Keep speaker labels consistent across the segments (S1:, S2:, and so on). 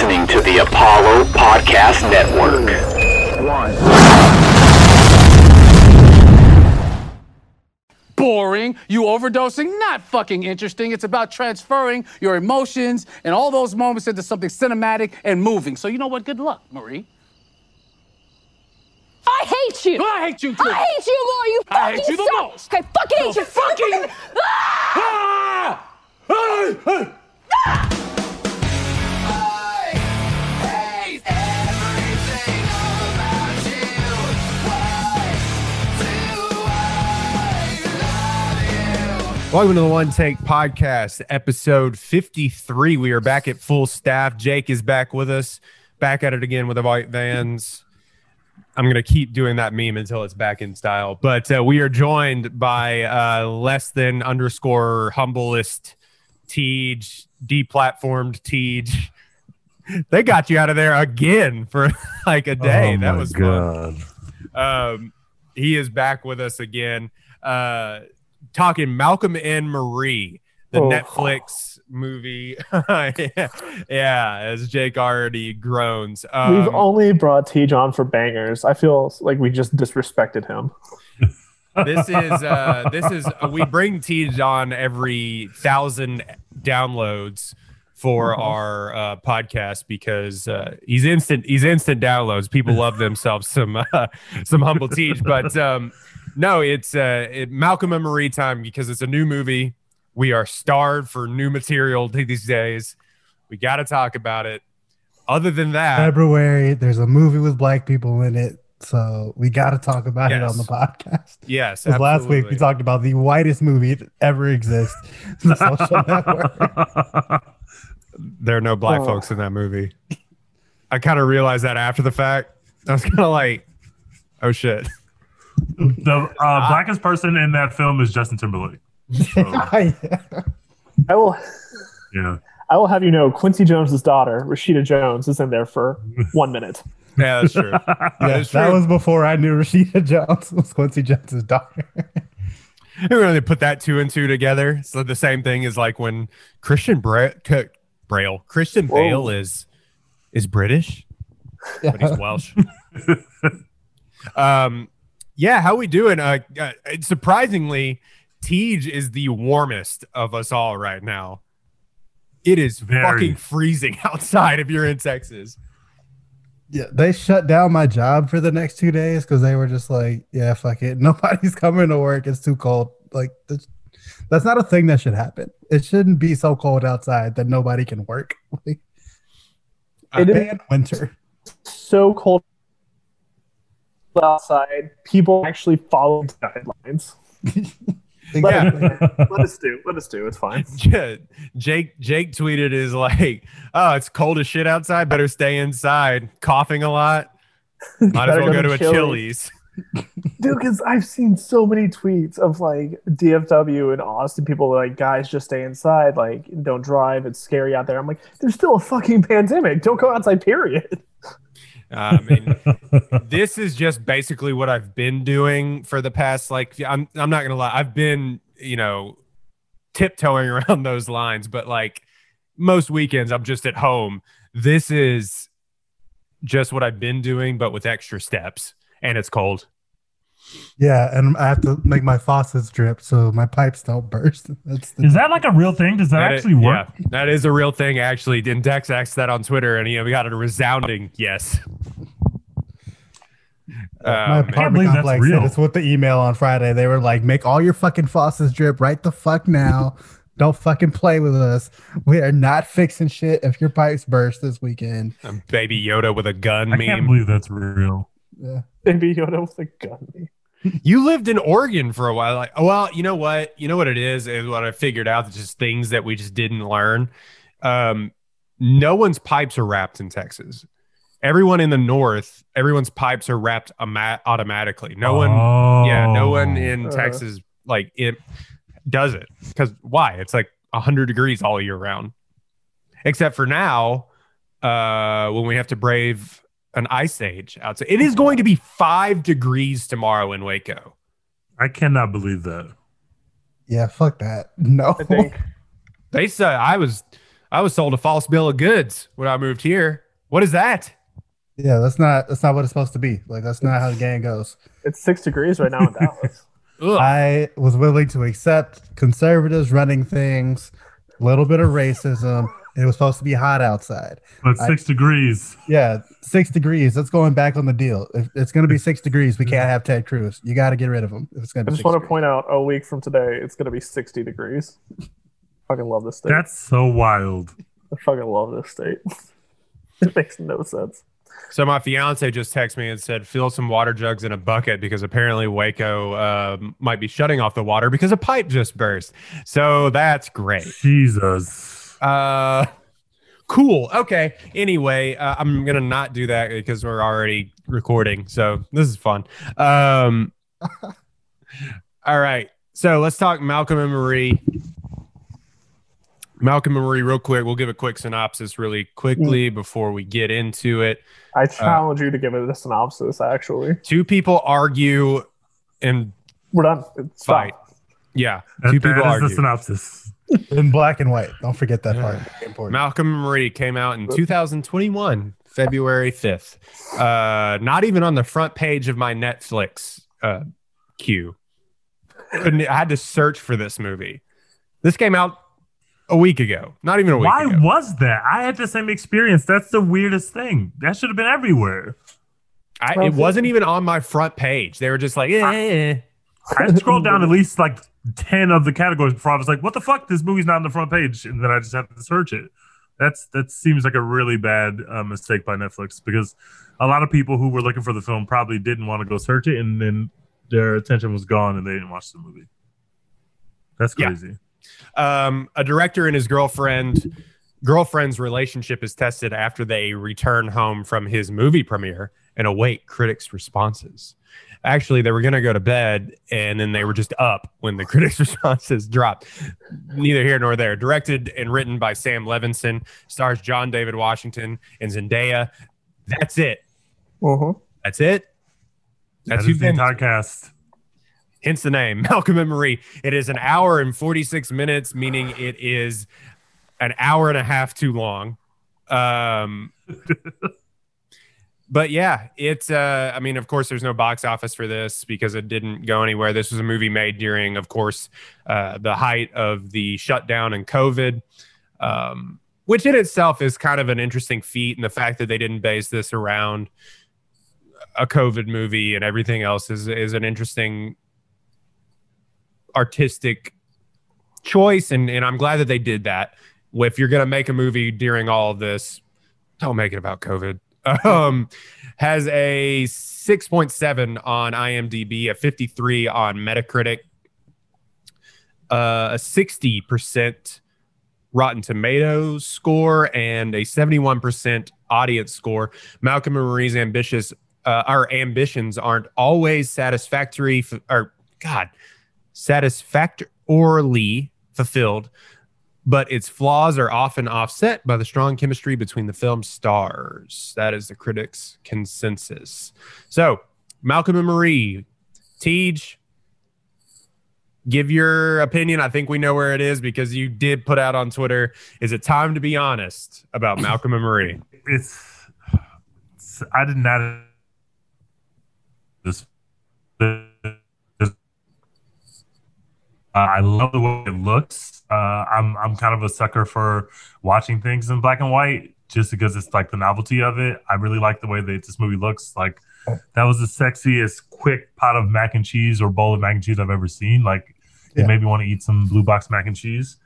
S1: listening to the Apollo Podcast Network. One.
S2: Boring. You overdosing, not fucking interesting. It's about transferring your emotions and all those moments into something cinematic and moving. So you know what? Good luck, Marie.
S3: I hate you.
S2: I hate you too.
S3: I hate you more. You fucking
S2: I hate you the
S3: suck.
S2: most.
S3: I fucking hate
S2: The
S3: you.
S2: fucking-
S3: Ah!
S2: Ah! Hey, hey.
S4: Welcome to the One Take Podcast, episode 53. We are back at full staff. Jake is back with us, back at it again with the white vans. I'm going to keep doing that meme until it's back in style. But uh, we are joined by uh, less than underscore humblest Tej, deplatformed Tej. They got you out of there again for like a day.
S5: Oh
S4: that was
S5: God.
S4: fun. Um, he is back with us again. Uh, talking Malcolm and Marie, the
S5: Oh.
S4: Netflix movie. yeah, yeah, as Jake already groans. Um,
S6: We've only brought Tej on for bangers. I feel like we just disrespected him.
S4: this is uh, this is we bring Tej on every thousand downloads for
S6: Uh-huh.
S4: our uh, podcast because uh, he's instant he's instant downloads. People love themselves some uh, some humble Tej, but um, no, it's uh, it, Malcolm and Marie time because it's a new movie. We are starved for new material these days. We got to talk about it. Other than that,
S5: February, there's a movie with black people in it. So we got to talk about it on the podcast.
S4: Yes.
S5: last week we talked about the whitest movie to ever exist. The social network.
S4: there are no black
S6: Oh.
S4: folks in that movie. I kind of realized that after the fact. I was kind of like, oh shit.
S7: The uh, blackest person in that film is Justin Timberlake. So,
S6: I will
S7: yeah.
S6: I will have you know Quincy Jones's daughter, Rashida Jones, is in there for one minute.
S4: Yeah, that's true.
S5: yeah,
S4: That's
S5: that
S4: true.
S5: was before I knew Rashida Jones was Quincy Jones's daughter.
S4: I really put that two and two together. So the same thing is like when Christian Bra- C- Braille, Christian
S6: Whoa.
S4: Bale is is British, but he's Welsh. um, yeah, how we doing? Uh, uh, surprisingly, Tej is the warmest of us all right now. It is
S7: Very.
S4: fucking freezing outside if you're in Texas.
S5: Yeah, they shut down my job for the next two days because they were just like, "Yeah, fuck it, nobody's coming to work. It's too cold." Like that's, that's not a thing that should happen. It shouldn't be so cold outside that nobody can work. Like,
S6: It is
S5: ban winter.
S6: so cold outside. People actually followed guidelines.
S5: Exactly.
S6: Let us do. Let us do. It's fine.
S4: Yeah, Jake Jake tweeted is like, "Oh, it's cold as shit outside. Better stay inside. Coughing a lot. Might as
S6: Better
S4: well go to a
S6: Chili's.
S4: Chili's."
S6: Dude, because I've seen so many tweets of like DFW and Austin people like, guys, just stay inside. Like, don't drive. It's scary out there. I'm like, there's still a fucking pandemic. Don't go outside, period.
S4: I mean, this is just basically what I've been doing for the past like I'm I'm not gonna lie, I've been you know tiptoeing around those lines, but like most weekends I'm just at home. This is just what I've been doing, but with extra steps, and it's cold.
S5: Yeah, and I have to make my faucets drip so my pipes don't burst. That's the,
S7: Is that like a real thing? Does that,
S4: That i-
S7: actually work?
S4: yeah, that is a real thing, actually. And Dex asked that on Twitter, and he we got a resounding yes.
S5: my
S4: Oh, man.
S5: apartment
S7: believe that's
S5: complex
S7: real.
S5: said it's with the email on Friday. They were like, "Make all your fucking faucets drip right the fuck now. Don't fucking play with us. We are not fixing shit if your pipes burst this weekend."
S4: A baby Yoda with a gun
S7: I can't believe that's real.
S5: Yeah.
S6: Maybe Yoda with a gun.
S4: You lived in Oregon for a while. Like, well, you know what? You know what it is is what I figured out. It's just things that we just didn't learn. Um, no one's pipes are wrapped in Texas. Everyone in the north, everyone's pipes are wrapped ama- automatically. No one, yeah, no one in
S6: Uh.
S4: Texas like it does it because why? It's like hundred degrees all year round, except for now uh, when we have to brave an ice age outside. It is going to be five degrees tomorrow in Waco.
S7: I cannot believe that.
S5: Yeah, fuck that. No.
S6: I think.
S4: They said I was I was sold a false bill of goods when I moved here. What is that?
S5: Yeah, that's not that's not what it's supposed to be. Like that's not how the game goes.
S6: It's six degrees right now in Dallas.
S5: I was willing to accept conservatives running things, a little bit of racism. It was supposed to be hot outside.
S7: But
S5: I-
S7: six degrees.
S5: Yeah, six degrees. That's going back on the deal. If it's going to be six degrees, we can't have Ted Cruz. You got to get rid of him. If it's going
S6: I
S5: to be
S6: just want to point out a week from today, it's going to be 60 degrees. fucking love this state.
S7: That's so wild.
S6: I fucking love this state. it makes no sense.
S4: So my fiance just texted me and said, "Fill some water jugs in a bucket because apparently Waco uh, might be shutting off the water because a pipe just burst." So that's great.
S7: Jesus.
S4: Uh, cool. Okay. Anyway, uh, I'm gonna not do that because we're already recording. So this is fun. Um, all right. So let's talk Malcolm and Marie. Malcolm and Marie, real quick. We'll give a quick synopsis really quickly before we get into it.
S6: I challenge you to give it a synopsis, actually.
S4: Two people argue and
S6: We're done. It's
S4: fight.
S6: fine.
S4: Yeah,
S7: That,
S4: two people
S7: that is
S4: argue.
S7: the synopsis.
S5: In black and white. Don't forget that part. Important.
S4: Malcolm and Marie came out in 2021, February 5th. Uh, not even on the front page of my Netflix uh, queue. Couldn't- I had to search for this movie. This came out a week ago. Not even a week
S7: Why
S4: ago.
S7: was that? I had the same experience. That's the weirdest thing. That should have been everywhere.
S4: I, it wasn't even on my front page. They were just like, eh.
S7: I scrolled down at least like 10 of the categories before I was like, what the fuck? This movie's not on the front page. And then I just had to search it. That's That seems like a really bad uh, mistake by Netflix because a lot of people who were looking for the film probably didn't want to go search it and then their attention was gone and they didn't watch the movie. That's
S4: Yeah.
S7: crazy.
S4: um, a director and his girlfriend girlfriend's relationship is tested after they return home from his movie premiere and await critics' responses. Actually, they were going to go to bed and then they were just up when the critics' responses dropped. Neither here nor there. Directed and written by Sam Levinson, stars John David Washington and Zendaya. That's it.
S6: Mhm.
S4: That's it. That's
S7: That
S4: who
S7: is the entire cast.
S4: hence the name malcolm and marie it is an hour and 46 minutes meaning it is an hour and a half too long um but yeah it's uh i mean of course there's no box office for this because it didn't go anywhere this was a movie made during of course uh the height of the shutdown and covid um which in itself is kind of an interesting feat and the fact that they didn't base this around a covid movie and everything else is is an interesting artistic choice and and I'm glad that they did that. If you're to make a movie during all of this, don't make it about COVID. Um has a 6.7 on IMDb, a 53 on Metacritic, uh, a 60% Rotten Tomatoes score and a 71% audience score. Malcolm and Marie's ambitious uh, our ambitions aren't always satisfactory f- or God, satisfactorily fulfilled, but its flaws are often offset by the strong chemistry between the film's stars. That is the critics' consensus. So, Malcolm and Marie, Tej, give your opinion. I think we know where it is because you did put out on Twitter. Is it time to be honest about Malcolm and Marie?
S7: It's, it's I did not this. this- uh, I love the way it looks. Uh, I'm I'm kind of a sucker for watching things in black and white just because it's like the novelty of it. I really like the way that this movie looks. Like that was the sexiest quick pot of mac and cheese or bowl of mac and cheese I've ever seen. Like it
S5: Yeah.
S7: made me want to eat some blue box mac and cheese.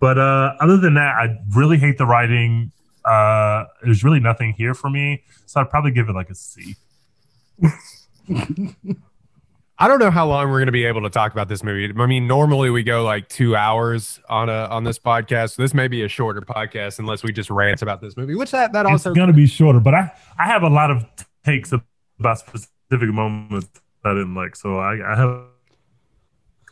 S7: But uh, other than that, I really hate the writing. Uh, there's really nothing here for me, so I'd probably give it like a C.
S4: I don't know how long we're going to be able to talk about this movie. I mean, normally we go like two hours on a on this podcast. This may be a shorter podcast unless we just rant about this movie, which that that
S7: It's
S4: also
S7: gonna be shorter, but I I have a lot of takes about specific moments that I didn't like, so I, I have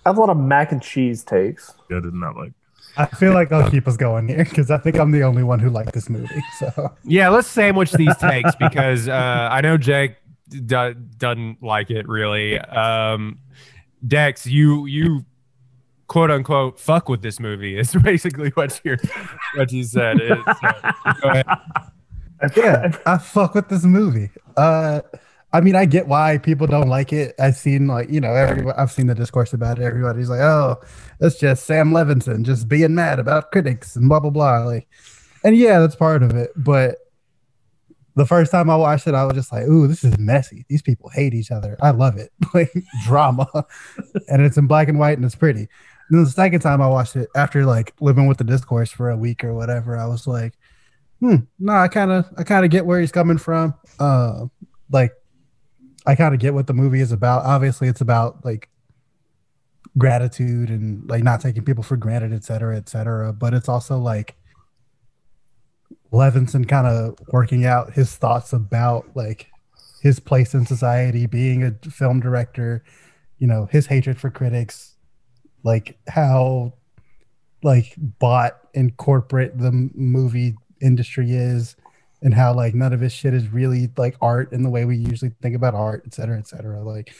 S6: I have a lot of mac and cheese takes.
S7: Yeah, I did not like.
S5: I feel like I'll keep us going here because I think I'm the only one who liked this movie. So
S4: yeah. Let's sandwich these takes because uh, I know Jake d- doesn't like it really. Um, Dex, you you quote unquote fuck with this movie is basically what you what you said. Go ahead.
S5: yeah, I fuck with this movie. Uh, I mean, I get why people don't like it. I've seen like you know, I've seen the discourse about it. Everybody's like, "Oh, that's just Sam Levinson just being mad about critics and blah blah blah." Like, and yeah, that's part of it. But the first time I watched it, I was just like, "Ooh, this is messy. These people hate each other. I love it, like drama, and it's in black and white and it's pretty." And then the second time I watched it, after like living with the discourse for a week or whatever, I was like, "Hmm, no, I kind of, I kind of get where he's coming from. Uh, like, I kind of get what the movie is about. Obviously, it's about like gratitude and like not taking people for granted, et cetera, et cetera. But it's also like." Levinson kind of working out his thoughts about like his place in society, being a film director, you know, his hatred for critics, like how like bought and corporate the movie industry is and how like none of his shit is really like art in the way we usually think about art, et cetera, et cetera. Like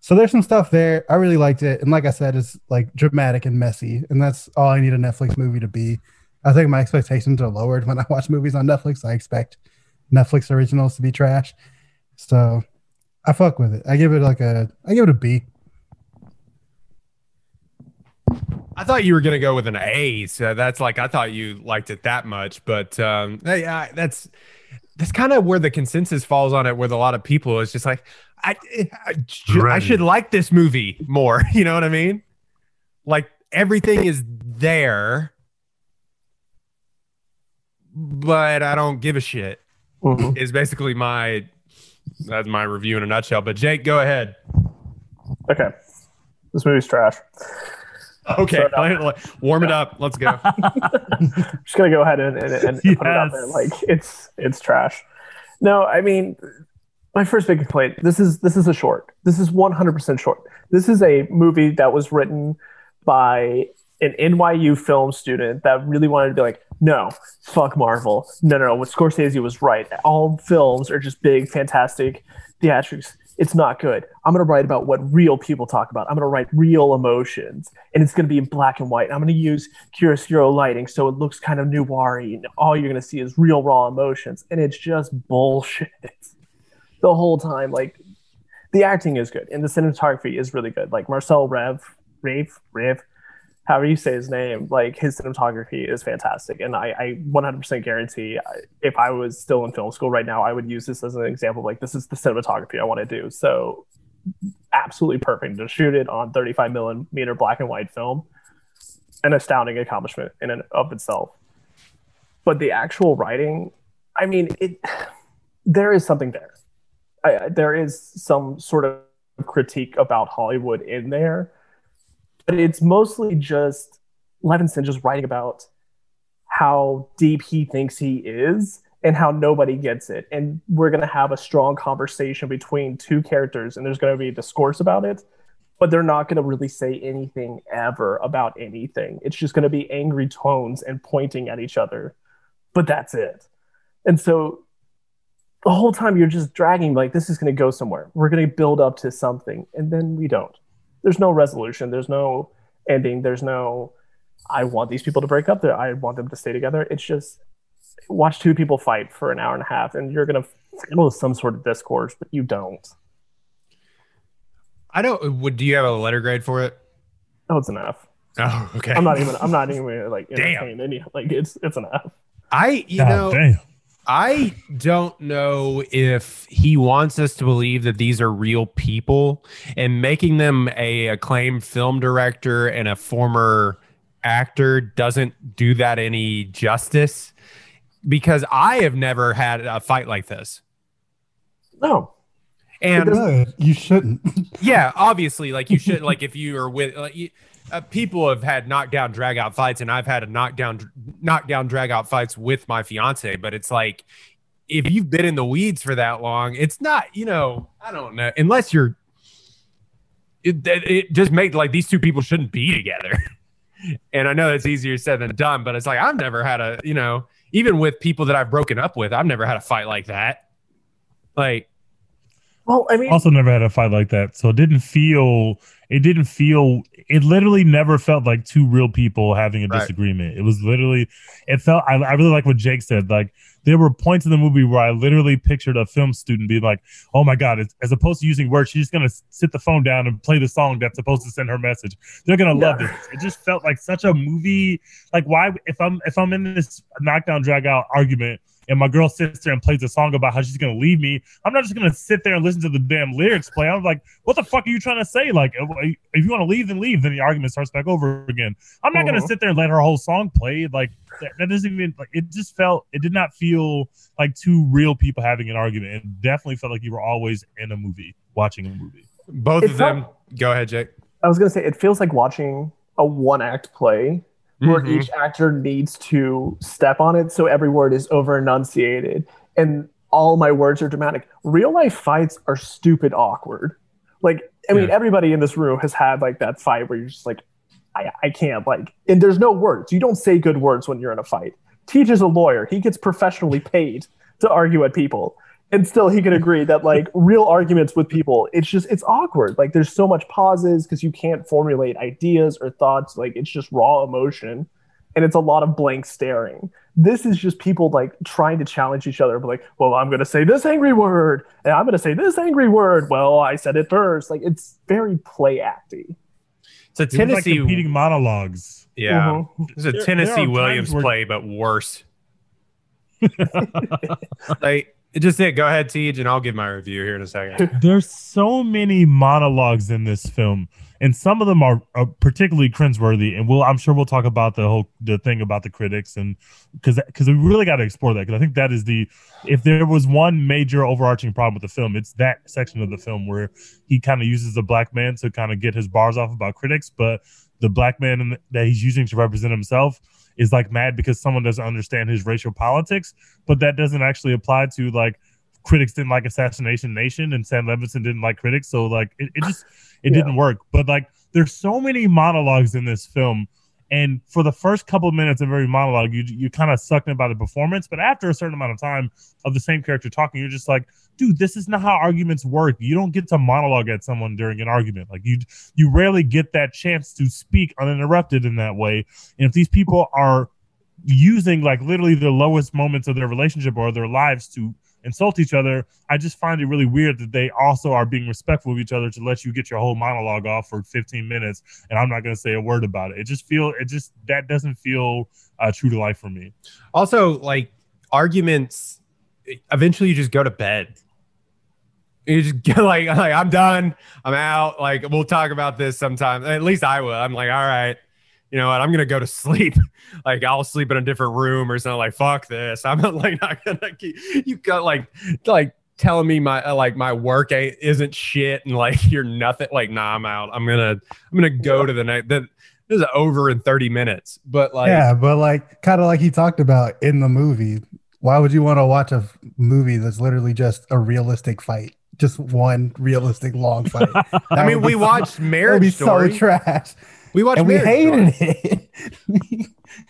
S5: so there's some stuff there. I really liked it. And like I said, it's like dramatic and messy. And that's all I need a Netflix movie to be. I think my expectations are lowered when I watch movies on Netflix. I expect Netflix originals to be trash. So I fuck with it. I give it like a I give it a B.
S4: I thought you were gonna go with an A, so that's like I thought you liked it that much, but um, hey, I, that's that's kind of where the consensus falls on it. With a lot of people, it's just like I I, should, I should like this movie more. You know what I mean? Like everything is there, but I don't give a shit.
S6: Mhm.
S4: Is basically my that's my review in a nutshell. But Jake, go ahead.
S6: Okay, this movie's trash.
S4: Okay,
S6: So
S4: warm it up. Let's go.
S6: I'm just gonna go ahead and, and, and put it out there. Like it's it's trash. No, I mean, my first big complaint. This is this is a short. This is 100 percent short. This is a movie that was written by an NYU film student that really wanted to be like, no, fuck Marvel. No, no, no. What Scorsese was right. All films are just big, fantastic theatrics. It's not good. I'm going to write about what real people talk about. I'm going to write real emotions, and it's going to be in black and white. I'm going to use chiaroscuro lighting so it looks kind of noir and all you're going to see is real, raw emotions. And it's just bullshit the whole time. Like, the acting is good, and the cinematography is really good. Like, Marcel Rev, Rave, Rev, however you say his name, like his cinematography is fantastic. And I, I 100% guarantee uh, if I was still in film school right now, I would use this as an example. Like, this is the cinematography I want to do. So, absolutely perfect to shoot it on 35 millimeter black and white film. An astounding accomplishment in and of itself. But the actual writing, I mean, it there is something there. I- there is some sort of critique about Hollywood in there but it's mostly just Levinson just writing about how deep he thinks he is and how nobody gets it. And we're going to have a strong conversation between two characters, and there's going to be discourse about it, but they're not going to really say anything ever about anything. It's just going to be angry tones and pointing at each other, but that's it. And so the whole time you're just dragging, like, this is going to go somewhere. We're going to build up to something, and then we don't there's no resolution there's no ending there's no i want these people to break up there i want them to stay together it's just watch two people fight for an hour and a half and you're gonna feel some sort of discourse but you don't
S4: I don't. Would do you have a letter grade for it?
S6: oh it's enough
S4: Oh, okay.
S6: i'm not even i'm not even like
S4: Damn.
S6: any like it's it's enough
S4: I you
S7: God
S4: know
S7: damn.
S4: I don't know if he wants us to believe that these are real people and making them a acclaimed film director and a former actor doesn't do that any justice because I have never had a fight like this.
S6: no
S4: And
S5: you shouldn't.
S4: yeah, obviously, like you should, like if you are with, like, you, uh, people have had knockdown drag out fights, and I've had a knockdown knockdown drag out fights with my fiance. But it's like if you've been in the weeds for that long, it's not, you know, I don't know, unless you're. It, it it just made like these two people shouldn't be together, and I know it's easier said than done, but it's like I've never had a, you know, even with people that I've broken up with, I've never had a fight like that. Like
S6: well i mean
S7: Also, never had a fight like that, so it didn't feel it didn't feel it literally never felt like two real people having a
S4: Right.
S7: disagreement it was literally it felt I, I really like what jake said like there were points in the movie where i literally pictured a film student being like oh my god it's, as opposed to using words she's just gonna sit the phone down and play the song that's supposed to send her message they're gonna love
S6: Yeah.
S7: this it just felt like such a movie like why if i'm if i'm in this knockdown drag out argument and my girl sits there and plays a song about how she's gonna leave me, I'm not just gonna sit there and listen to the damn lyrics play. I'm like, what the fuck are you trying to say? Like, if if you want to leave, then leave. Then the argument starts back over again. I'm not gonna
S6: Mhm.
S7: sit there and let her whole song play. Like, that, that doesn't even like. It just felt. It did not feel like two real people having an argument. It definitely felt like you were always in a movie, watching a movie.
S4: Both
S6: It
S4: of them. Go ahead, Jake.
S6: I was gonna say it feels like watching a one act play where
S4: Mhm.
S6: each actor needs to step on it so every word is over enunciated and all my words are dramatic. Real life fights are stupid awkward. Like I mean
S4: Yeah.
S6: everybody in this room has had like that fight where you're just like I, I can't like and there's no words. You don't say good words when you're in a fight. Tej is a lawyer. He gets professionally paid to argue at people. And still he can agree that like real arguments with people, it's just it's awkward. Like there's so much pauses because you can't formulate ideas or thoughts. Like it's just raw emotion. And it's a lot of blank staring. This is just people like trying to challenge each other, but like, well, I'm gonna say this angry word, and I'm gonna say this angry word. Well, I said it first. Like it's very play acty.
S4: It's a
S7: It was like
S4: Tennessee.
S7: competing monologues.
S4: yeah.
S6: Mhm.
S4: It's a
S7: There-
S4: Tennessee
S7: there
S4: Williams
S7: where-
S4: play, but worse. like, it just it. Go ahead, Tej, and I'll give my review here in a second.
S7: There's so many monologues in this film, and some of them are, are particularly cringeworthy. And we'll, I'm sure we'll talk about the whole the thing about the critics, and because because we really got to explore that. Because I think that is the if there was one major overarching problem with the film, it's that section of the film where he kind of uses the black man to kind of get his bars off about critics, but the black man that he's using to represent himself is like mad because someone doesn't understand his racial politics, but that doesn't actually apply to like critics didn't like Assassination Nation and Sam Levinson didn't like critics. So like it, it just it
S6: Yeah.
S7: didn't work. But like there's so many monologues in this film. And for the first couple of minutes of every monologue, you you kind of sucked in by the performance. But after a certain amount of time of the same character talking, you're just like, dude, this is not how arguments work. You don't get to monologue at someone during an argument. Like you you rarely get that chance to speak uninterrupted in that way. And if these people are using like literally the lowest moments of their relationship or their lives to insult each other, I just find it really weird that they also are being respectful of each other to let you get your whole monologue off for 15 minutes and I'm not going to say a word about it. It just feel it just that doesn't feel uh, true to life for me.
S4: Also, like arguments, eventually you just go to bed. You just get like, like I'm done. I'm out. Like we'll talk about this sometime. At least I will. I'm like, all right. You know what? I'm gonna go to sleep. Like I'll sleep in a different room or something. Like fuck this. I'm not like not gonna keep. You got like like telling me my uh, like my work ain't isn't shit and like you're nothing. Like nah, I'm out. I'm gonna I'm gonna go to the night. That this is over in 30 minutes. But like
S5: yeah, but like kind of like he talked about in the movie. Why would you want to watch a movie that's literally just a realistic fight? Just one realistic long fight.
S4: I mean, we
S5: so-
S4: watched Marriage
S5: be
S4: Story.
S5: so trash,
S4: we watched
S5: and we
S4: Marriage Story.
S5: hated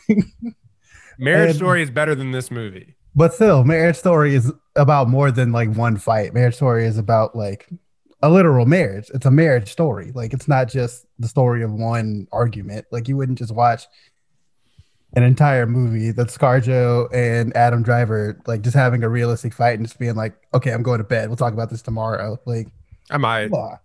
S5: it.
S4: Marriage
S5: And-
S4: Story is better than this movie.
S5: but still, Marriage Story is about more than like one fight. Marriage Story is about like a literal marriage. It's a marriage story. Like it's not just the story of one argument. Like you wouldn't just watch an entire movie that's ScarJo and Adam Driver like just having a realistic fight and just being like, okay, I'm going to bed. We'll talk about this tomorrow. Like,
S4: I might.
S5: come on.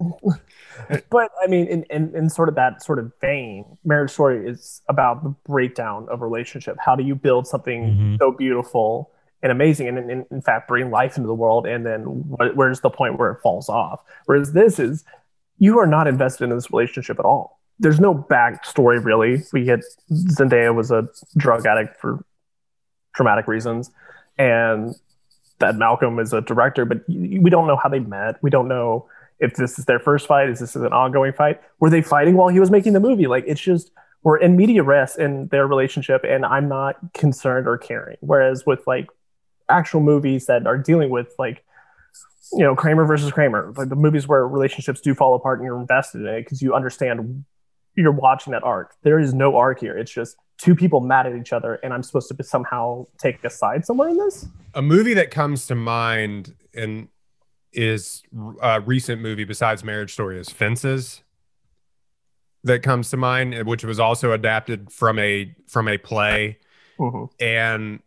S6: But I mean, in, in, in sort of that sort of vein, Marriage Story is about the breakdown of relationship. How do you build something
S7: Mhm.
S6: so beautiful and amazing, and in, in fact bring life into the world, and then wh- where's the point where it falls off? Whereas this is, you are not invested in this relationship at all. There's no backstory really. We get Zendaya was a drug addict for traumatic reasons, and that Malcolm is a director, but we don't know how they met. We don't know if this is their first fight. Is this an ongoing fight? Were they fighting while he was making the movie? Like it's just we're in media res in their relationship, and I'm not concerned or caring. Whereas with like actual movies that are dealing with like you know Kramer versus Kramer, like the movies where relationships do fall apart and you're invested in it because you understand you're watching that arc. There is no arc here. It's just two people mad at each other, and I'm supposed to somehow take a side somewhere in this.
S4: A movie that comes to mind, and is a recent movie besides Marriage Story is Fences that comes to mind, which was also adapted from a from a play,
S6: Mhm.
S4: and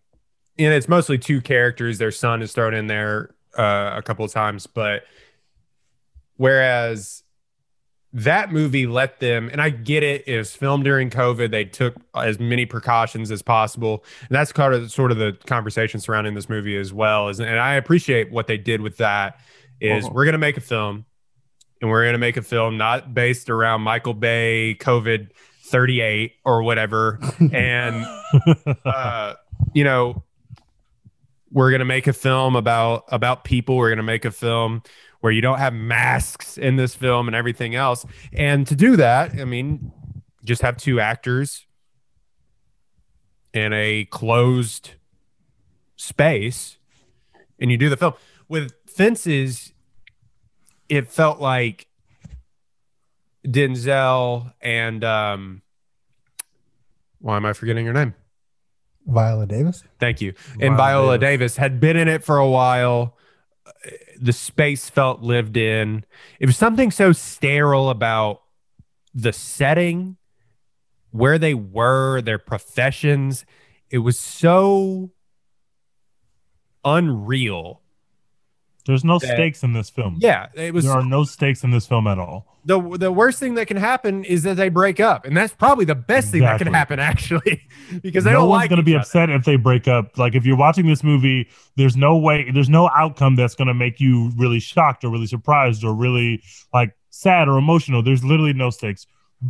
S4: and it's mostly two characters. Their son is thrown in there uh, a couple of times, but whereas that movie let them, and I get it, it was filmed during COVID. They took as many precautions as possible, and that's kind of sort of the conversation surrounding this movie as well. Is and I appreciate what they did with that. Is
S6: Uh-huh.
S4: we're gonna make a film, and we're gonna make a film not based around Michael Bay COVID thirty eight or whatever, and uh, you know, we're gonna make a film about about people. We're gonna make a film where you don't have masks in this film and everything else. And to do that, I mean, just have two actors in a closed space, and you do the film with fences. It felt like Denzel and um, why am I forgetting her name?
S5: Viola Davis.
S4: Thank you. And
S5: Viola
S4: Viola
S5: Davis.
S4: Davis. had been in it for a while. The space felt lived in. It was something so sterile about the setting, where they were, their professions. It was so unreal.
S7: There's no
S4: That-
S7: stakes in this film.
S4: Yeah, it was
S7: there are no stakes in this film at all.
S4: the the worst thing that can happen is that they break up, and that's probably the best thing that can happen actually, because they
S7: no
S4: don't
S7: one's
S4: like
S7: going to be
S4: other.
S7: upset if they break up. Like if you're watching this movie, there's no way, there's no outcome that's going to make you really shocked or really surprised or really like sad or emotional. There's literally no stakes.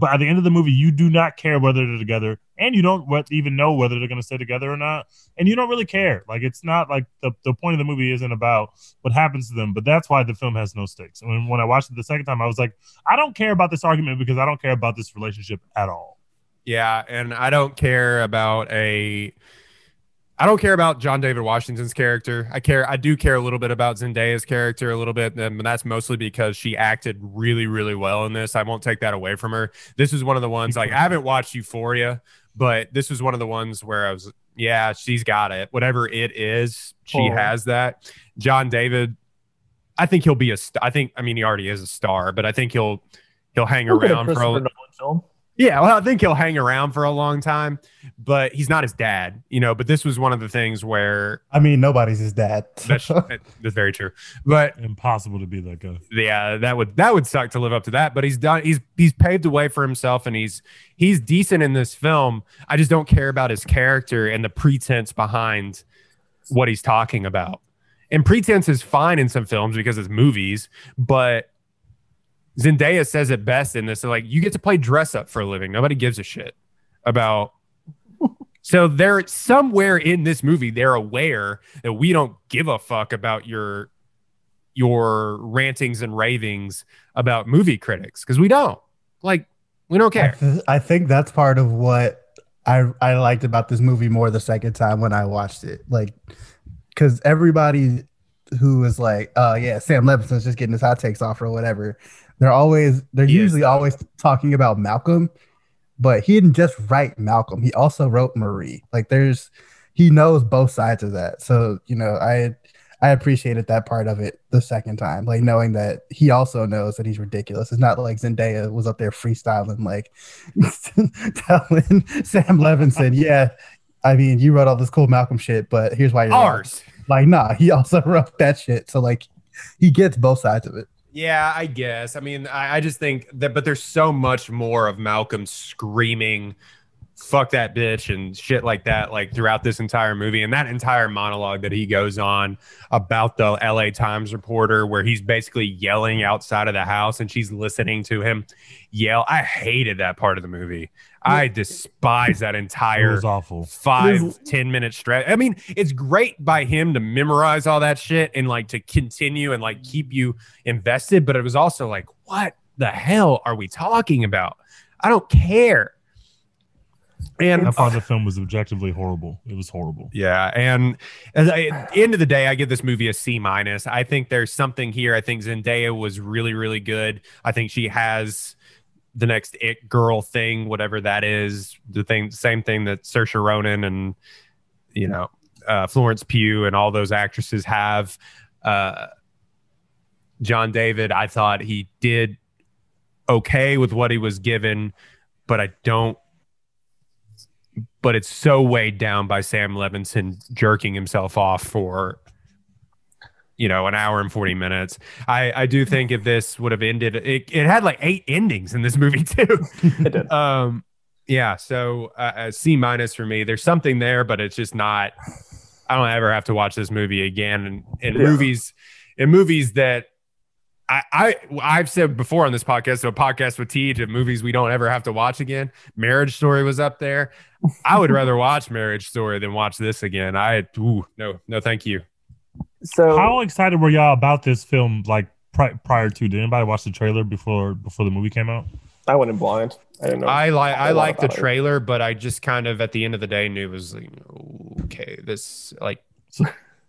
S7: At the end of the movie, you do not care whether they're together, and you don't even know whether they're going to stay together or not, and you don't really care. Like it's not like the the point of the movie isn't about what happens to them, but that's why the film has no stakes. And when, when I watched it the second time, I was like, I don't care about this argument because I don't care about this relationship at all.
S4: Yeah, and I don't care about a I don't care about John David Washington's character. I care I do care a little bit about Zendaya's character a little bit, and that's mostly because she acted really really well in this. I won't take that away from her. This is one of the ones like I haven't watched Euphoria, but this was one of the ones where I was yeah, she's got it. Whatever it is, she
S6: Oh.
S4: has that. John David I think he'll be a st- I think I mean he already is a star, but I think he'll he'll hang
S6: a
S4: around for a,
S6: Christopher Nolan film.
S4: Yeah, well, I think he'll hang around for a long time, but he's not his dad, you know. But this was one of the things where
S5: I mean, nobody's his dad.
S4: that's, that's very true. But
S7: Impossible to be that guy.
S4: yeah, that would that would suck to live up to that. But he's done. He's he's paved the way for himself, and he's he's decent in this film. I just don't care about his character and the pretense behind what he's talking about. And pretense is fine in some films because it's movies, but Zendaya says it best in this. Like, you get to play dress up for a living. Nobody gives a shit about. So they're somewhere in this movie, they're aware that we don't give a fuck about your your rantings and ravings about movie critics because we don't. Like, we don't
S5: I,
S4: care.
S5: th- I think that's part of what I I liked about this movie more the second time when I watched it. Like, because everybody who is like, "Oh yeah, Sam Levinson's just getting his hot takes off or whatever," they're always they're
S4: He
S5: usually always talking about Malcolm, but he didn't just write Malcolm. He also wrote Marie. Like, there's he knows both sides of that. So you know, I I appreciated that part of it the second time, like knowing that he also knows that he's ridiculous. It's not like Zendaya was up there freestyling, like telling Sam Levinson, "Yeah, I mean, you wrote all this cool Malcolm shit, but here's why you're wrong."
S4: Ours.
S5: Like, nah, he also wrote that shit. So like, he gets both sides of it.
S4: Yeah, I guess. I mean, I, I just think that, but there's so much more of Malcolm screaming, fuck that bitch and shit like that, like throughout this entire movie. And that entire monologue that he goes on about the LA Times reporter, where he's basically yelling outside of the house and she's listening to him yell. I hated that part of the movie. I despise that entire
S7: was awful.
S4: five ten minute stretch. I mean, it's great by him to memorize all that shit and like to continue and like keep you invested, but it was also like, what the hell are we talking about? I don't care. And
S7: I part of uh, the film was objectively horrible. It was horrible.
S4: yeah, and at the end of the day, I give this movie a C minus. I think there's something here. I think Zendaya was really, really good. I think she has the next it girl thing, whatever that is. The thing, same thing that Saoirse Ronan and you know uh, Florence Pugh and all those actresses have. Uh, John David, I thought he did okay with what he was given, but I don't. But it's so weighed down by Sam Levinson jerking himself off for, you know, an hour and 40 minutes. I, I do think if this would have ended, it, it had like eight endings in this movie, too.
S6: It did.
S4: Um, yeah. So uh, a C minus for me. There's something there, but it's just not. I don't ever have to watch this movie again. And in
S6: Yeah.
S4: movies, in movies that I, I I've said before on this podcast, so a podcast with T of movies we don't ever have to watch again. Marriage Story was up there. I would rather watch Marriage Story than watch this again. I ooh, no no thank you.
S6: So
S7: How excited were y'all about this film? Like pri- prior to, did anybody watch the trailer before before the movie came out?
S6: I went in blind. I didn't know.
S4: I like I
S6: a lot
S4: like the
S6: about it.
S4: trailer, but I just kind of at the end of the day knew it was like okay, this like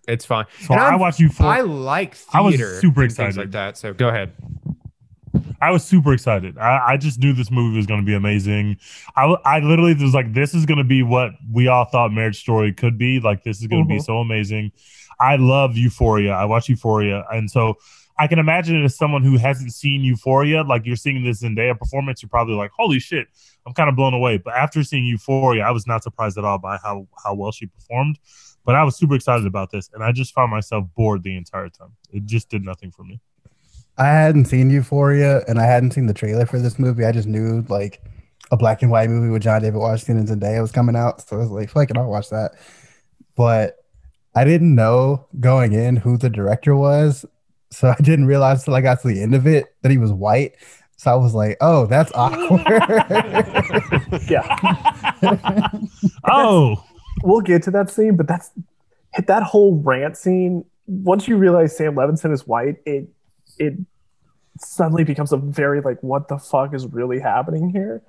S4: it's fine.
S7: So
S4: And
S7: I
S4: I'm-
S7: watched you for
S4: I like theater.
S7: I was super excited.
S4: like that. So go ahead.
S7: I was super excited. I, I just knew this movie was going to be amazing. I, I literally was like, this is going to be what we all thought Marriage Story could be. Like, this is going to be
S6: Mhm.
S7: so amazing. I love Euphoria. I watch Euphoria. And so I can imagine it as someone who hasn't seen Euphoria, like you're seeing this Zendaya performance, you're probably like, holy shit, I'm kind of blown away. But after seeing Euphoria, I was not surprised at all by how, how well she performed. But I was super excited about this. And I just found myself bored the entire time. It just did nothing for me.
S5: I hadn't seen Euphoria and I hadn't seen the trailer for this movie. I just knew like a black and white movie with John David Washington and Zendaya was coming out. So I was like, fuck it, I'll watch that. But I didn't know going in who the director was. So I didn't realize till I got to the end of it that he was white. So I was like, oh, that's awkward.
S6: yeah,
S7: Oh,
S6: we'll get to that scene, but that's hit that whole rant scene. Once you realize Sam Levinson is white, it it suddenly becomes a very like, what the fuck is really happening here?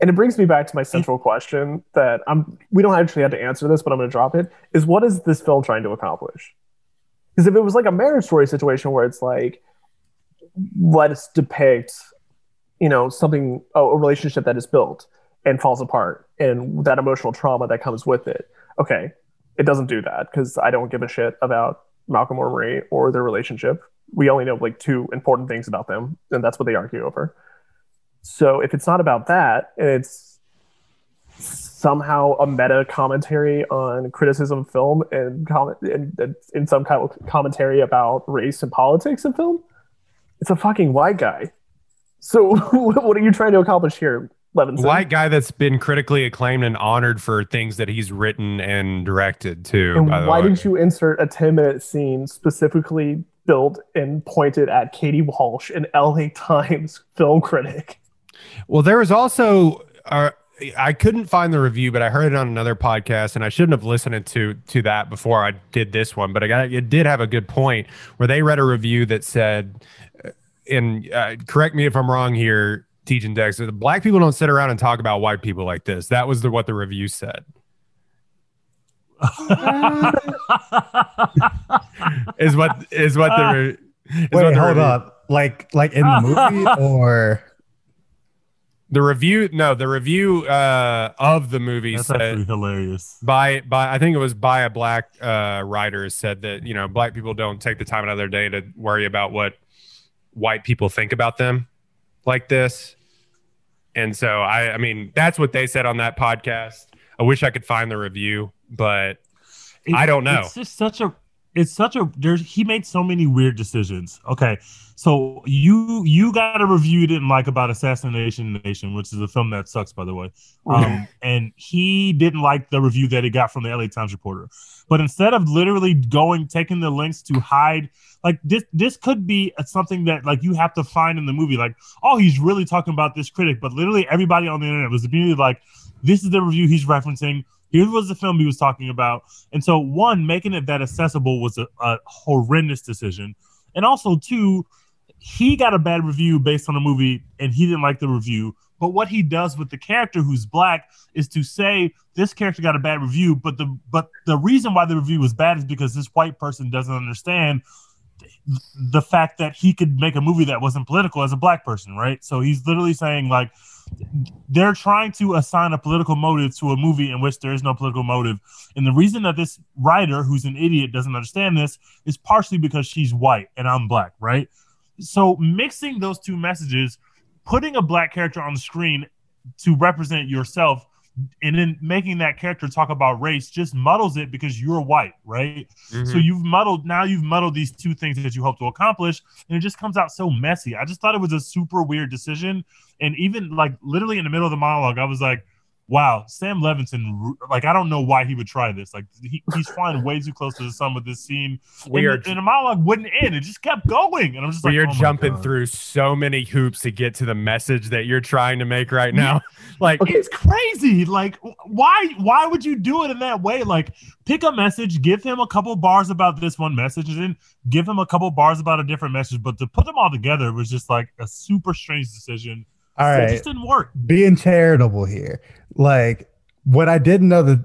S6: And it brings me back to my central question that I'm we don't actually have to answer this, but I'm gonna drop it, is what is this film trying to accomplish? Because if it was like a marriage story situation where it's like, let's depict, you know, something a, a relationship that is built and falls apart and that emotional trauma that comes with it. Okay, it doesn't do that because I don't give a shit about Malcolm or Marie or their relationship. We only know like two important things about them, and that's what they argue over. So if it's not about that, and it's somehow a meta commentary on criticism of film and comment and, in some kind of commentary about race and politics in film, it's a fucking white guy. So what are you trying to accomplish here, Levinson?
S4: White guy that's been critically acclaimed and honored for things that he's written and directed too.
S6: And
S4: by the
S6: why did you insert a 10 minute scene specifically built and pointed at Katie Walsh, an LA Times film critic?
S4: Well, there was also uh, I couldn't find the review, but I heard it on another podcast, and I shouldn't have listened to to that before I did this one. But I got it did have a good point where they read a review that said, uh, and uh, correct me if I'm wrong here, teaching Dex, black people don't sit around and talk about white people like this. That was the what the review said. Is what is what the re- is what the
S5: hold
S4: review-
S5: up. Like like in the movie or
S4: The review, no, the review uh, of the movie
S7: That's
S4: said
S7: hilarious.
S4: by by I think it was by a black uh, writer said that you know black people don't take the time out of their day to worry about what white people think about them like this, and so I I mean that's what they said on that podcast. I wish I could find the review, but
S7: It-
S4: I don't know.
S7: It's just such a. It's such a. There's he made so many weird decisions. Okay, so you you got a review you didn't like about Assassination Nation, which is a film that sucks, by the way. Um, and he didn't like the review that he got from the LA Times reporter. But instead of literally going taking the links to hide, like this this could be something that like you have to find in the movie. Like, oh, he's really talking about this critic, but literally everybody on the internet was immediately like, this is the review he's referencing. Here was the film he was talking about. And so, one, making it that accessible was a, a horrendous decision. And also, two, he got a bad review based on the movie and he didn't like the review. But what he does with the character who's black is to say this character got a bad review, but the but the reason why the review was bad is because this white person doesn't understand the fact that he could make a movie that wasn't political as a black person, right? So he's literally saying like they're trying to assign a political motive to a movie in which there is no political motive. And the reason that this writer, who's an idiot, doesn't understand this is partially because she's white and I'm black, right? so mixing those two messages, putting a black character on the screen to represent yourself, and then making that character talk about race just muddles it because you're white, right?
S4: Mm-hmm.
S7: So you've muddled now you've muddled these two things that you hope to accomplish, and it just comes out so messy. I just thought it was a super weird decision, and even like literally in the middle of the monologue, I was like, "Wow, Sam Levinson! Like I don't know why he would try this. Like he, he's flying way too close to the sun with this scene.
S4: We
S7: and, the, and the monologue wouldn't end; it just kept going, and I'm just like,
S4: we are
S7: "Oh
S4: jumping
S7: God."
S4: through so many hoops to get to the message that you're trying to make right now. like
S7: It's crazy. Like, why? Why would you do it in that way? Like, pick a message, give him a couple bars about this one message, and then give him a couple bars about a different message. But to put them all together was just like a super strange decision.
S5: All
S7: It
S5: right,
S7: just didn't work.
S5: being charitable here. Like what I didn't know that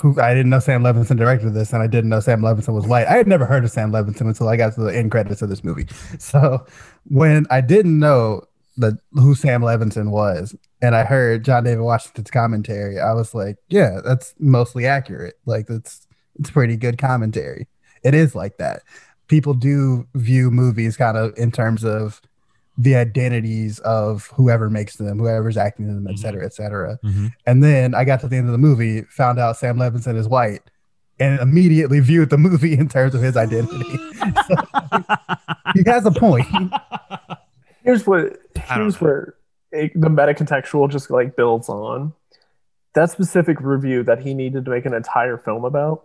S5: who I didn't know Sam Levinson directed this, and I didn't know Sam Levinson was white. I had never heard of Sam Levinson until I got to the end credits of this movie. So when I didn't know that who Sam Levinson was, and I heard John David Washington's commentary, I was like, yeah, that's mostly accurate. Like that's it's pretty good commentary. It is like that. People do view movies kind of in terms of the identities of whoever makes them, whoever's acting in them, et cetera, et cetera.
S7: Mhm.
S5: And then I got to the end of the movie, found out Sam Levinson is white, and immediately viewed the movie in terms of his identity. So, he has a point.
S6: Here's what
S4: I
S6: here's where it, the meta contextual just like builds on that specific review that he needed to make an entire film about.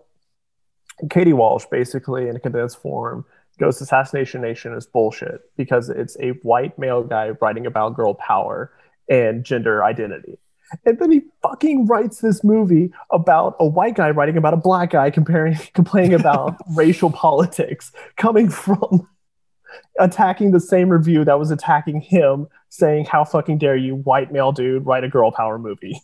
S6: Katie Walsh, basically in a condensed form, goes Assassination Nation is bullshit because it's a white male guy writing about girl power and gender identity. And then he fucking writes this movie about a white guy writing about a black guy comparing complaining about racial politics coming from attacking the same review that was attacking him, saying, How fucking dare you, white male dude, write a girl power movie.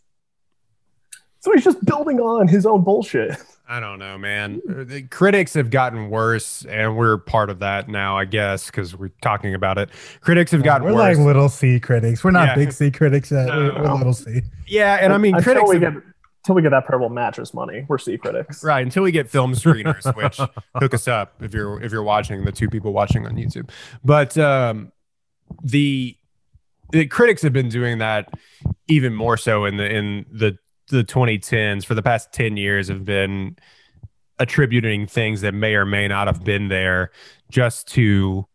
S6: So he's just building on his own bullshit.
S4: I don't know, man. The critics have gotten worse, and we're part of that now, I guess, because we're talking about it. Critics have gotten
S5: We're
S4: worse.
S5: like little C critics. We're not
S4: Yeah.
S5: big C critics yet. We're, we're little C.
S4: yeah, and I mean,
S6: until
S4: critics.
S6: we
S4: have-
S6: get until we get that purple mattress money, we're C critics.
S4: Right until we get film screeners, which hook us up if you're if you're watching the two people watching on YouTube. But um, the the critics have been doing that even more so in the in the the 2010s for the past 10 years have been attributing things that may or may not have been there just to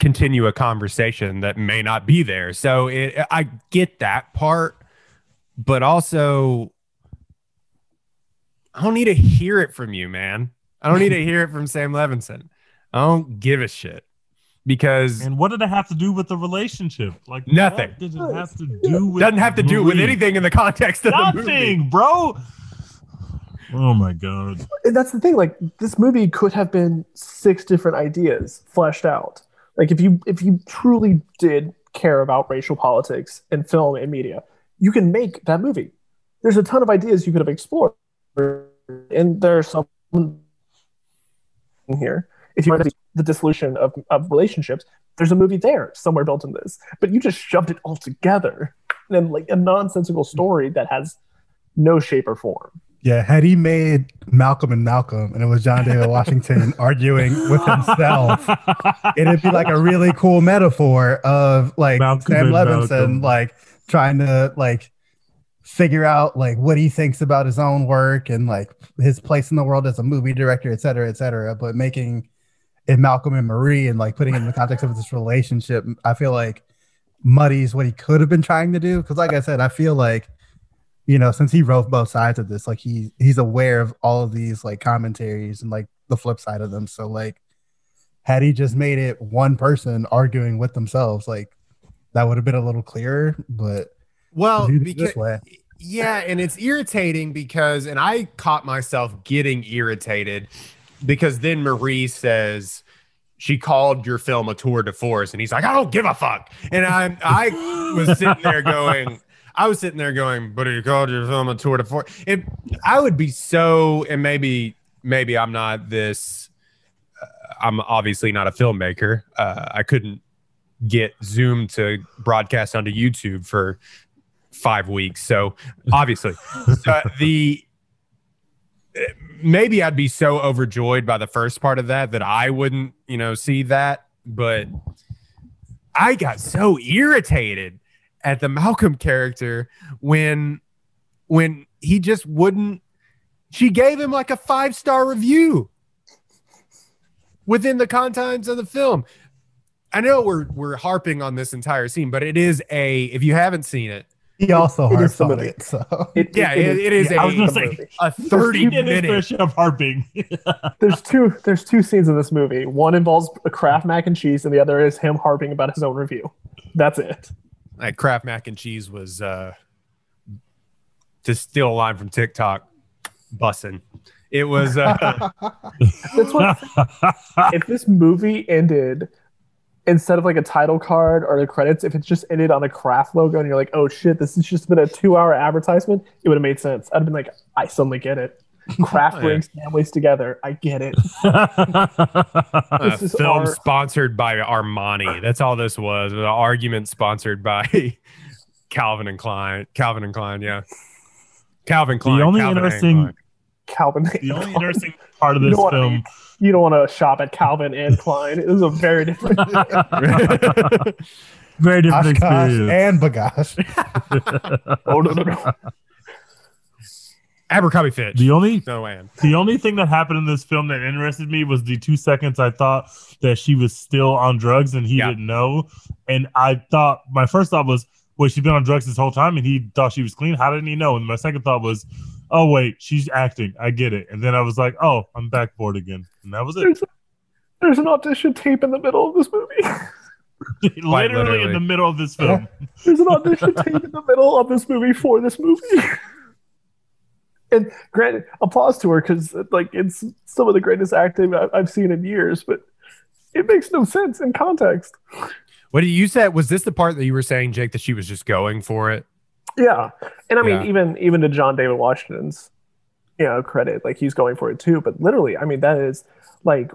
S4: continue a conversation that may not be there. So it, I get that part, but also I don't need to hear it from you, man. I don't need to hear it from Sam Levinson. I don't give a shit because
S7: And what did it have to do with the relationship? Like
S4: Nothing.
S7: What did it have to do with?
S4: doesn't have to do with anything in the context of the movie.
S7: Nothing, bro. Oh my god.
S6: And that's the thing, like this movie could have been six different ideas fleshed out. Like if you if you truly did care about racial politics in film and media, you can make that movie. There's a ton of ideas you could have explored. And there's some here. If you want to see the dissolution of, of relationships, there's a movie there somewhere built in this. But you just shoved it all together in like a nonsensical story that has no shape or form.
S5: Yeah, had he made Malcolm and Malcolm and it was John David Washington arguing with himself, it'd be like a really cool metaphor of like
S7: Malcolm
S5: Sam Levinson
S7: Malcolm.
S5: like trying to like figure out like what he thinks about his own work and like his place in the world as a movie director, et cetera, et cetera. But making it Malcolm and Marie and like putting it in the context of this relationship, I feel like muddies what he could have been trying to do. Cause like I said, I feel like you know, since he wrote both sides of this, like he he's aware of all of these like commentaries and like the flip side of them. So like had he just made it one person arguing with themselves, like that would have been a little clearer. But
S4: Well, because yeah, and it's irritating because, and I caught myself getting irritated because then Marie says she called your film a tour de force, and he's like, I don't give a fuck, and I I was sitting there going. I was sitting there going, but you called your film a tour de force. It, I would be so, and maybe, maybe I'm not this. Uh, I'm obviously not a filmmaker. Uh, I couldn't get Zoom to broadcast onto YouTube for five weeks. So obviously, uh, the maybe I'd be so overjoyed by the first part of that that I wouldn't, you know, see that but I got so irritated at the Malcolm character when when he just wouldn't she gave him like a five star review within the confines of the film. I know we're we're harping on this entire scene, but it is a if you haven't seen it,
S5: He also
S6: It is
S5: harps on it. So
S6: It,
S4: yeah, it, it is
S7: Yeah, I
S4: a,
S7: was gonna say
S4: a 30
S7: he did his fair
S4: minute
S7: share of harping.
S6: There's two. There's two scenes in this movie. One involves a Kraft mac and cheese, and the other is him harping about his own review. That's it.
S4: like Kraft mac and cheese was uh to steal a line from TikTok, bussin'. It was uh
S6: That's what. if this movie ended instead of like a title card or the credits, if it's just ended on a Kraft logo, and you're like, "Oh shit, this has just been a two-hour advertisement," it would have made sense. I'd have been like, "I suddenly get it." Oh, Kraft
S4: Yeah.
S6: brings families together. I get it.
S4: a
S6: This is
S4: film
S6: our-
S4: sponsored by Armani. That's all this was. An argument sponsored by Calvin and Klein. Calvin and Klein, yeah. Calvin Klein.
S7: The only
S4: Calvin
S7: interesting-
S4: Klein.
S6: Calvin.
S7: the only interesting part of this
S6: don't wanna
S7: film,
S6: You don't want to shop at Calvin and Klein. It was a very different.
S7: very different
S5: Oshkosh
S7: experience.
S5: and Bagash.
S6: oh no no no!
S4: Abercrombie Fitch.
S7: The only
S4: no way.
S7: the only thing that happened in this film that interested me was the two seconds I thought that she was still on drugs and he
S4: Yeah.
S7: didn't know. And I thought my first thought was, wait, she's been on drugs this whole time and he thought she was clean. How didn't he know? And my second thought was, oh wait, she's acting. I get it. And then I was like, oh, I'm back bored again. And that was it.
S6: There's, there's an audition tape in the middle of this movie.
S7: literally,
S4: literally.
S7: in the middle of this film.
S6: There's an audition tape in the middle of this movie for this movie. and granted, applause to her because like it's some of the greatest acting I- I've seen in years, but it makes no sense in context.
S4: What did you say? Was this the part that you were saying, Jake, that she was just going for it?
S6: Yeah, and I mean,
S4: Yeah.
S6: even even to John David Washington's, you know, credit, like he's going for it too. But literally, I mean, that is like,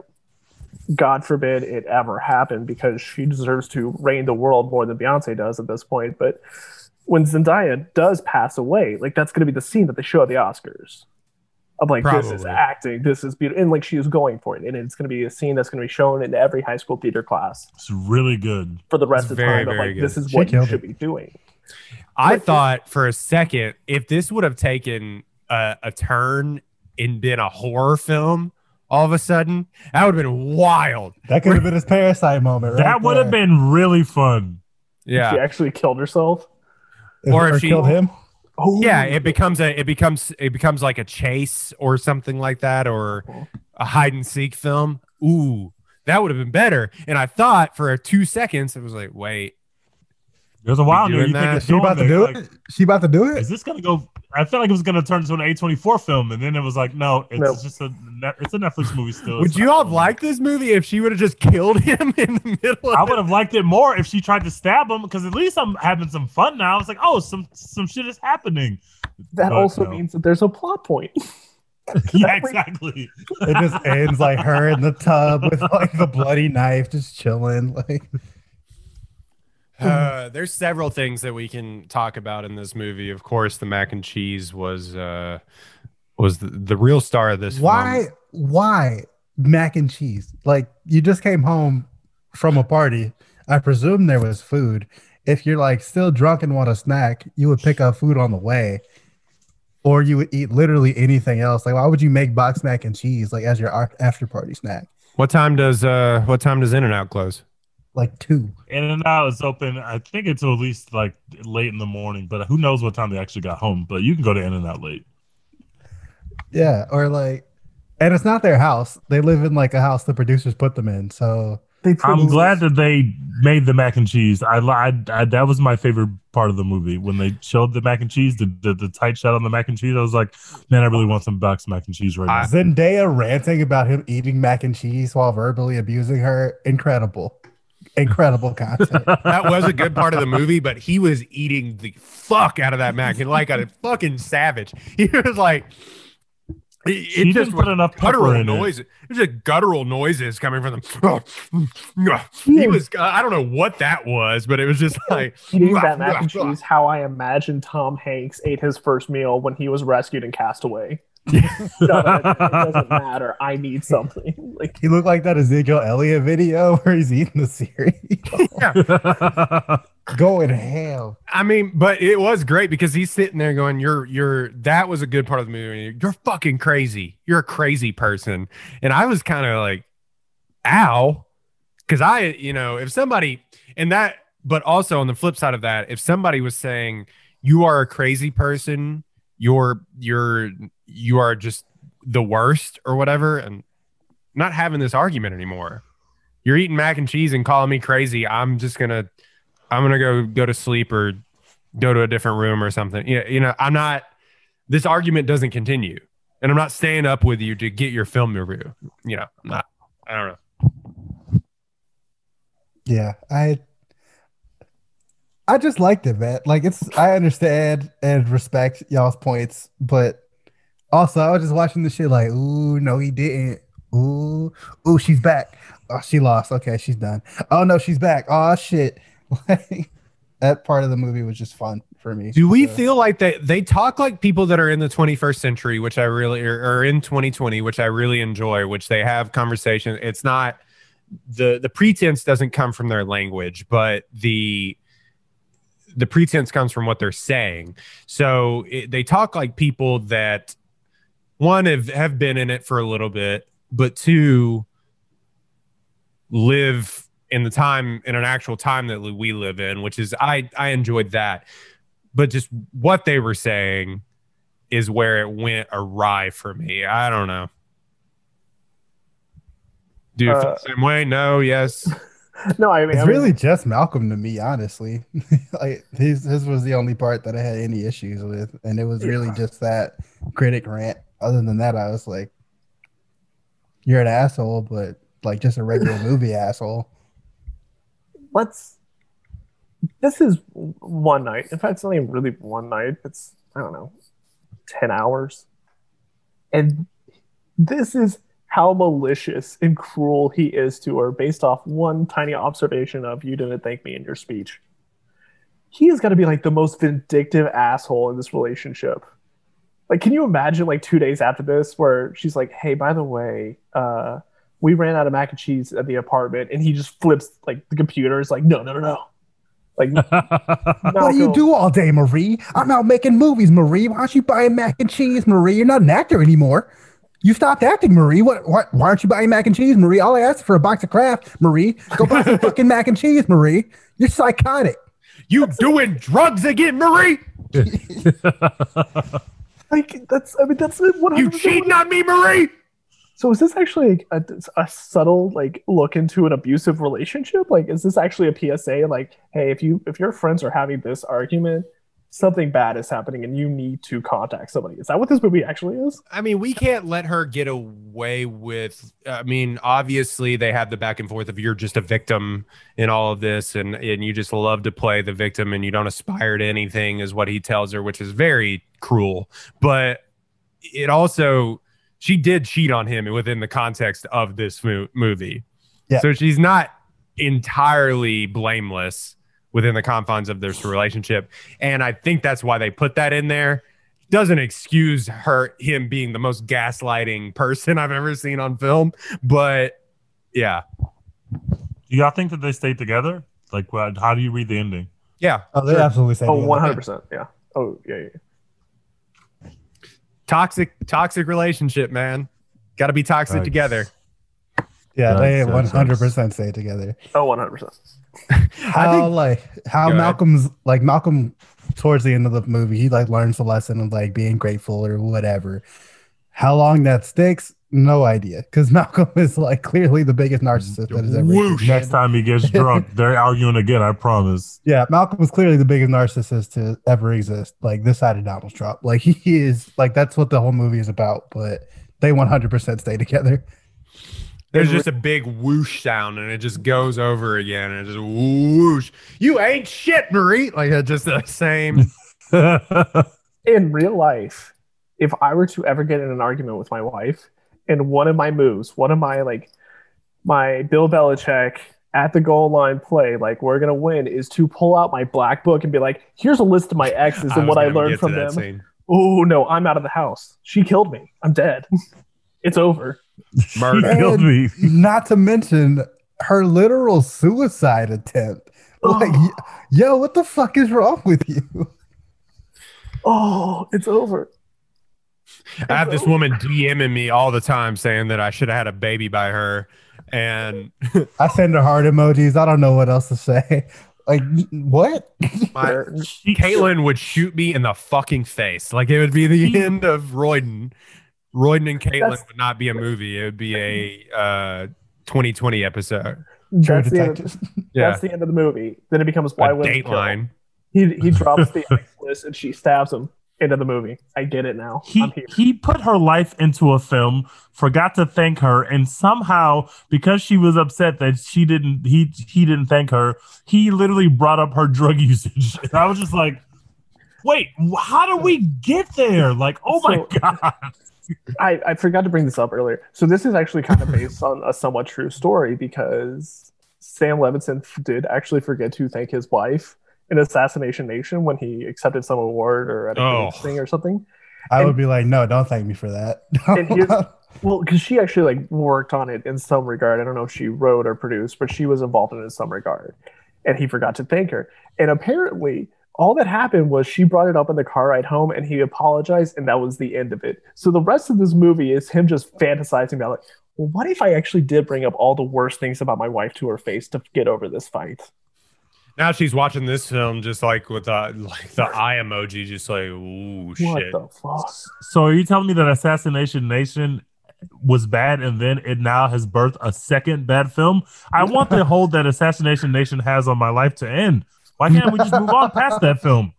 S6: God forbid it ever happened because she deserves to reign the world more than Beyonce does at this point. But when Zendaya does pass away, like that's going to be the scene that they show at the Oscars. Of like this is acting, this is beautiful, and like she is going for it, and it's going to be a scene that's going to be shown in every high school theater class
S7: It's really good.
S6: for the rest
S4: It's
S6: of the
S4: very,
S6: time. Of like
S4: good.
S6: this is
S5: She
S6: what you should
S5: it.
S6: be doing.
S4: I
S6: But-
S4: thought for a second if this would have taken a, a turn and been a horror film all of a sudden, that would have been wild.
S5: That could have been his parasite moment. Right
S7: that would have been really fun.
S4: Yeah.
S6: She actually killed herself.
S4: or if she-
S5: killed him.
S6: Oh,
S4: yeah it becomes a it becomes it becomes like a chase or something like that or a hide and seek film ooh that would have been better and i thought for two seconds it was like wait
S7: There's a while
S4: doing
S7: you think
S4: that?
S7: it's
S5: She about to do
S7: there,
S5: it. She about to do it?
S7: Is this gonna go? I felt like it was gonna turn into an A24 film, and then it was like, no, it's
S6: No.
S7: just a it's a Netflix movie still.
S4: would
S7: It's
S4: you all have
S7: film.
S4: liked this movie if she would have just killed him in the middle of
S7: I would have liked it more if she tried to stab him because at least I'm having some fun now. It's like, oh, some some shit is happening.
S6: That
S7: But
S6: also
S7: no.
S6: means that there's a plot point.
S7: Yeah, exactly.
S5: It just ends like her in the tub with like the bloody knife, just chilling. Like
S4: Uh, there's several things that we can talk about in this movie. Of course, the mac and cheese was uh, was the, the real star of this.
S5: why?
S4: film.
S5: Why mac and cheese? Like you just came home from a party. I presume there was food. If you're like still drunk and want a snack, you would pick up food on the way, or you would eat literally anything else. Like why would you make box mac and cheese like as your after party snack?
S4: What time does uh what time does In and Out close?
S5: Like two.
S7: In and out is open. I think until at least like late in the morning, but who knows what time they actually got home. But you can go to In and Out late.
S5: Yeah, or like, and it's not their house. They live in like a house the producers put them in. So
S6: They
S7: I'm
S6: totally-
S7: glad that they made the mac and cheese. I, I, I that was my favorite part of the movie when they showed the mac and cheese, the, the, the tight shot on the mac and cheese. I was like, man, I really want some box mac and cheese right now.
S5: Zendaya ranting about him eating mac and cheese while verbally abusing her, incredible, incredible content.
S4: that was a good part of the movie, but he was eating the fuck out of that mac and like a fucking savage. He was like, it, it
S7: She
S4: just
S7: didn't put
S4: was
S7: enough pepper
S4: guttural
S7: in it.
S4: noises. There's just guttural noises coming from them. Hmm. He was, I don't know what that was, but it was just like
S6: eating that mac and cheese how I imagine Tom Hanks ate his first meal when he was rescued in Castaway. No, no, it, it doesn't matter. I need something. Like
S5: He looked like that Ezekiel Elliott video where he's eating the cereal, going ham.
S4: I mean, but it was great because he's sitting there going, "You're, you're." That was a good part of the movie. You're fucking crazy. You're a crazy person, and I was kind of like, "Ow," because I, you know, if somebody and that, but also on the flip side of that, if somebody was saying you are a crazy person, you're, you're, you are just the worst or whatever, and not having this argument anymore. You're eating mac and cheese and calling me crazy. I'm just gonna I'm gonna go go to sleep or go to a different room or something. You know, you know, I'm not. This argument doesn't continue, and I'm not staying up with you to get your film review. You know, I'm not. I don't know.
S5: Yeah, I I just liked it, man. Like it's I understand and respect y'all's points, but also I was just watching the shit like, ooh, no, he didn't. Ooh, ooh, she's back. Oh, she lost. Okay, she's done. Oh no, she's back. Oh shit. Like that part of the movie was just fun for me.
S4: Do we
S5: So-
S4: feel like that they talk like people that are in the 21st century, which I really or, or in 2020, which I really enjoy, which they have conversation. It's not the the pretense doesn't come from their language, but the the pretense comes from what they're saying. So it, they talk like people that one have have been in it for a little bit, but two live in the time in an actual time that we live in, which is I I enjoyed that but just what they were saying is where it went awry for me. I don't know. Do you feel
S6: Uh,
S4: the same way? No, yes.
S6: no, I mean,
S5: It's
S6: I mean,
S5: really just Malcolm to me, honestly. like his his was the only part that I had any issues with, and it was really just that critic rant. Other than that, I was like, "You're an asshole," but like just a regular movie asshole.
S6: let's. This is one night. In fact, it's only really one night. It's I don't know, ten hours, and this is how malicious and cruel he is to her based off one tiny observation of you didn't thank me in your speech. He is going to be like the most vindictive asshole in this relationship. Like, can you imagine like two days after this where she's like, "Hey, by the way, uh, we ran out of mac and cheese at the apartment," and he just flips like the computer. Is like, "No, no, no, no." Like,
S5: What do you do all day, Marie? I'm out making movies, Marie. Why aren't you buying mac and cheese, Marie? You're not an actor anymore. You stopped acting, Marie. What, what? Why aren't you buying mac and cheese, Marie? All I asked for a box of Kraft, Marie. Go buy some fucking mac and cheese, Marie. You're psychotic.
S4: You doing drugs again, Marie?
S6: Like that's I mean that's one
S4: You cheating on me, Marie?
S6: So is this actually a, a subtle like look into an abusive relationship? Like, is this actually a PSA? Like, hey, if you if your friends are having this argument, something bad is happening, and you need to contact somebody. Is that what this movie actually is?
S4: I mean, we can't let her get away with. I mean, obviously, they have the back and forth of you're just a victim in all of this, and and you just love to play the victim, and you don't aspire to anything, is what he tells her, which is very cruel. But it also, she did cheat on him within the context of this mo- movie.
S5: Yeah.
S4: So she's not entirely blameless within the confines of this relationship, and I think that's why they put that in there doesn't excuse her him being the most gaslighting person I've ever seen on film, but yeah,
S7: Do y'all think that they stayed together? Like, what, how do you read the ending?
S4: yeah.
S5: Oh, they
S4: sure.
S5: absolutely say
S6: Oh, one hundred percent. Yeah. Oh, yeah, yeah.
S4: Toxic, toxic relationship, man. Got to be toxic
S7: Right.
S4: together.
S5: Yeah, they
S7: That's-
S5: one
S7: that's-
S5: hundred percent stay together.
S6: Oh, one hundred percent.
S5: How
S4: think-
S5: like how
S4: Go ahead.
S5: Malcolm's like Malcolm towards the end of the movie, he like learns the lesson of like being grateful or whatever. How long that sticks, no idea. Because Malcolm is like clearly the biggest narcissist that has ever.
S4: Whoosh.
S7: Next time he gets drunk, they're arguing again. I promise.
S5: Yeah, Malcolm is clearly the biggest narcissist to ever exist. Like this side of Donald Trump. Like he is like that's what the whole movie is about. But they one hundred percent stay together.
S4: There's just a big whoosh sound and it just goes over again and it just whoosh. You ain't shit, Marie. Like uh, just the same.
S6: in real life, if I were to ever get in an argument with my wife, and one of my moves, one of my like my Bill Belichick at the goal line play, like we're gonna win, is to pull out my black book and be like, here's a list of my exes and
S4: was
S6: what I learned from them. Oh no, I'm out of the house. She killed me. I'm dead. it's over.
S7: She
S4: Murder.
S7: killed me.
S5: Not to mention her literal suicide attempt. Oh. Like, y- yo, what the fuck is wrong with you?
S6: Oh, it's over.
S4: I have this woman DMing me all the time saying that I should have had a baby by her. And
S5: I send her heart emojis. I don't know what else to say. Like, what?
S4: my, Caitlin would shoot me in the fucking face. Like it would be the end of Royden. Royden and Caitlin
S6: That's-
S4: would not be a movie. It would be a uh, 2020 episode.
S6: That's the, end of.
S4: Yeah.
S6: that's the end of the movie. Then it becomes why
S4: a
S6: women.
S4: Dateline.
S6: He he drops the ice list and she stabs him. End of the movie. I get it now.
S7: He he put her life into a film, forgot to thank her, and somehow because she was upset that she didn't he he didn't thank her, he literally brought up her drug usage. And I was just like, wait, how do we get there? Like, oh my
S6: So-
S7: god.
S6: I, I forgot to bring this up earlier. So this is actually kind of based on a somewhat true story because Sam Levinson did actually forget to thank his wife in Assassination Nation when he accepted some award or at a
S4: Oh.
S6: thing or something.
S5: I
S6: And-
S5: would be like, no, don't thank me for that.
S6: And Well, because she actually like worked on it in some regard. I don't know if she wrote or produced, but she was involved in it in some regard. And he forgot to thank her. And apparently, all that happened was she brought it up in the car ride home, and he apologized, and that was the end of it. So the rest of this movie is him just fantasizing about like, well, what if I actually did bring up all the worst things about my wife to her face to get over this fight?
S4: Now she's watching this film just like with the like the eye emoji, just like ooh
S6: What
S4: shit.
S6: the fuck?
S7: So are you telling me that Assassination Nation was bad and then it now has birthed a second bad film? I want the hold that Assassination Nation has on my life to end. Why can't we just move on past that film?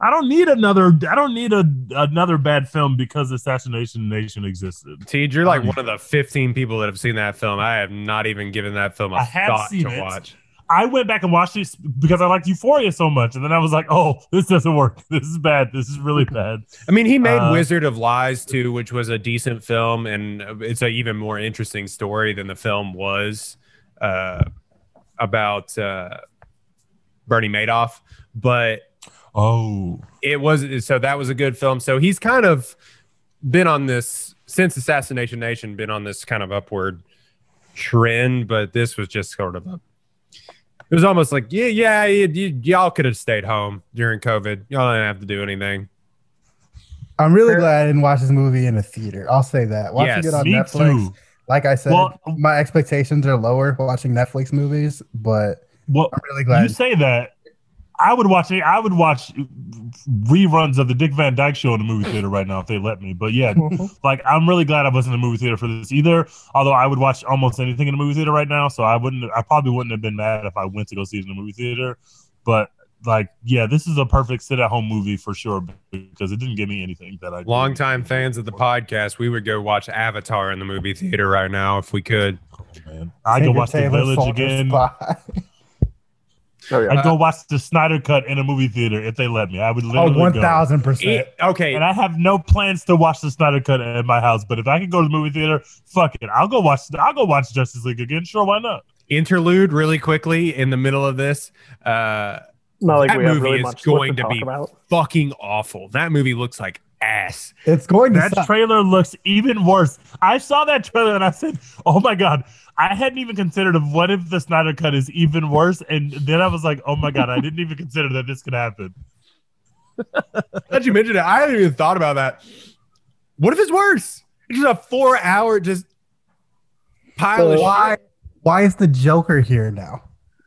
S7: I don't need another I don't need a another bad film because Assassination Nation existed.
S4: Teej, you're like one of the 15 people that have seen that film. I have not even given that film a
S7: I
S4: thought to
S7: it.
S4: watch.
S7: I went back and watched it because I liked Euphoria so much, and then I was like, "Oh, this doesn't work. This is bad. This is really bad."
S4: I mean, he made
S7: Uh,
S4: Wizard of Lies too, which was a decent film, and it's an even more interesting story than the film was uh, about uh, Bernie Madoff. But
S7: Oh,
S4: it was so that was a good film. So he's kind of been on this since Assassination Nation, been on this kind of upward trend. But this was just sort of a. It was almost like yeah, yeah, y- y- y'all could have stayed home during COVID. Y'all didn't have to do anything.
S5: I'm really glad I didn't watch this movie in a theater. I'll say that. Watching
S4: Yes,
S5: it on Netflix,
S7: too.
S5: like I said,
S7: Well-
S5: my expectations are lower watching Netflix movies, but
S7: Well,
S5: I'm really glad.
S7: you say that. I would watch. I would watch reruns of the Dick Van Dyke Show in the movie theater right now if they let me. But yeah, like I'm really glad I wasn't in the movie theater for this either. Although I would watch almost anything in the movie theater right now, so I wouldn't. I probably wouldn't have been mad if I went to go see it in the movie theater. But like, yeah, this is a perfect sit-at-home movie for sure because it didn't give me anything that I.
S4: Longtime fans of the podcast, we would go watch Avatar in the movie theater right now if we could.
S7: Oh, man. I
S5: Tinker
S7: go watch the Village
S5: Soldier
S7: again.
S5: Spy.
S6: Oh yeah.
S7: I'd go watch the Snyder Cut in a movie theater if they let me. I would
S5: Oh,
S7: literally
S5: one
S7: go.
S5: thousand percent.
S4: Okay,
S7: And I have no plans to watch the Snyder Cut at my house. But if I can go to the movie theater, fuck it. I'll go watch. I'll go watch Justice League again. Sure, why not?
S4: interlude really quickly in the middle of this. Uh,
S6: Not like
S4: that
S6: we have
S4: movie
S6: really
S4: is
S6: much
S4: going
S6: to
S4: to be
S6: about.
S4: fucking awful. That movie looks like ass.
S5: It's going to
S7: That
S5: suck.
S7: trailer looks even worse. I saw that trailer and I said, "Oh my god." I hadn't even considered of what if the Snyder Cut is even worse, and then I was like, "Oh my god!" I didn't even consider that this could happen.
S4: How'd you mentioned it? I hadn't even thought about that. What if it's worse? It's just a four hour just pile of
S5: why?
S4: shit.
S5: Why is the Joker here now?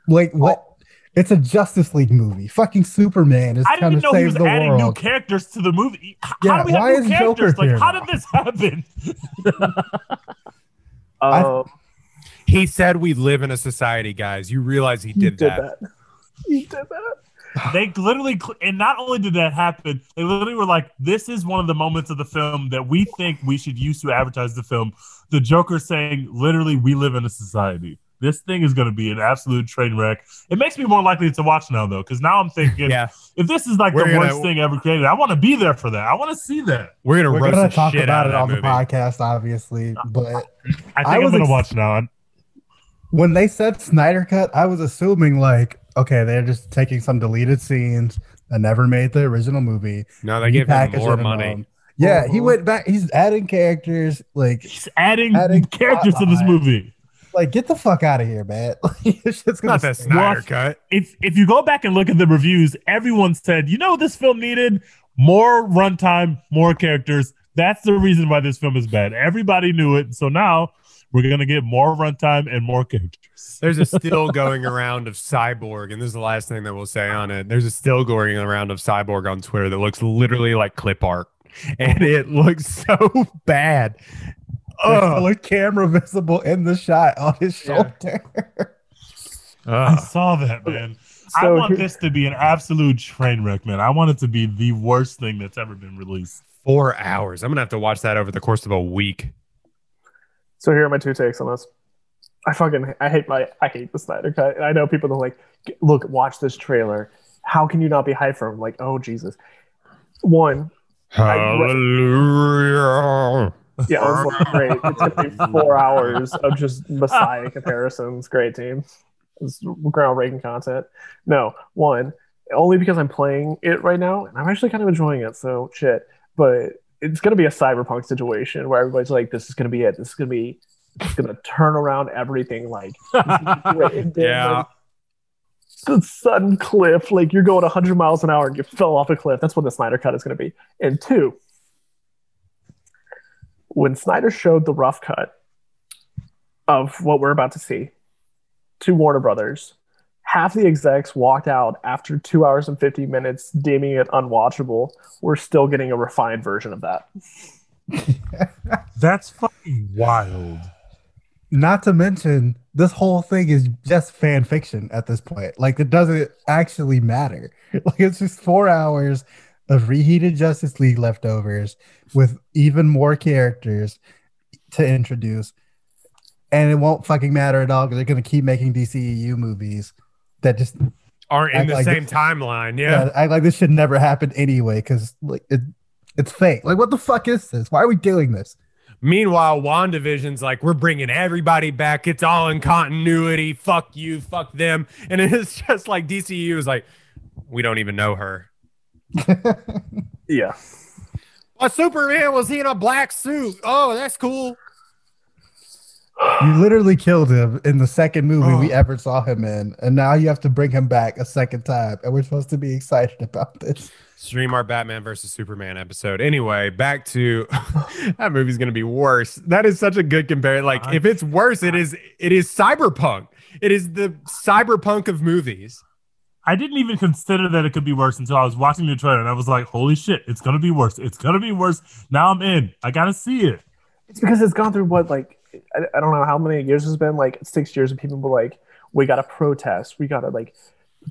S5: Like what? It's a Justice League movie. Fucking Superman is
S7: I
S5: trying
S7: didn't
S5: to
S7: know he was
S5: the
S7: adding new characters to the movie. H-
S5: Yeah,
S7: how do we have
S5: why
S7: new
S5: is
S7: characters?
S5: Joker
S7: like,
S5: here
S7: how
S5: now?
S7: did this happen?
S5: I-
S6: Um,
S4: He said we live in a society, guys. You realize he
S6: he
S4: did,
S6: did
S4: that.
S6: that. He did that.
S7: they literally, and not only did that happen, they literally were like, "This is one of the moments of the film that we think we should use to advertise the film." The Joker saying, "Literally, we live in a society." This thing is going to be an absolute train wreck. It makes me more likely to watch now, though, because now I'm thinking,
S4: Yeah,
S7: if this is like
S4: We're
S7: the
S4: gonna-
S7: worst thing ever created, I want to be there for that. I want to see that.
S4: we're gonna
S5: We're
S4: roast
S5: gonna
S4: the
S5: talk
S4: shit
S5: about
S4: out
S5: it on
S4: that
S5: the podcast, obviously. But
S7: I think
S5: I
S7: I am
S5: was
S7: going to
S5: ex-
S7: watch now.
S5: When they said Snyder Cut, I was assuming like, okay, they're just taking some deleted scenes, that never made the original movie.
S4: No, they give him
S5: repackaged
S4: more
S5: it and
S4: money.
S5: all. Yeah, he
S6: Mhm.
S5: went back. He's adding characters. Like,
S7: He's adding,
S5: Adding
S7: characters to this movie.
S5: like get the fuck out of here, man. It's just gonna
S4: Not the
S5: stink.
S4: Snyder
S7: Well,
S4: cut.
S7: If if you go back and look at the reviews, everyone said, you know, this film needed more runtime, more characters. That's the reason why this film is bad. Everybody knew it. So now we're gonna get more runtime and more characters.
S4: There's a still going around of Cyborg, and this is the last thing that we'll say on it. There's a still going around of Cyborg on Twitter that looks literally like clip art, and it looks so bad.
S5: There's
S4: Ugh.
S5: still a camera visible in the shot on his
S4: Yeah.
S5: shoulder.
S7: I saw that, man. I want this to be an absolute train wreck, man. I want it to be the worst thing that's ever been released.
S4: Four hours. I'm gonna have to watch that over the course of a week.
S6: So here are my two takes on this. I fucking I hate my I hate the Snyder cut. And I know people are like, look, watch this trailer. How can you not be hyped for him? Like, oh Jesus. One,
S4: Hallelujah.
S6: yeah, it was like, great. It's gonna be four hours of just Messiah comparisons. Great team. It's groundbreaking content. No, one, only because I'm playing it right now and I'm actually kind of enjoying it. So shit. But it's gonna be a cyberpunk situation where everybody's like, this is gonna be it. This is gonna be it's gonna turn around everything like then,
S4: Yeah.
S6: like, the sudden cliff, like you're going 100 miles an hour and you fell off a cliff. That's what the Snyder cut is going to be. And two, when Snyder showed the rough cut of what we're about to see to Warner Brothers, half the execs walked out after two hours and 50 minutes, deeming it unwatchable. We're still getting a refined version of that.
S7: That's fucking wild.
S5: Not to mention, this whole thing is just fan fiction at this point. Like, it doesn't actually matter. Like, it's just four hours of reheated Justice League leftovers with even more characters to introduce. And it won't fucking matter at all because they're going to keep making DCEU movies that just
S4: Aren't in the
S5: like
S4: same
S5: this-
S4: timeline.
S5: yeah.
S4: Yeah.
S5: act like this should never happen anyway because like it, it's fake. Like, what the fuck is this? Why are we doing this?
S4: Meanwhile, WandaVision's like, we're bringing everybody back. It's all in continuity. Fuck you. Fuck them. And it's just like DCU is like, we don't even know her.
S6: Yeah.
S4: A Superman was he in a black suit? Oh, that's cool.
S5: You literally killed him in the second movie we
S4: Oh.
S5: ever saw him in, and now you have to bring him back a second time, and we're supposed to be excited about this.
S4: Stream our Batman versus Superman episode. Anyway, back to that movie's gonna be worse. That is such a good comparison. Like, if it's worse, it is it is cyberpunk. It is the cyberpunk of movies.
S7: I didn't even consider that it could be worse until I was watching the trailer and I was like, holy shit, it's gonna be worse. It's gonna be worse. Now I'm in. I gotta see it.
S6: It's because it's gone through what like I, I don't know how many years it's been like six years and people were like we got to protest. We got to like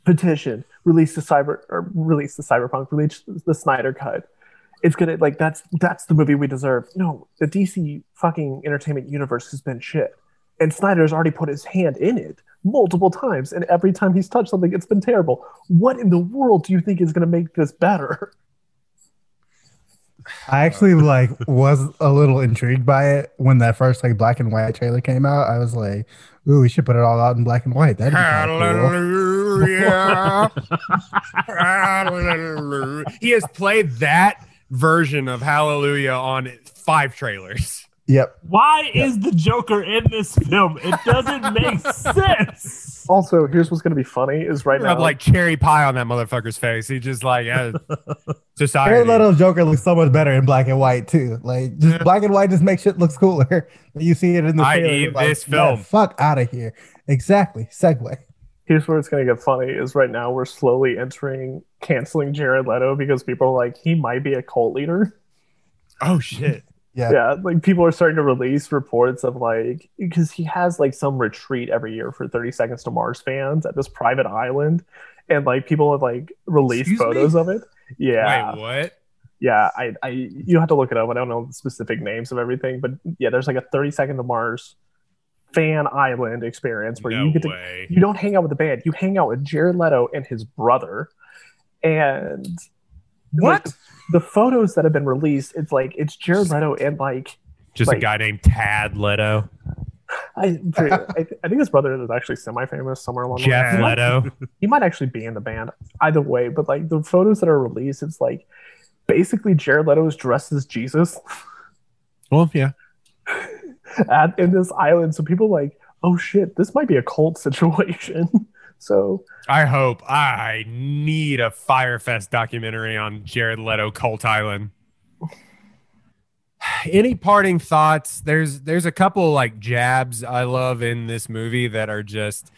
S6: petition release the cyber or release the cyberpunk release the Snyder cut. It's gonna like that's that's the movie we deserve. No the DC fucking entertainment universe has been shit and Snyder's already put his hand in it multiple times and every time he's touched something it's been terrible. What in the world do you think is gonna make this better
S5: I actually uh, like was a little intrigued by it when that first like black and white trailer came out. I was like, "Ooh, we should put it all out in black and white." That'd be kinda cool.
S4: Hallelujah. Hallelujah. He has played that version of Hallelujah on five trailers.
S5: Yep.
S7: Why is the Joker in this film? It doesn't make sense.
S6: Also here's what's gonna be funny is right now
S4: Rub like cherry pie on that motherfucker's face. He just like yeah, society.
S5: Jared Leto's Joker looks so much better in black and white too. Like just black and white just makes shit looks cooler. You see it in the
S4: I
S5: trailer,
S4: eat
S5: you're like,
S4: this
S5: "Yeah,
S4: film."
S5: fuck out of here. Exactly. Segue.
S6: here's where it's going to get funny is right now we're slowly entering canceling Jared Leto because people are like he might be a cult leader.
S4: Oh shit.
S5: Yeah.
S6: Yeah, like people are starting to release reports of like because he has like some retreat every year for 30 Seconds to Mars fans at this private island and like people have like released
S4: Excuse
S6: photos
S4: me?
S6: of it. Yeah.
S4: Wait, what?
S6: Yeah, I, I you have to look it up. I don't know the specific names of everything, but yeah, there's like a 30 Second to Mars fan island experience where
S4: No
S6: you get to
S4: way.
S6: you don't hang out with the band. You hang out with Jared Leto and his brother. And
S4: What?
S6: like, the photos that have been released, it's like it's Jared Leto and like
S4: Just a guy named Tad Leto.
S6: I, I, I think his brother is actually semi-famous somewhere along the
S4: Jeff
S6: line.
S4: Leto.
S6: He might actually be in the band. Either way, but like the photos that are released, it's like basically Jared Leto is dressed as Jesus
S4: Well, yeah.
S6: at in this island. So people like, oh shit, this might be a cult situation. So
S4: I hope I need a Fyre Fest documentary on Jared Leto Cult Island. Any parting thoughts? There's there's a couple like jabs I love in this movie that are just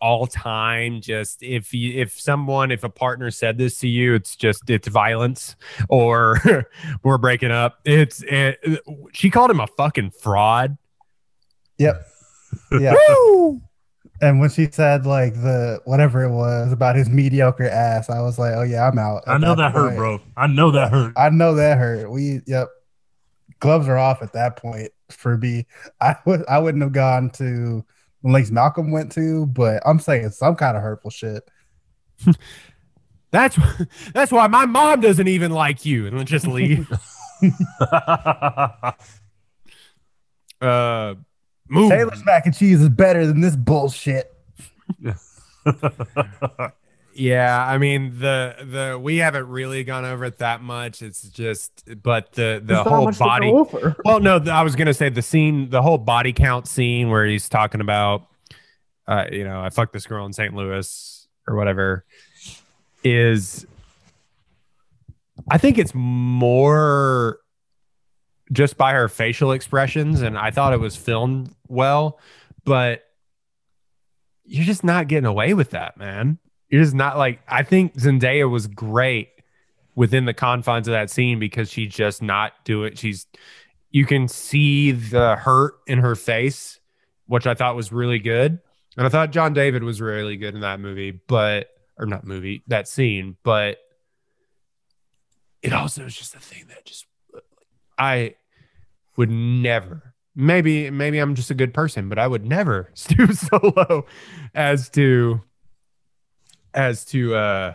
S4: all time. Just if you if someone if a partner said this to you, it's just it's violence or we're breaking up. It's it, she called him a fucking fraud.
S5: Yep. Yeah. And when she said like the whatever it was about his mediocre ass, I was like, oh yeah, I'm out.
S7: I know that hurt, bro. I know that hurt.
S5: I know that hurt. We yep. Gloves are off at that point for me. I would I wouldn't have gone to the links Malcolm went to, but I'm saying some kind of hurtful shit.
S4: That's that's why my mom doesn't even like you, and then just leave. uh, move.
S5: Taylor's mac and cheese is better than this bullshit.
S4: Yeah, I mean the the we haven't really gone over it that much. It's just, but the the
S6: there's
S4: whole
S6: much to go
S4: body.
S6: over.
S4: Well, no, th- I was gonna say the scene, the whole body count scene where he's talking about, uh, you know, I fucked this girl in St. Louis or whatever, is. I think it's more just by her facial expressions, and I thought it was filmed well, but you're just not getting away with that, man. You're just not like I think Zendaya was great within the confines of that scene because she's just not doing she's you can see the hurt in her face, which I thought was really good. And I thought John David was really good in that movie, but or not movie, that scene, but it also is just a thing that just I would never maybe maybe I'm just a good person, but I would never stoop so low as to as to uh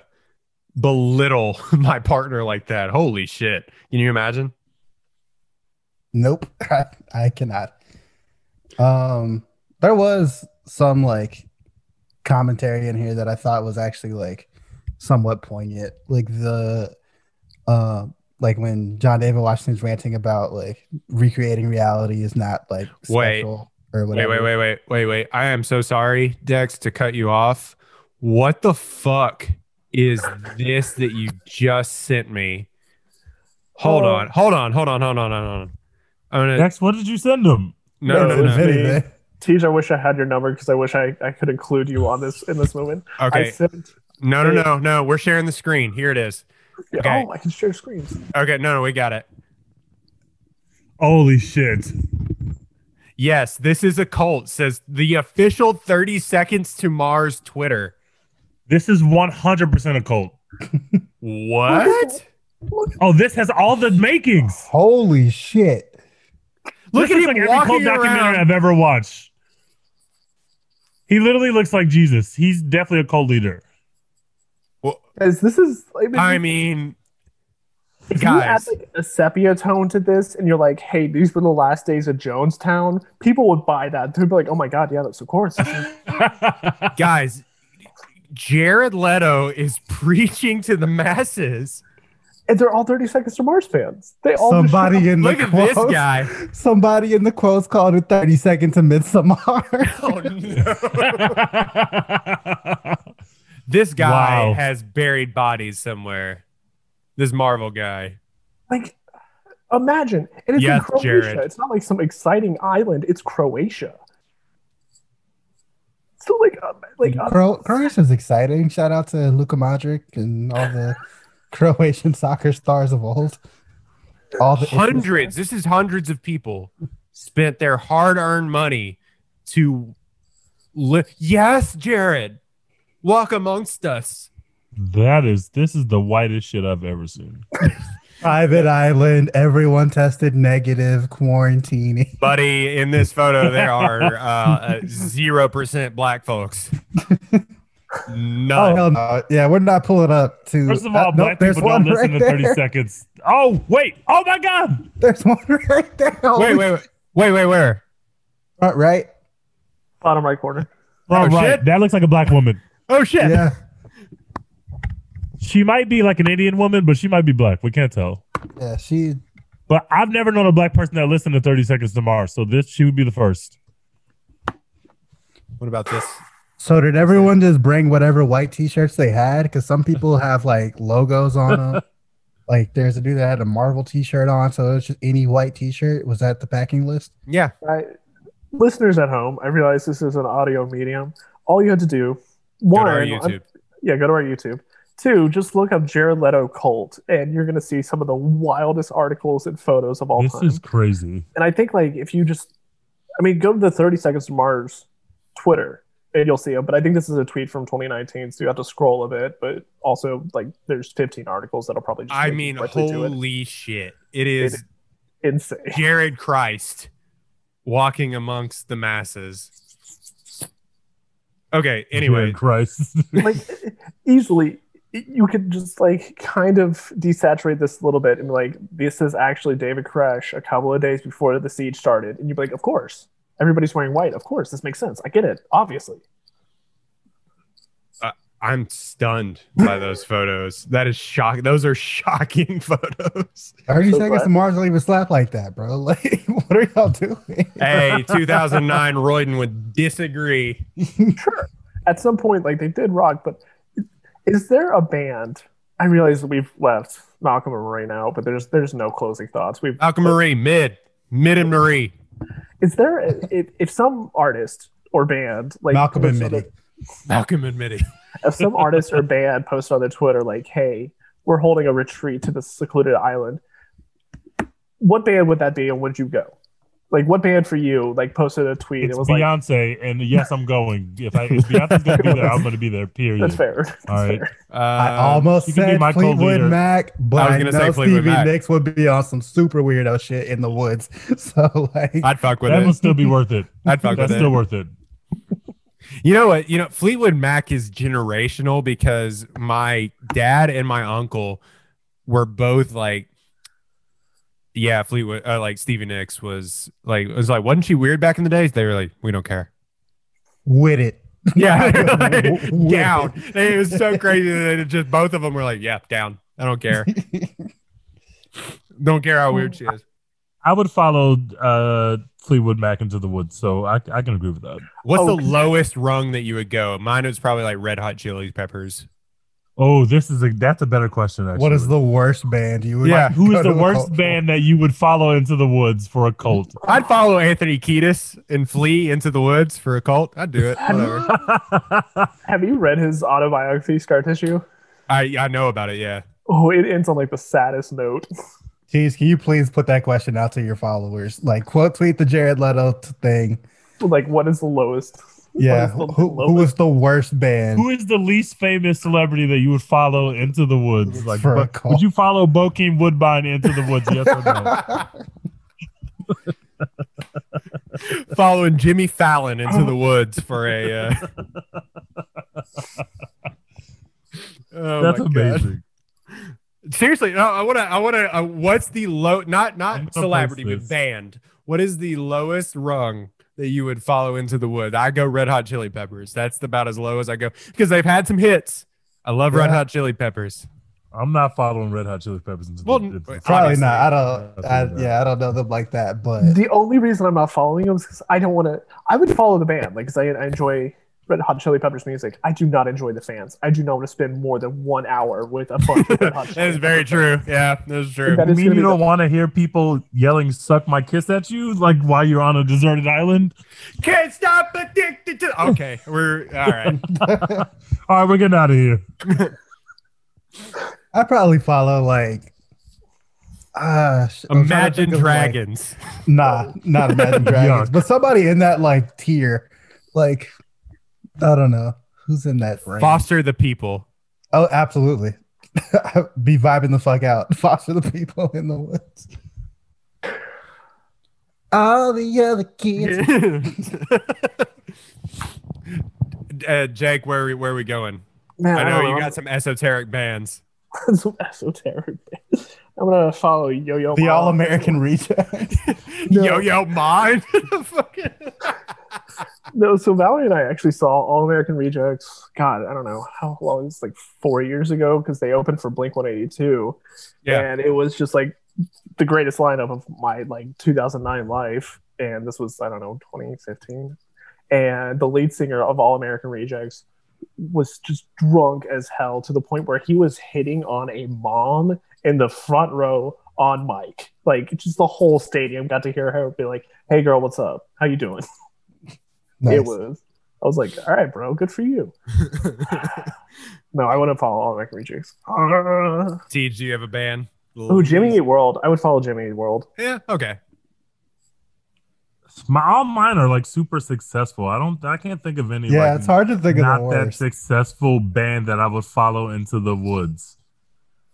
S4: belittle my partner like that. Holy shit. Can you imagine?
S5: Nope, I, I cannot. Um, there was some like commentary in here that I thought was actually like somewhat poignant, like the, uh, like when John David Washington's ranting about like recreating reality is not like
S4: Wait.
S5: special or whatever.
S4: wait, wait, wait, wait, wait. Wait. I am so sorry, Dex, to cut you off. What the fuck is this that you just sent me? Hold
S6: Oh.
S4: on, hold on, hold on, hold on, hold on. I'm gonna
S7: Dex, what did you send him?
S4: no, no,
S6: No,
S4: no. no.
S6: Tej, I wish I had your number because I wish I, I could include you on this in this moment. I
S4: Okay,
S6: sent,
S4: no, no, no, no. We're sharing the screen. Here it is. Okay.
S6: Oh, I can share screens.
S4: Okay, no, no, we got it.
S7: Holy shit.
S4: Yes, this is a cult. Says the official 30 seconds to Mars Twitter.
S7: This is 100% a cult.
S4: What?
S7: Oh, this has all the makings.
S5: Holy shit!
S4: Look
S7: this
S4: at
S7: is
S4: him
S7: like every cult
S4: walking
S7: documentary
S4: around.
S7: I've ever watched. He literally looks like Jesus. He's definitely a cult leader.
S6: Guys, this is. I mean,
S4: I mean,
S6: if you add like a sepia tone to this, and you're like, "Hey, these were the last days of Jonestown," people would buy that. They'd be like, "Oh my god, yeah, that's of course."
S4: guys, Jared Leto is preaching to the masses.
S6: and they're all 30 Seconds to Mars fans. They all
S5: Somebody in the
S4: Look at
S5: quotes,
S4: this guy.
S5: Somebody in the quotes called it 30 seconds to Midsommar.
S4: Oh, no. This guy
S7: Wow.
S4: has buried bodies somewhere. This Marvel guy.
S6: like, imagine, and it's
S4: Yes,
S6: in Croatia.
S4: Jared.
S6: It's not like some exciting island. It's Croatia. So like, uh, like uh,
S5: Cro- Croatia's exciting. Shout out to Luka Modric and all the Croatian soccer stars of old. All the
S4: Hundreds. This is hundreds of people spent their hard-earned money to li- Yes, Jared. Walk amongst us.
S7: that is, this is the whitest shit I've ever seen.
S5: private island. Everyone tested negative. Quarantining.
S4: Buddy, in this photo, there are uh, zero percent black folks.
S5: Oh hell no! Yeah, we're not pulling up to.
S7: First of all,
S5: uh,
S7: black
S5: there's
S7: people don't listen
S5: right
S7: to 30 seconds. Oh, wait. Oh my God.
S5: There's one right there.
S4: wait, wait, wait, wait, wait, where?
S5: Front right.
S6: Bottom right corner.
S7: Oh,
S4: Oh,
S7: right.
S4: shit.
S7: That looks like a black woman.
S4: Oh shit!
S5: Yeah.
S7: She might be like an Indian woman, but she might be black. We can't tell.
S5: Yeah. She.
S7: But I've never known a black person that listened to 30 Seconds to Mars. So this she would be the first.
S4: What about this?
S5: So did everyone just bring whatever white T-shirts they had? Because some people have like logos on them. like there's a dude that had a Marvel T-shirt on, so it's just any white T-shirt. Was that the packing list?
S4: Yeah,
S6: I, listeners at home, I realize this is an audio medium. All you had to do,
S4: go
S6: one,
S4: to our YouTube.
S6: yeah, go to our YouTube. Two, just look up Jared Leto cult, and you're gonna see some of the wildest articles and photos of all
S7: This
S6: time.
S7: This is crazy.
S6: And I think like if you just, I mean, go to the 30 Seconds to Mars Twitter, and you'll see them. But I think this is a tweet from 2019, so you have to scroll a bit. But also, like, there's 15 articles that'll probably. Just
S4: I mean,
S6: directly to it.
S4: holy shit! It is
S6: insane.
S4: Jared Christ walking amongst the masses. Okay. Anyway,
S7: Jared Christ.
S6: like easily you could just like kind of desaturate this a little bit and be like this is actually David Koresh a couple of days before the siege started. And you'd be like of course. Everybody's wearing white. Of course this makes sense. I get it obviously
S4: I'm stunned by those photos. That is shocking. Those are shocking photos.
S5: Thirty
S6: So
S5: seconds
S6: glad-
S5: to Mars don't even slap like that, bro. Like, what are y'all doing?
S4: Hey, 2009 Royden would disagree.
S6: sure at some point like they did rock but is there a band i realize that we've left malcolm and marie now but there's there's no closing thoughts we've
S4: Malcolm Marie, mid, mid and Marie.
S6: is there if, if some artist or band like
S5: Malcolm and
S6: posts on
S5: Mitty.
S4: Malcolm and Mitty.
S6: if some artist or band posted on their Twitter like, "Hey, we're holding a retreat to this secluded island," what band would that be, and would you go? Like, what band for you? Like, posted a tweet.
S7: it's
S6: it was like,
S7: Beyonce, and yes, I'm going. If, I, if Beyonce's going to be there, I'm going to be there. Period.
S6: "That's fair." That's
S7: All right.
S6: fair.
S4: Uh,
S5: I almost
S7: you can be
S5: said
S7: my
S5: Fleetwood
S7: co-leader.
S5: Mac, but
S4: I was
S5: I,
S4: gonna
S5: know
S4: say Fleetwood
S5: Stevie
S4: Mac.
S5: Nicks would be on some super weirdo shit in the woods. So like,
S4: I'd fuck with
S7: That
S4: it.
S7: That would still be worth it.
S4: I'd fuck
S7: That's
S4: with it.
S7: That's still worth it.
S4: You know what? You know, Fleetwood Mac is generational because my dad and my uncle were both like, yeah, Fleetwood, uh, like Stevie Nicks was like, it was like, wasn't she weird back in the days? They were like, we don't care.
S5: with it.
S4: Yeah,
S5: With
S4: down.
S5: it.
S4: It was so crazy that it just both of them were like, yeah, down. I don't care. don't care how weird she is.
S7: I would follow uh, Fleetwood Mac into the woods, so I, I can agree with that.
S4: What's
S6: Oh,
S4: the lowest rung that you would go? Mine was probably like Red Hot Chili Peppers.
S7: Oh, this is a that's a better question. Actually,
S5: What is the worst band you would?
S4: Yeah.
S7: who
S5: go
S7: the worst
S5: cult for?
S7: band that you would follow into the woods for a cult?
S4: I'd follow Anthony Kiedis and Flea into the woods for a cult. I'd do it. Whatever.
S6: Have you read his autobiography, Scar Tissue?
S4: I I know about it. Yeah.
S6: Oh, it ends on like the saddest note.
S5: Jeez, can you please put that question out to your followers? Like, quote tweet the Jared Leto thing.
S6: like, what is the lowest?
S5: Yeah,
S6: What is the
S5: who, who
S6: lowest?
S5: was the worst band?
S7: Who is the least famous celebrity that you would follow into the woods? Like,
S5: For a
S7: Bo- would you follow Bokeem Woodbine into the woods? Yes or no?
S4: Following Jimmy Fallon into the woods for a. Uh... oh
S7: That's
S4: amazing. God.
S7: Amazing.
S4: Seriously, no, I want to. I want to. Uh, what's the low? Not
S7: I'm
S4: not celebrity, but band. What is the lowest rung that you would follow into the wood? I go Red Hot Chili Peppers. That's about as low as I go because they've had some hits. I love Red Hot Chili Peppers.
S7: I'm not following Red Hot Chili Peppers into
S4: Well,
S7: the into the-
S5: Probably
S4: Obviously.
S5: not. I don't. I, yeah, I don't know them like that. But
S6: The only reason I'm not following them is because I don't want to. I would follow the band, like, because I, I enjoy Red Hot Chili Peppers music. I do not enjoy the fans. I do not want to spend more than one hour with a bunch of Red Hot
S4: that
S6: Chili
S4: is very true. Yeah, that's true.
S6: That
S7: You
S6: is
S7: mean you don't
S6: the-
S7: want to hear people yelling "suck my kiss" at you, like while you're on a deserted island?
S4: Can't stop addicted to. Okay, we're all right.
S7: All right, we're getting out of here.
S5: I probably follow like. Uh, sh- I'm trying to
S4: Imagine
S5: think of, like-
S4: Dragons.
S5: nah, not Imagine Dragons, but somebody in that like tier. Like, I don't know who's in that range.
S4: Foster the people.
S5: Oh, absolutely. Be vibing the fuck out. Foster the people in the woods. All the other kids.
S4: uh, Jake, where are we, where are we going?
S6: Man,
S4: I
S6: I,
S4: know you got some esoteric bands.
S6: some esoteric. bands. I'm gonna follow Yo Yo.
S5: the All American Reject.
S4: Yo yo mine.
S6: No, so Valerie and I actually saw All American Rejects. God, I don't know how long. It's like four years ago because they opened for Blink One Eighty Two,
S4: Yeah.
S6: and it was just like the greatest lineup of my like 2009 life. And this was I don't know 2015, and the lead singer of All American Rejects was just drunk as hell to the point where he was hitting on a mom in the front row on mic. Like just the whole stadium got to hear her be like, "Hey girl, what's up? How you doing?"
S5: Nice.
S6: It was. I was like, "All right, bro, good for you." no, I wouldn't follow All American Rejects. Uh,
S4: T, do you have a band?
S6: oh, Jimmy Eat World. I would follow Jimmy Eat World.
S4: Yeah. Okay.
S7: My, all mine are like super successful. I don't. I can't think of any.
S5: yeah,
S7: like,
S5: it's hard to think of
S7: not that successful band that I would follow into the woods.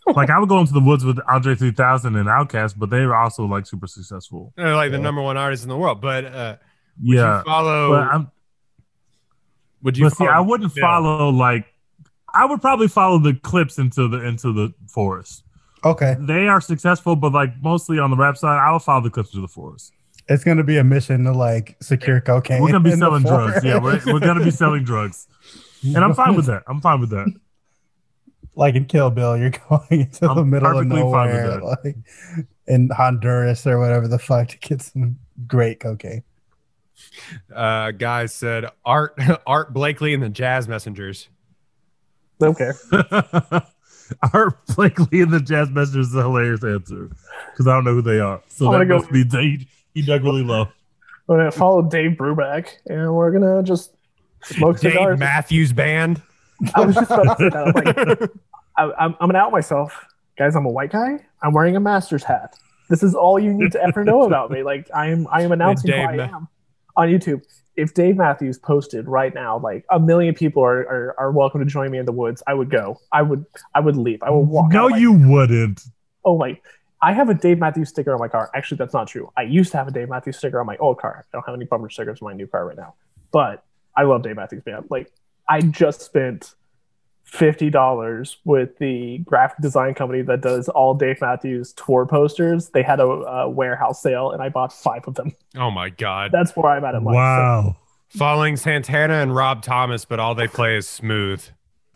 S7: like I would go into the woods with Andre 3000 and Outkast, but they were also like super successful.
S4: They're like the number one artist in the world, but uh, would
S7: Yeah,
S4: you follow?
S7: but I'm.
S4: would you?
S7: But see, I wouldn't
S4: Yeah.
S7: follow like. I would probably follow the Clipse into the into the forest.
S5: Okay,
S7: They are successful, but like mostly on the rap side, I will follow the Clipse to the forest.
S5: it's gonna be a mission to like secure cocaine.
S7: We're gonna be selling drugs. Yeah, we're, we're gonna be selling drugs, and I'm fine with that. I'm fine with that.
S5: like in Kill Bill, you're going into the
S7: I'm
S5: middle of
S7: perfectly fine with
S5: nowhere, like in Honduras or whatever the fuck, to get some great cocaine.
S4: Uh, guys said Art Art Blakey and the Jazz Messengers.
S6: Okay.
S7: Art Blakey and the Jazz Messengers is a hilarious answer because I don't know who they are. So
S6: I'm
S7: that
S6: gonna
S7: must be he, he dug really low.
S6: I'm gonna follow Dave Brubeck, and we're gonna just smoke
S4: Dave
S6: cigars.
S4: Matthews Band.
S6: I was just about to say that. I'm like, I, I'm, I'm gonna out myself, guys. I'm a white guy. I'm wearing a master's hat. This is all you need to ever know about me. Like I am, I am announcing
S4: Dave
S6: who I am on YouTube. If Dave Matthews posted right now, like a million people are, are, are welcome to join me in the woods, I would go. I would, I would leave. I would walk.
S7: No,
S6: out my-
S7: you wouldn't.
S6: Oh, like I have a Dave Matthews sticker on my car. Actually, that's not true. I used to have a Dave Matthews sticker on my old car. I don't have any bumper stickers on my new car right now. But I love Dave Matthews Band. Like I just spent fifty dollars with the graphic design company that does all Dave Matthews tour posters. They had a, a warehouse sale, and I bought five of them.
S4: Oh my God!
S6: That's where I'm at in life. So
S7: Wow.
S4: Following Santana and Rob Thomas, but all they play is smooth.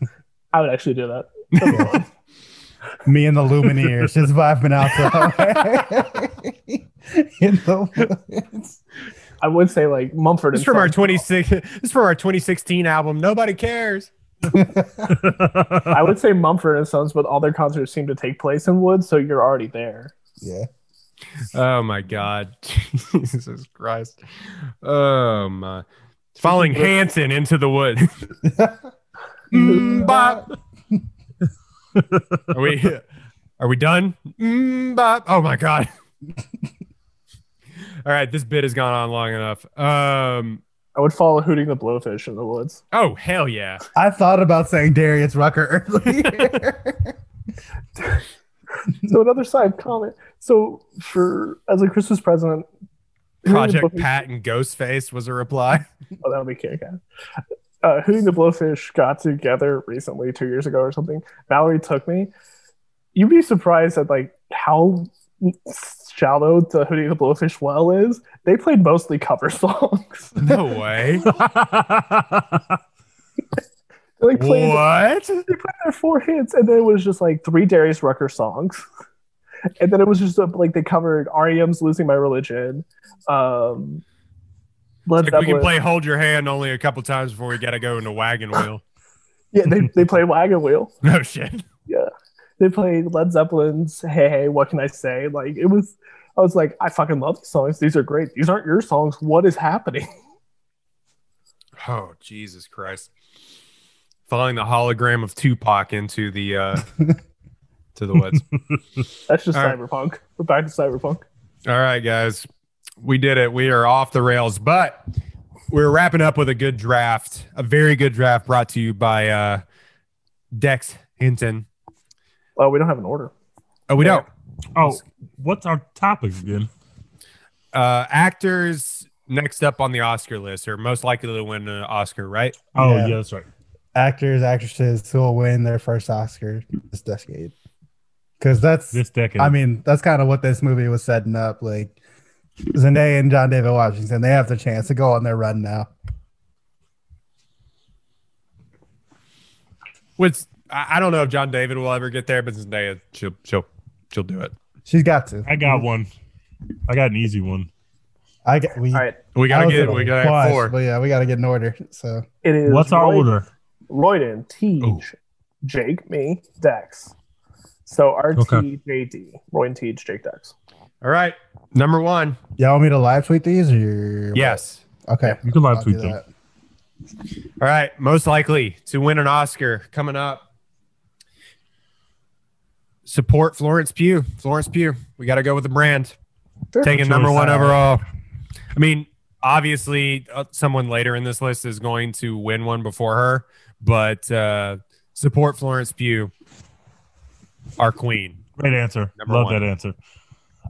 S6: I would actually do that. That'd be fun.
S5: Me and the Lumineers just vibing out there. in the woods.
S6: I would say like Mumford
S4: This
S6: and
S4: is from our
S6: Sons.
S4: 26. This is from our 2016 album. Nobody cares.
S6: I would say Mumford and Sons, but all their concerts seem to take place in woods, so you're already there.
S5: Yeah.
S4: Oh my God! Jesus Christ! Oh my! Following Hanson into the wood. Mm, bop. Are we? Are we done? Mm, bop. Oh my God! All right, this bit has gone on long enough. Um.
S6: I would follow Hootie & the Blowfish in the woods.
S4: Oh hell yeah!
S5: I thought about saying Darius Rucker earlier.
S6: So another side comment. So for as a Christmas present,
S4: Project Pat and Ghostface was a reply.
S6: Oh, that would be kick ass. Uh, Hootie & the Blowfish got together recently, two years ago or something. Valerie took me. You'd be surprised at like how shallow the Hootie & the Blowfish well is. They played mostly cover songs.
S4: No way.
S6: They like played,
S4: what?
S6: they played their four hits, and then it was just like three Darius Rucker songs. And then it was just uh, like they covered REM's "Losing My Religion," um,
S4: Like we can play Hold Your Hand only a couple times before we got to go into Wagon Wheel.
S6: Yeah, they they played Wagon Wheel.
S4: No shit.
S6: They played Led Zeppelin's "Hey Hey, What Can I Say?" Like it was, I was like, I fucking love these songs. These are great. These aren't your songs. What is happening?
S4: Oh Jesus Christ! Following the hologram of Tupac into the uh to the woods.
S6: That's just
S4: All right.
S6: cyberpunk. We're back to cyberpunk.
S4: All right, guys, we did it. We are off the rails, but we're wrapping up with a good draft, a very good draft brought to you by uh Dex Hinton.
S6: Well, we don't have an order.
S4: Oh, we don't.
S7: Oh, what's our topic again?
S4: Uh, actors next up on the Oscar list are most likely to win an Oscar, right?
S7: Oh,
S5: yeah,
S7: yeah that's right.
S5: Actors, actresses who will win their first Oscar this decade. Because that's
S7: this decade.
S5: I mean, that's kind of what this movie was setting up. Like Zendaya and John David Washington, they have the chance to go on their run now.
S4: Which I, I don't know if John David will ever get there, but Zendaya, she'll she'll she'll do it.
S5: She's got to.
S7: I got one. I got an easy one.
S5: I get. We,
S6: All right.
S4: We gotta get
S5: gonna
S4: we gotta have
S5: watch,
S4: four.
S5: But yeah, we got to get an order. So
S6: It is.
S7: What's our
S6: Roy-
S7: order?
S6: Royden, Tej,
S4: Ooh.
S6: Jake, me, Dex. So RTJD,
S7: Okay.
S6: JD, Royden, Tej, Jake, Dex.
S4: All right, number one.
S5: y'all want me to live tweet these or
S4: Yes.
S5: Okay.
S7: You can live
S5: I'll
S7: tweet them.
S5: that.
S4: All right, most likely to win an Oscar coming up. Support Florence Pugh. Florence Pugh. We got to go with the brand.
S6: Sure.
S4: Taking
S7: Choice.
S4: number one overall. I mean, obviously, uh, someone later in this list is going to win one before her, but uh, support Florence Pugh, our queen.
S7: Great answer.
S4: Number
S7: Love
S4: one.
S7: that answer.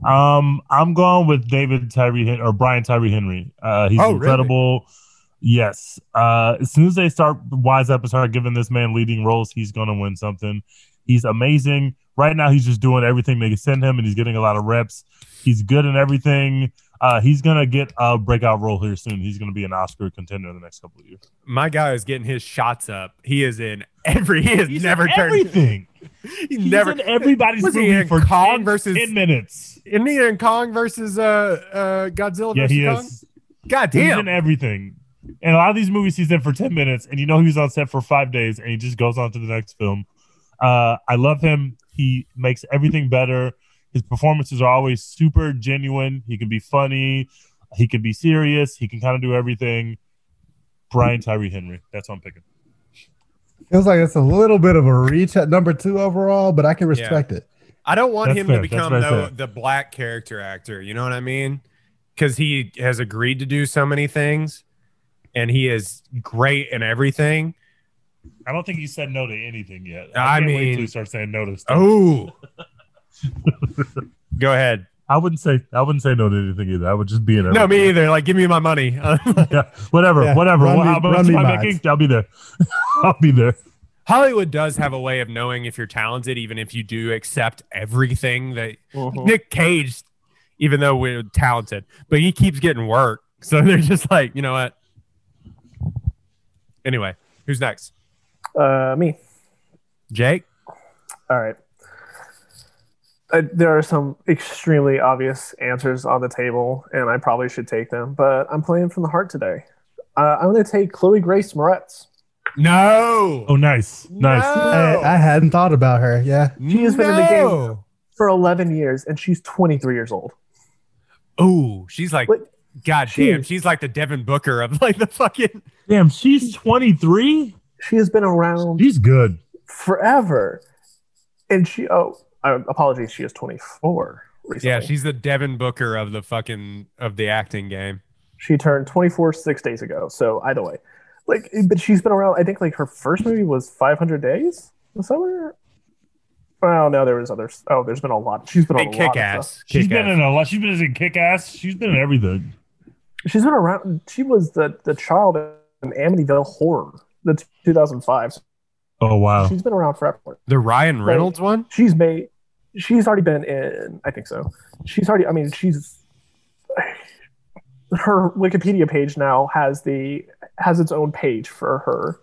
S7: Um, I'm going with David Tyree Hen- or Brian Tyree Henry. Uh, he's
S4: Oh, really?
S7: incredible. Yes. Uh, as soon as they start wise up and start giving this man leading roles, he's gonna win something. He's amazing. Right now, he's just doing everything they can send him, and he's getting a lot of reps. He's good in everything. Uh, he's gonna get a breakout role here soon. He's gonna be an Oscar contender in the next couple of years.
S4: My guy is getting his shots up. He is in every. He has
S7: He's
S4: never
S7: in
S4: turned.
S7: everything.
S4: He
S7: He's
S4: never.
S7: in everybody's
S4: Was
S7: movie
S4: in
S7: for
S4: Kong
S7: 10,
S4: versus-
S7: 10 minutes.
S4: Isn't he in Kong versus uh, uh, Godzilla
S7: Yeah,
S4: versus
S7: he
S4: Kong?
S7: is.
S4: God
S7: He's
S4: damn.
S7: in everything. And a lot of these movies he's in for 10 minutes, and you know he was on set for five days, and he just goes on to the next film. Uh, I love him. He makes everything better. His performances are always super genuine. He can be funny. He can be serious. He can kind of do everything. Brian Tyree Henry. That's what I'm picking.
S5: Feels like it's a little bit of a reach at number two overall, but I can respect it.
S4: I don't want
S7: That's
S4: him
S7: fair.
S4: to become
S7: very
S4: though the black character actor. You know what I mean? Because he has agreed to do so many things, and he is great in everything.
S7: I don't think he said no to anything yet.
S4: I
S7: can't wait
S4: mean-
S7: till he starts saying no to stuff.
S4: Oh, go ahead.
S7: I wouldn't say I wouldn't say no to anything either. I would just be in it.
S4: No, me either. Like, give me my money.
S7: Yeah, whatever,
S5: Yeah,
S7: whatever.
S5: run
S7: Well,
S5: me-
S7: how much
S5: run me
S7: am I making? I'll be there. I'll be there.
S4: Hollywood does have a way of knowing if you're talented, even if you do accept everything that
S6: Mhm.
S4: Nick Cage, even though we're talented, but he keeps getting work. So they're just like, you know what? Anyway, who's next?
S6: Uh, me.
S4: Jake?
S6: All right. Uh, there are some extremely obvious answers on the table, and I probably should take them, but I'm playing from the heart today. Uh, I'm going to take Chloe Grace Moretz.
S4: No.
S7: Oh, nice, nice.
S5: I, I hadn't thought about her. Yeah.
S6: She has been in the game for 11 years, and she's 23 years old.
S4: Oh, she's like,
S6: Like,
S4: God
S6: she
S4: damn, she's like the Devin Booker of like the fucking.
S7: Damn, she's 23.
S6: She has been around
S7: She's good.
S6: forever. And she, oh, uh, apologies, she is 24 recently.
S4: Yeah, she's the Devin Booker of the fucking of the acting game.
S6: She turned 24 six days ago. So either way, like, but she's been around. I think like her first movie was 500 Days in the summer. Well, no, there was others. Oh, there's been a lot. She's been a lot
S4: kick
S6: of
S4: ass.
S6: stuff.
S7: She's been in a lot. She's been in Kick Ass. She's been in everything.
S6: She's been around. She was the the child in Amityville Horror, the 2005.
S7: Oh wow.
S6: She's been around forever.
S4: the Ryan Reynolds one.
S6: She's made. She's already been in. I think so. She's already. I mean, she's. Her Wikipedia page now has the has its own page for her.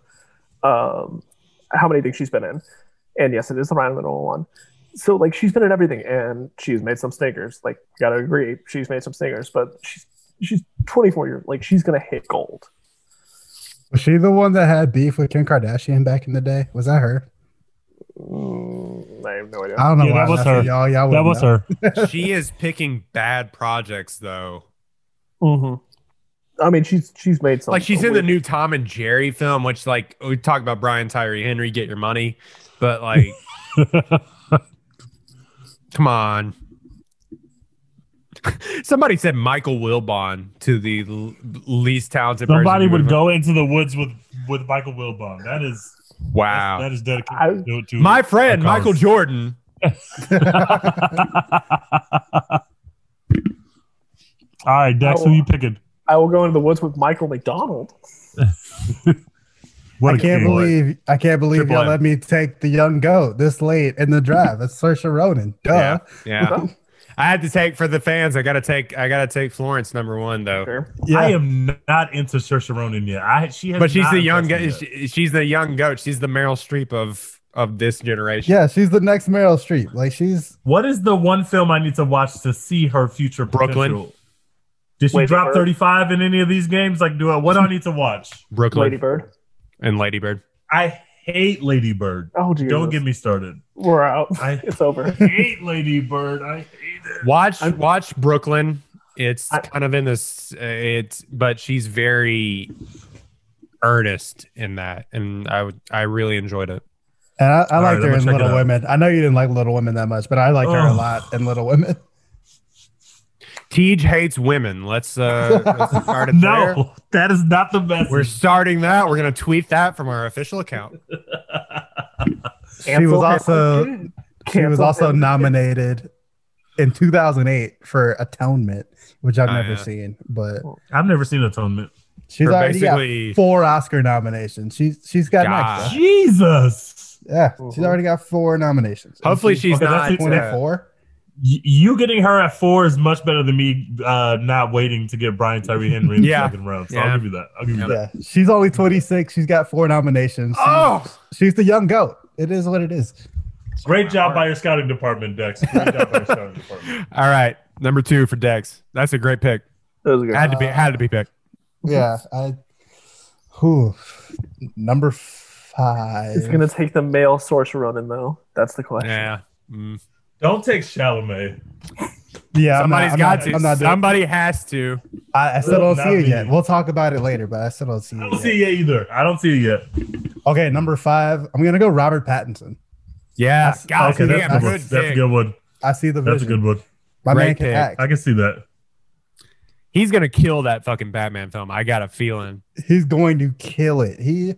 S6: Um, how many things she's been in, and yes, it is the Ryan Reynolds one. So like she's been in everything, and she's made some stinkers. Like gotta agree, she's made some stinkers, but she's she's 24 years. Like she's gonna hit gold.
S5: Was she the one that had beef with Kim Kardashian back in the day? Was that her?
S6: Mm, I have no idea.
S5: I don't know.
S7: Yeah,
S5: why
S7: that was her.
S5: Y'all, y'all
S7: That was
S5: know.
S7: her.
S4: she is picking bad projects though.
S6: Mm-hmm. I mean, she's she's made some
S4: Like she's in the new Tom and Jerry film, which like we talk about Brian Tyree Henry, get your money, but like, come on. Somebody said Michael Wilbon to the l- least talented. person
S7: Somebody
S4: who
S7: would go into the woods with with Michael Wilbon. That is
S4: Wow,
S7: that is dedicated
S6: I-
S7: to, to
S4: my friend Michael. Jordan.
S7: All right, Dex, who
S6: Oh.
S7: you picking?
S6: I will go into the woods with Michael McDonald.
S7: What
S5: I
S7: a
S5: can't
S7: kid.
S5: believe I can't believe
S4: Triple
S5: y'all
S4: M.
S5: let me take the young goat this late in the draft. That's Saoirse Ronan. Duh.
S4: Yeah, yeah. I had to take for the fans. I gotta take. I gotta take Florence number one though.
S6: Sure.
S5: Yeah.
S7: I am not into Saoirse Ronan yet. I she has
S4: But she's the young.
S7: impressed
S4: Go- she- she's the young goat. She's the Meryl Streep of of this generation.
S5: Yeah, she's the next Meryl Streep. Like she's
S7: What is the one film I need to watch to see her future
S4: Brooklyn.
S7: potential? Did she
S6: Lady
S7: drop
S6: Bird.
S7: 35 in any of these games? Like, do I, what do I need to watch?
S4: Brooklyn
S6: Lady Bird.
S4: and Lady Bird.
S7: I hate Lady Bird.
S6: Oh, Jesus.
S7: Don't get me started.
S6: We're out.
S7: I-
S6: it's over.
S7: hate Lady Bird. I hate it.
S4: Watch watch Brooklyn. It's
S6: I-
S4: kind of in this. Uh, it's but she's very earnest in that, and I would I really enjoyed it.
S5: and I, I liked
S7: right,
S5: her in
S7: gonna check it
S5: Little. Women. I know you didn't like Little Women that much, but I liked her a lot in Little Women.
S4: Tej hates women. Let's uh let's start it there.
S7: No, that is not the best.
S4: We're starting that. We're gonna tweet that from our official account.
S5: She was also
S6: him.
S5: she was also
S6: him.
S5: nominated in 2008 for Atonement, which I've
S4: Oh,
S5: never
S4: yeah.
S5: seen, but
S7: I've never seen Atonement.
S5: she's
S4: For
S5: already
S4: basically-
S5: got four Oscar nominations. She's she's got next.
S7: Jesus.
S5: Yeah, she's already got four nominations.
S4: Hopefully, she's
S5: she's
S7: Okay,
S4: not.
S7: that's it.
S4: uh,
S5: 24.
S7: Y- You getting her at four is much better than me uh, not waiting to get Brian Tyree Henry in the
S4: Yeah.
S7: second round. So
S4: Yeah.
S7: I'll give you that. I'll give you that.
S5: She's only 26. She's got four nominations. She's,
S4: oh,
S5: she's the young goat. It is what it is.
S7: Great job by your scouting department, Dex. Great job by your scouting department.
S4: all right. Number two for Dex. That's a great pick.
S6: That was a good.
S4: Had to be had to be picked.
S5: Yeah, I. Who? Number five.
S6: It's gonna take the male Saoirse Ronan though. That's the question.
S4: Yeah. Mm.
S7: Don't take Chalamet.
S5: Yeah, I'm
S4: Somebody's
S5: not, I'm
S4: got
S5: not,
S4: to.
S5: I'm not doing.
S4: Somebody has to.
S5: I, I still don't
S7: Not
S5: see it
S7: me.
S5: yet. We'll talk about it later, but I still don't see
S7: I
S5: it.
S7: don't
S5: Yet.
S7: see it either. I don't see it yet.
S5: Okay, number five. I'm gonna go Robert Pattinson.
S4: Yeah.
S5: That's-
S4: God
S7: okay, that's,
S4: damn.
S7: a good one.
S4: Good
S7: that's a good one.
S5: I see the
S7: That's a good one.
S5: My
S4: Great
S5: man can
S4: pick.
S5: act.
S7: I can see that.
S4: He's gonna kill that fucking Batman film. I got a feeling.
S5: He's going to kill it. He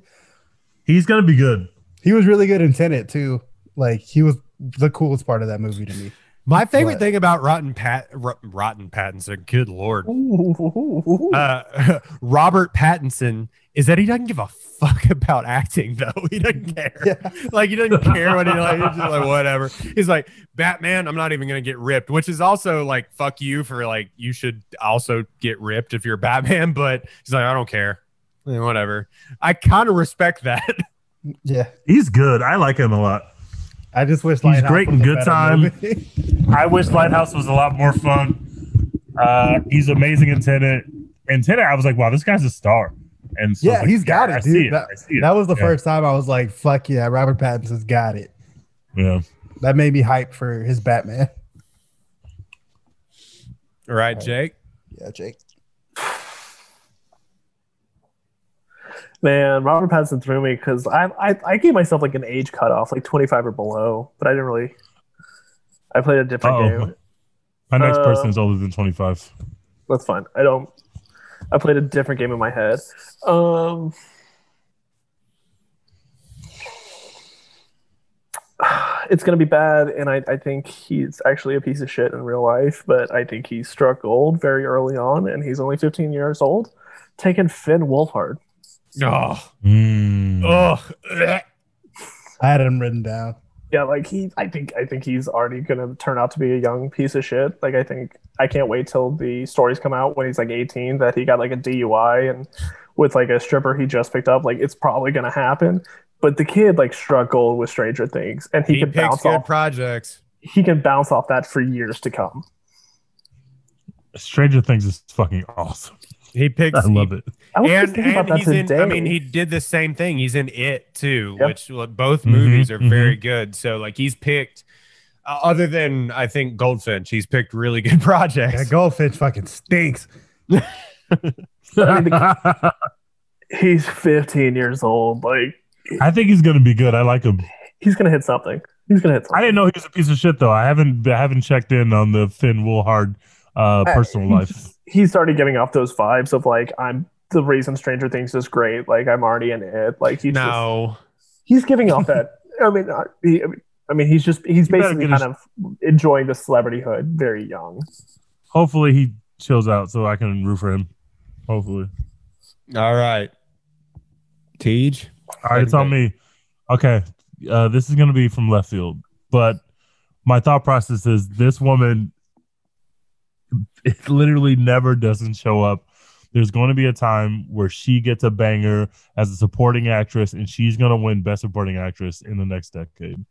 S7: He's gonna be good.
S5: he was really good in Tenet too. Like he was the coolest part of that movie to me.
S4: My favorite
S5: What?
S4: thing about Rotten Pat Ro- Rotten Pattinson, good lord,
S6: Ooh.
S4: uh, Robert Pattinson is that he doesn't give a fuck about acting though. He doesn't care.
S5: Yeah.
S4: Like he doesn't care what he like. He's just like whatever. He's like Batman. I'm not even gonna get ripped, which is also like fuck you for like you should also get ripped if you're Batman. But he's like I don't care. Eh, whatever. I kind of respect that.
S5: Yeah.
S7: He's good. I like him a lot.
S5: I just wish
S7: He's
S5: Lighthouse
S7: great
S5: was
S7: in
S5: a
S7: good time. I wish Lighthouse was a lot more fun. Uh, he's amazing in Tenet. In Tenet, I was like, wow, this guy's a star. And so
S5: yeah,
S7: like,
S5: he's got
S7: I
S5: it,
S7: see
S5: dude.
S7: it.
S5: That,
S7: I see it.
S5: that was the
S7: Yeah.
S5: first time I was like, "Fuck yeah, Robert Pattinson's got it."
S7: Yeah.
S5: That made me hype for his Batman.
S4: All right, Jake.
S5: Yeah, Jake.
S6: Man, Robert Pattinson threw me because I, I I gave myself like an age cutoff, like 25 or below, but I didn't really. I played a different
S7: Uh-oh.
S6: game.
S7: My next
S6: Uh,
S7: person is older than 25.
S6: That's fine. I don't. I played a different game in my head. Um. It's gonna be bad, and I, I think he's actually a piece of shit in real life. But I think he struck gold very early on, and he's only 15 years old. Taking Finn Wolfhard.
S4: Oh,
S7: Mm.
S4: oh.
S5: I had him written down.
S6: Yeah, like he, I think, I think he's already gonna turn out to be a young piece of shit. Like I think, I can't wait till the stories come out when he's like 18 that he got like a DUI and with like a stripper he just picked up. Like it's probably gonna happen. But the kid like struck gold with Stranger Things, and he,
S4: He
S6: can bounce
S4: good
S6: off.
S4: projects.
S6: he can bounce off that for years to come.
S7: Stranger Things is fucking awesome.
S4: He picks.
S7: I love it.
S6: I
S4: and and he's in.
S6: today.
S4: I mean, he did the same thing. He's in it too,
S6: Yep.
S4: which well, both
S7: Mhm,
S4: movies are
S7: mhm.
S4: very good. So like he's picked. Uh, other than I think Goldfinch, he's picked really good projects.
S5: Yeah, Goldfinch fucking stinks.
S6: I mean, the- he's 15 years old. Like
S7: I think he's gonna be good. I like him.
S6: he's gonna hit something. He's gonna hit something.
S7: I didn't know he was a piece of shit though. I haven't I haven't checked in on the Finn Wolfhard uh, personal
S6: he
S7: life.
S6: just- he started giving off those vibes of like I'm the reason Stranger Things is great. Like I'm already in it. Like he just, he's giving off that. I mean, uh, he, I mean, he's just he's
S7: You
S6: basically
S7: get
S6: kind of enjoying the celebrityhood very young.
S7: Hopefully he chills out so I can root for him. Hopefully.
S4: all right. Tej,
S7: All right, it's on me. Okay, uh, this is gonna be from left field, but my thought process is this woman it literally never doesn't show up. There's going to be a time where she gets a banger as a supporting actress, and she's going to win Best Supporting Actress in the next decade.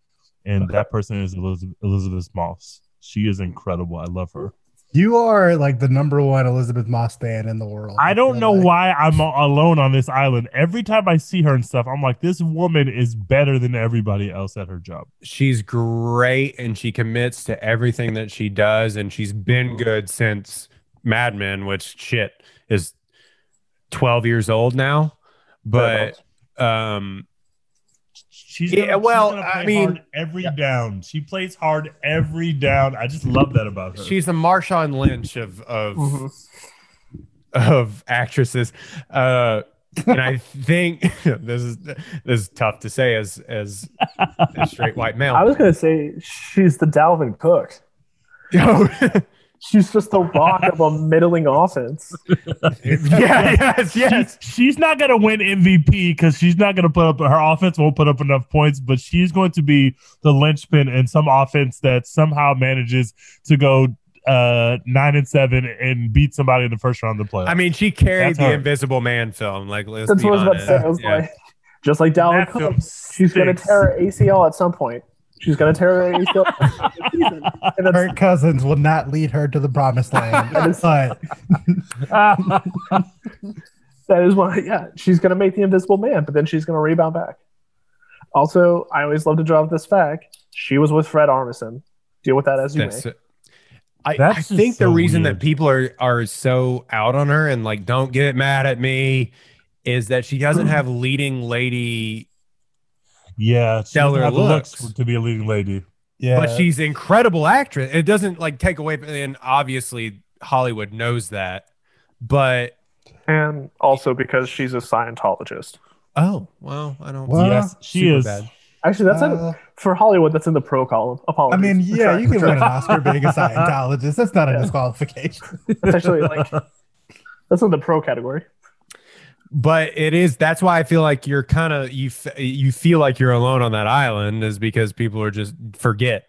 S7: And that person is Elisabeth, Elisabeth Moss. She is incredible. I love her.
S5: You are like the number one Elisabeth Moss fan in the world.
S7: I don't know
S5: Like,
S7: why I'm alone on this island. Every time I see her and stuff, I'm like, this woman is better than everybody else at her job.
S4: She's great and she commits to everything that she does, and she's been good since Mad Men, which shit is 12 years old now. But um
S7: She's
S4: Yeah,
S7: gonna,
S4: well,
S7: she's gonna
S4: I mean-
S7: hard every down. She plays hard every down. I just love that about her.
S4: she's the Marshawn Lynch of of
S6: Mhm.
S4: of actresses. Uh and I think this is this is tough to say as as a straight white male.
S6: I was gonna say she's the Dalvin Cook. She's just the rock of a middling offense.
S4: yeah, yes, yes.
S7: She's, she's not going to win MVP because she's not going to put up her offense won't put up enough points, but she's going to be the linchpin in some offense that somehow manages to go uh nine and seven and beat somebody in the first round of the playoffs.
S4: I mean, she carried
S7: That's
S4: the
S7: her.
S4: Invisible Man film. Like, let's
S6: That's
S4: be
S6: what I was about to say. I was
S4: Yeah.
S6: like, just like Dalvin Cook, she's gonna tear her ACL at some point. She's gonna tear her ACL. at the. And that's-
S5: Kirk Cousins will not lead her to the promised land.
S6: That is-
S5: but
S6: That is why, yeah, she's gonna make the invisible man, but then she's gonna rebound back. Also, I always love to drop this fact. She was with Fred Armisen. Deal with that as you
S4: That's
S6: may.
S4: it. I, I
S7: That's just
S4: think the reason
S7: weird.
S4: that people are are so out on her and like don't get mad at me is that she doesn't have leading lady,
S7: yeah, she
S4: Stellar
S7: looks
S4: looks.
S7: to be a leading lady.
S5: yeah,
S4: but she's incredible actress. It doesn't like take away, and obviously Hollywood knows that. But
S6: And also because she's a Scientologist.
S4: oh well, I don't.
S5: Well,
S7: yes, she is.
S4: bad.
S6: Actually, that's in,
S5: Uh,
S6: for Hollywood. That's in the pro column.
S5: I mean, yeah,
S6: Retract,
S5: you can win an. Oscar being a Scientologist. That's not a disqualification.
S6: That's actually like that's in the pro category.
S4: But it is that's why i feel like you're kind of you f- you feel like you're alone on that island is because people are just forget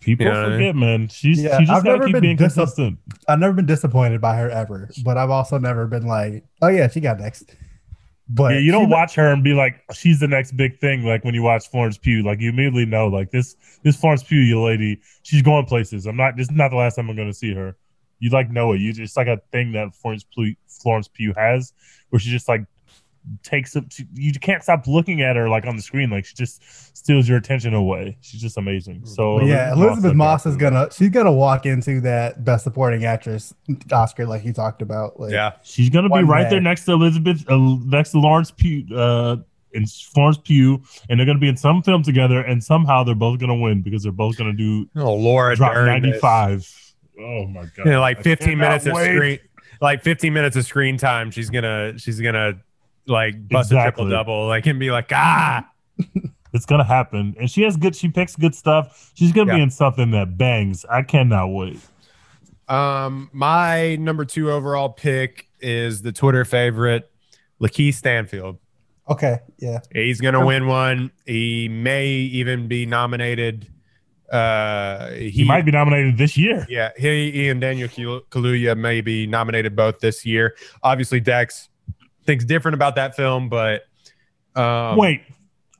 S7: People
S4: You know what I
S7: forget, man. She's
S5: Yeah,
S7: she just
S5: I've
S7: gotta
S5: never
S7: keep
S5: been
S7: being
S5: dis-
S7: consistent.
S5: I've never been disappointed by her ever, but I've also never been like, oh yeah, she got next. But
S7: Yeah, you don't watch her and be like, she's the next big thing. Like when you watch Florence Pugh, like you immediately know, like this this Florence Pugh, you lady, she's going places. I'm not. This is not the last time I'm going to see her. You like know it. You just like a thing that Florence Pugh, Florence Pugh has, where she just like takes up. She, you can't stop looking at her like on the screen. Like she just steals your attention away. She's just amazing. So
S5: But yeah, Elisabeth
S7: I
S5: Moss is gonna she's gonna walk into that Best Supporting Actress Oscar like he talked about. Like,
S4: yeah
S7: She's gonna be right
S5: day.
S7: there next to Elisabeth, uh, next to Lawrence Pugh, uh, and Florence Pugh, and they're gonna be in some film together, and somehow they're both gonna win because they're both gonna do
S4: oh laura
S7: drop
S4: Dern
S7: ninety
S4: is-
S7: five. Oh my god!
S4: you know, like 15
S7: cannot
S4: minutes of
S7: wait.
S4: screen like 15 minutes of screen time she's gonna she's gonna like bust a triple double like and be like ah
S7: It's gonna happen, and she has good. She picks good stuff. She's gonna be in something that bangs. I cannot wait.
S4: um my number two overall pick is the twitter favorite lakeith stanfield
S5: Okay. Yeah.
S4: He's gonna win one. He may even be nominated. Uh, he,
S7: He might be nominated this year.
S4: Yeah, he, he and Daniel Kaluuya may be nominated both this year. Obviously, Dex thinks different about that film, but um,
S7: wait,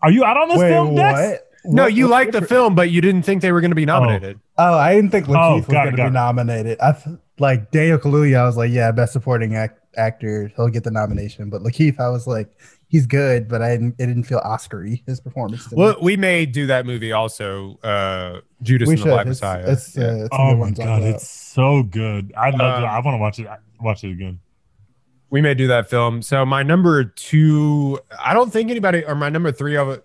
S7: are you out on this
S5: Wait,
S7: film, Dex?
S5: what?
S4: no,
S5: What-
S4: you
S5: what's
S4: like the film, but you didn't think they were going to be nominated.
S5: Oh, I didn't think Lakeith
S7: Oh,
S5: was going to be
S7: it.
S5: nominated. I th- like Daniel Kaluuya. I was like, yeah, best supporting act- actor, he'll get the nomination. But Lakeith, I was like, he's good, but I didn't. It didn't feel Oscar-y, his performance. To me.
S4: Well, we may do that movie also. Uh, Judas
S5: we
S4: and the. Black
S5: It's,
S4: Messiah.
S5: it's,
S4: Yeah.
S5: uh, it's
S7: Oh my
S5: one to talk
S7: god, it's so good. I love
S4: Um,
S7: it. I want to watch it. Watch it again.
S4: we may do that film. So my number two, I don't think anybody, or my number three of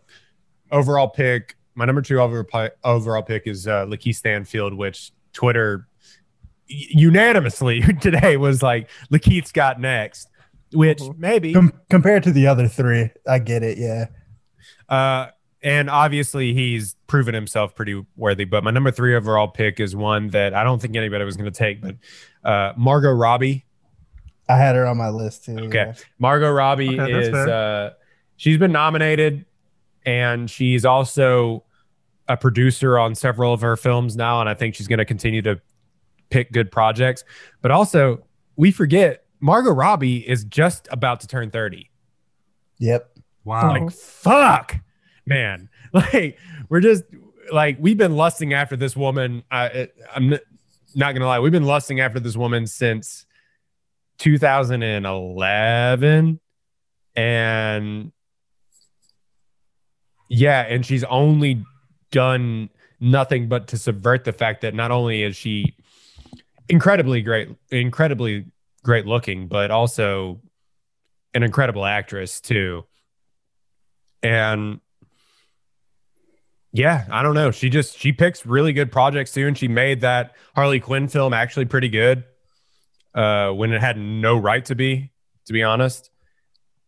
S4: overall pick, my number two over, overall pick is uh, Lakeith Stanfield, which Twitter unanimously today was like Lakeith's got next, which
S6: Mhm.
S4: maybe,
S5: Com- compared to the other three, I get it. Yeah.
S4: uh, and obviously he's proven himself pretty worthy. But my number three overall pick is one that I don't think anybody was going to take, but uh, Margot Robbie.
S5: I had her on my list too.
S4: Okay. Margot Robbie
S6: Okay,
S4: is uh she's been nominated and she's also a producer on several of her films now and I think she's going to continue to pick good projects. But also, we forget Margot Robbie is just about to turn 30.
S5: Yep.
S7: Wow.
S4: Like, fuck, man. Like, we're just like, we've been lusting after this woman. I, I'm not going to lie. We've been lusting after this woman since 2011. And yeah, and she's only done nothing but to subvert the fact that not only is she incredibly great, incredibly great looking, but also an incredible actress too. And yeah, I don't know. She just she picks really good projects too, and she made that Harley Quinn film actually pretty good. Uh, when it had no right to be, to be honest.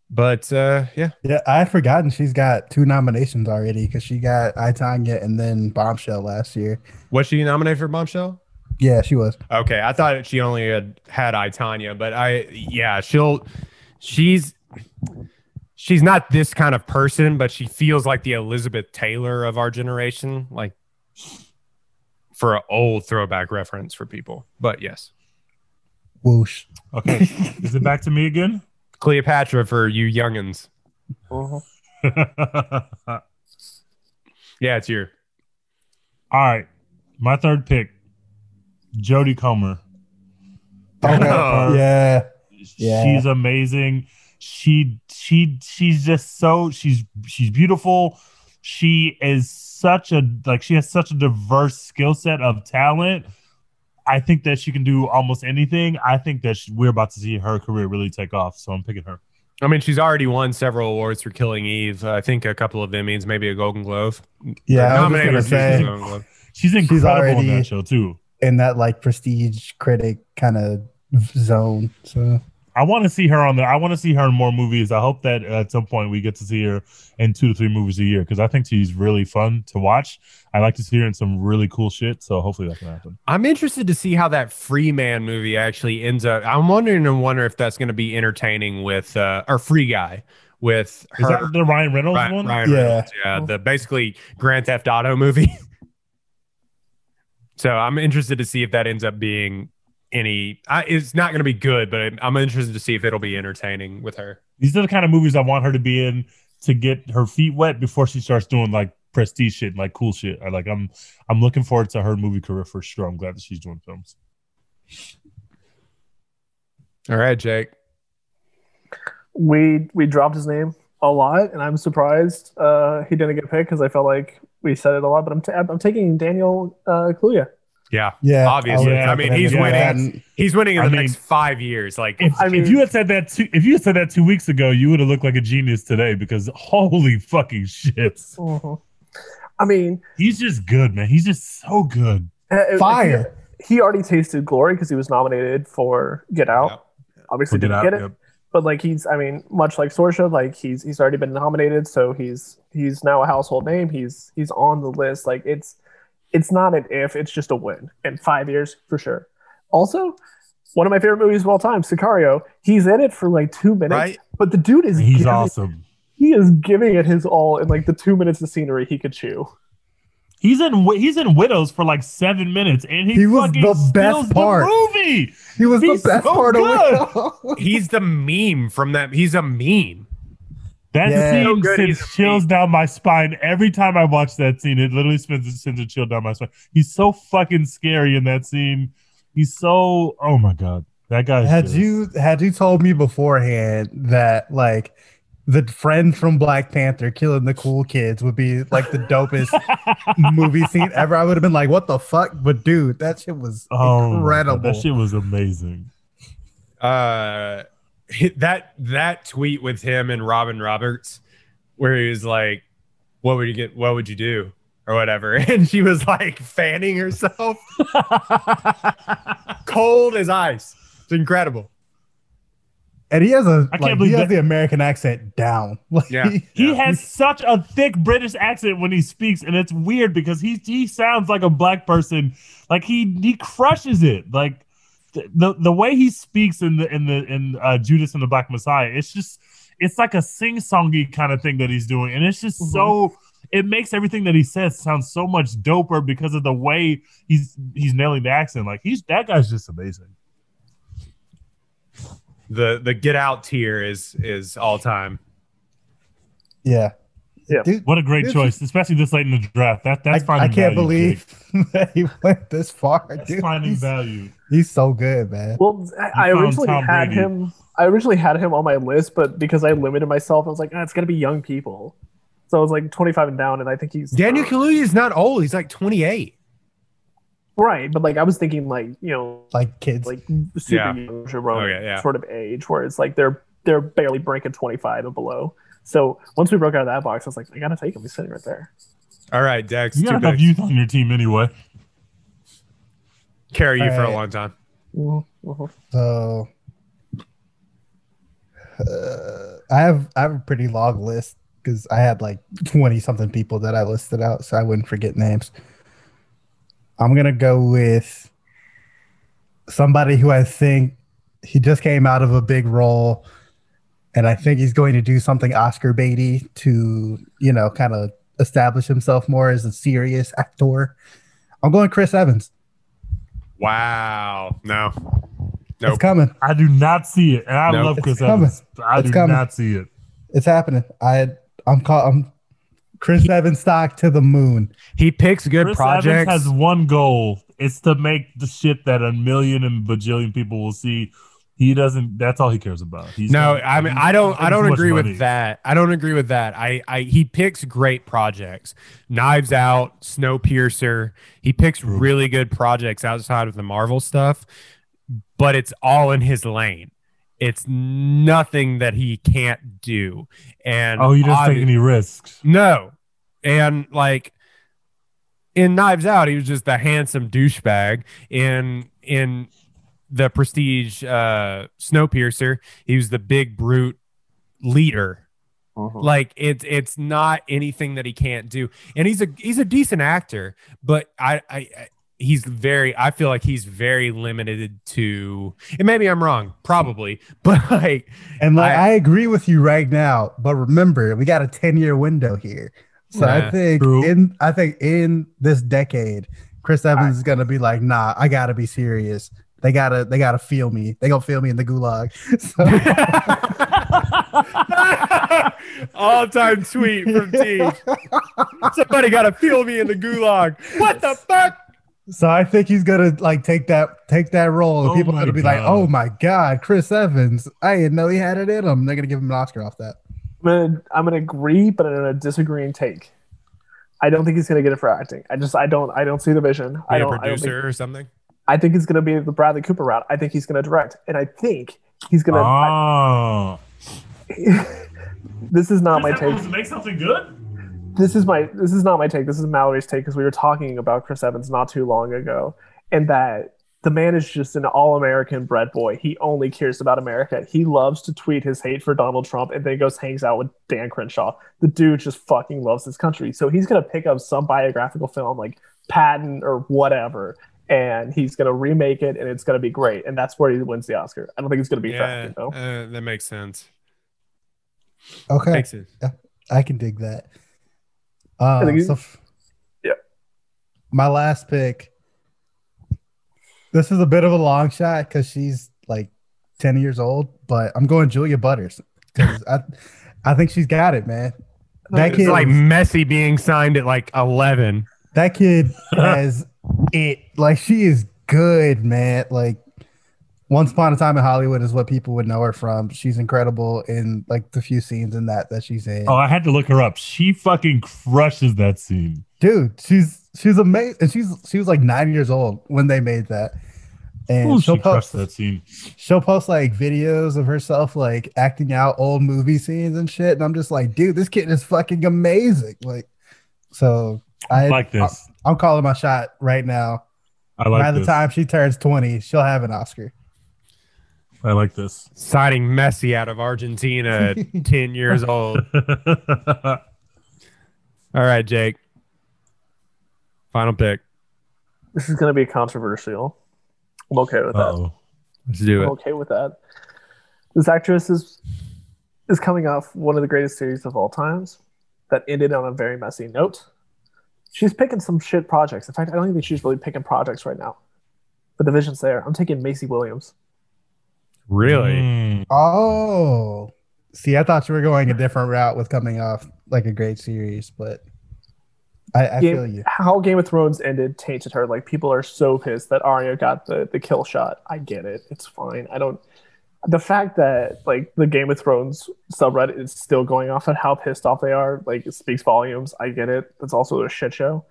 S4: But uh, yeah,
S5: Yeah, I had forgotten she's got two nominations already because she got I Tonya and then Bombshell last year.
S4: was she nominated for Bombshell?
S5: Yeah, she was.
S4: Okay, I thought she only had had I Tonya, but I yeah, she'll she's she's not this kind of person, but she feels like the Elizabeth Taylor of our generation, like for an old throwback reference for people. But yes,
S5: Whoosh.
S7: Okay. Is it back to me again?
S4: Cleopatra for you youngins.
S6: Mhm.
S7: All
S4: Yeah, it's your All
S7: right. My third pick, Jodie Comer.
S5: Okay.
S4: Oh.
S5: yeah. Yeah.
S7: She's amazing. She she she's just so she's she's beautiful. She is such a like she has such a diverse skill set of talent. I think that she can do almost anything. I think that she, we're about to see her career really take off. So I'm picking her.
S4: I mean, she's already won several awards for Killing Eve. I think a couple of Emmys, maybe a Golden Globe.
S5: Yeah, I was
S4: Nominated
S5: just
S4: for
S5: gonna say
S4: Golden Globe.
S7: She's incredible on
S5: already-
S7: that show too.
S5: In that like prestige critic kind of zone. So
S7: I want to see her on the. I want to see her in more movies. I hope that at some point we get to see her in two to three movies a year because I think she's really fun to watch. I like to see her in some really cool shit. So hopefully that can happen.
S4: I'm interested to see how that Free Man movie actually ends up. I'm wondering and wonder if that's going to be entertaining with uh, or Free Guy with
S7: Is that the Ryan Reynolds
S4: Ryan,
S7: one?
S4: Ryan
S5: Yeah.
S4: Reynolds, yeah, the basically Grand Theft Auto movie. so I'm interested to see if that ends up being any. I, it's not going to be good, but I'm interested to see if it'll be entertaining with her.
S7: These are the kind of movies I want her to be in to get her feet wet before she starts doing like prestige shit, and, like cool shit. I like. I'm I'm looking forward to her movie career for sure. I'm glad that she's doing films.
S4: All right, Jake.
S6: we we dropped his name a lot, and I'm surprised uh, he didn't get picked because I felt like we said it a lot. But I'm, ta- I'm taking Daniel uh, Kaluuya.
S4: Yeah,
S5: yeah,
S4: Obviously.
S5: was
S7: I
S4: mean, he's
S5: that
S7: winning.
S5: hadn't-
S4: he's winning in
S7: I
S4: the
S7: mean-
S4: next five years. Like,
S7: If,
S6: I mean-
S7: if you had said that two, if you had said that two weeks ago, you would have looked like a genius today because holy fucking shit,
S6: I mean,
S7: he's just good, man. He's just so good.
S6: uh,
S5: Fire.
S6: He, he already tasted glory because he was nominated for Get Out. Obviously,
S7: Get
S6: didn't
S7: Out,
S6: get it.
S7: yep.
S6: But like he's, I mean, much like Saoirse, like he's he's already been nominated, so he's he's now a household name. He's he's on the list. Like it's it's not an if, it's just a win. In five years for sure. Also, one of my favorite movies of all time, Sicario. He's in it for like two minutes,
S4: Right.
S6: but the dude is
S7: He's
S6: giving,
S7: awesome.
S6: he is giving it his all in like the two minutes of scenery he could chew.
S7: He's in he's in Widows for like seven minutes, and he,
S5: He was
S7: fucking
S5: the best
S7: steals the movie.
S5: He was
S7: He's
S5: the best
S7: so
S5: part
S7: good.
S5: of it.
S4: he's the meme from that. He's a meme.
S7: That
S5: Yeah.
S7: scene
S4: So good,
S7: sends
S4: he's a
S7: chills down my spine every time I watch that scene. It literally sends, sends a chill down my spine. He's so fucking scary in that scene. He's so oh my god, that guy.
S5: Had
S7: just-
S5: you had you told me beforehand that like the friend from Black Panther killing the cool kids would be like the dopest movie scene ever, I would have been like, "What the fuck?" But dude, that shit was
S7: Oh
S5: incredible.
S7: that shit was amazing.
S4: uh that that tweet with him and Robin Roberts where he was like what would you get what would you do or whatever and she was like fanning herself cold as ice it's incredible
S5: and he has a
S7: I can't
S5: like, he has
S7: that-
S5: the American accent down. Like,
S4: Yeah.
S7: He has such a thick British accent when he speaks, and it's weird because he he sounds like a black person. Like he he crushes it. Like the the, the way he speaks in the in the in uh, Judas and the Black Messiah, it's just it's like a sing songy kind of thing that he's doing, and it's just so it makes everything that he says sound so much doper because of the way he's he's nailing the accent. Like he's that guy's just amazing.
S4: The the Get Out tier is is all time.
S5: Yeah.
S6: Yeah.
S5: Dude,
S7: What a great
S5: This
S7: choice, especially this late in the draft. That that's
S5: I,
S7: finding
S5: I can't
S7: value,
S5: believe that he went this far.
S7: That's
S5: Dude.
S7: finding
S5: He's,
S7: value.
S5: he's so good, man.
S6: Well, I I originally
S7: Tom
S6: had
S7: Brady.
S6: him. I originally had him on my list, but because I limited myself, I was like, ah, it's got to be young people. So I was like 25 and down, and I think he's
S4: Daniel Kaluuya is not old. He's like 28.
S6: Right. But like I was thinking, like you know,
S5: Like kids.
S6: like super
S4: Yeah.
S6: young Jerome
S4: Okay, yeah.
S6: sort of age, where it's like they're they're barely breaking 25 and below. So once we broke out of that box, I was like, I gotta take him. He's sitting right there.
S4: All right, Dex.
S7: You
S4: Two
S7: gotta have youth on your team anyway.
S4: Carry you for a long time.
S6: Mhm.
S5: So uh, I have I have a pretty long list because I had like twenty something people that I listed out, so I wouldn't forget names. I'm gonna go with somebody who I think he just came out of a big role, and I think he's going to do something Oscar baity to you know kind of establish himself more as a serious actor. I'm going Chris Evans.
S4: Wow. No.
S5: It's coming.
S7: I do not see it, and I
S4: Nope.
S7: love Chris
S5: It's.
S7: Evans. but I
S5: It's
S7: do
S5: coming.
S7: not see it.
S5: It's happening. I I'm call I'm Chris Evans stock to the moon.
S4: He picks good
S7: Chris
S4: projects.
S7: Evans has one goal. It's to make the shit that a million and bajillion people will see. He doesn't. That's all he cares about. He's
S4: no,
S7: gonna-
S4: I mean
S7: he's
S4: I don't I don't agree
S7: money.
S4: with that. I don't agree with that. I I he picks great projects. Knives Out, Snowpiercer. He picks really good projects outside of the Marvel stuff, but it's all in his lane. It's nothing that he can't do. And
S7: Oh, he doesn't take any risks.
S4: No. And like in Knives Out, he was just a handsome douchebag. In in the prestige uh Snowpiercer, he was the big brute leader. Like it's it's not anything that he can't do. And he's a he's a decent actor, but I I, I he's very I feel like he's very limited to and maybe I'm wrong, probably, but like
S5: And like
S4: I-
S5: I, agree with you right now, but remember we got a 10 year window here. So
S4: Yeah,
S5: I think
S7: true.
S5: in I think in this decade, Chris Evans is gonna be like, nah, I gotta be serious. They gotta they gotta feel me. They gonna feel me in the gulag. So
S4: All time tweet from T. Somebody got to feel me in the gulag. What the fuck?
S5: So I think he's gonna like take that take that role. And
S7: Oh
S5: people are gonna be like, oh my god, Chris Evans. I didn't know he had it in him. They're gonna give him an Oscar off that.
S6: I'm gonna I'm gonna agree, but I'm gonna disagree and take. I don't think he's gonna get it for acting. I just I don't I don't see the vision. I
S4: Be a
S6: don't, I don't think
S4: producer or something.
S6: I think he's gonna be the Bradley Cooper route. I think he's gonna direct, and I think he's gonna.
S7: Oh,
S6: this is not my
S7: Chris
S6: take.
S7: Evans to make something good.
S6: This is my this is not my take. This is Mallory's take because we were talking about Chris Evans not too long ago, and that the man is just an all-American bred boy. He only cares about America. He loves to tweet his hate for Donald Trump, and then he goes hangs out with Dan Crenshaw. The dude just fucking loves his country. So he's gonna pick up some biographical film like Patton or whatever, and he's gonna remake it, and it's gonna be great. And that's where he wins the Oscar. I don't think it's gonna be for
S4: Yeah,
S6: acting though.
S4: uh, that makes sense.
S5: Okay.
S4: Makes sense.
S5: I can dig that. Uh,
S6: think
S5: so f-
S6: Yeah.
S5: My last pick. This is a bit of a long shot because she's like 10 years old, but I'm going Julia Butters. 'Cause I, I think she's got it, man. That
S4: It's
S5: kid,
S4: like Messi being signed at like 11.
S5: that kid has it. Like she is good, man. Like Once Upon a Time in Hollywood is what people would know her from. She's incredible in like the few scenes in that that she's in.
S7: Oh, I had to look her up. She fucking crushes that scene.
S5: dude she's she's amazing and she's she was like nine years old when they made that and
S7: Ooh,
S5: she'll
S7: she crushed
S5: post
S7: that scene.
S5: she'll post like videos of herself like acting out old movie scenes and shit and i'm just like dude this kid is fucking amazing like so i
S7: I like this.
S5: I, am calling my shot right now
S7: I like
S5: by the
S7: this.
S5: time she turns 20 she'll have an oscar
S7: I like this.
S4: Signing Messi out of Argentina at 10 years old. All right, Jake. Final pick.
S6: This is going to be controversial. I'm okay with that.
S7: oh
S4: Let's do
S6: I'm
S4: it.
S6: okay with that. This actress is is coming off one of the greatest series of all times, that ended on a very messy note. She's picking some shit projects. In fact, I don't even think she's really picking projects right now. But the vision's there. I'm taking Maisie Williams.
S4: Really?
S7: Mm.
S5: Oh, see, I thought you were going a different route with coming off like a great series, but I, I
S6: Game-
S5: feel you.
S6: How Game of Thrones ended tainted her. Like people are so pissed that Arya got the the kill shot. I get it. It's fine. I don't. The fact that like the Game of Thrones subreddit is still going off on how pissed off they are, like it speaks volumes. I get it. That's also a shit show.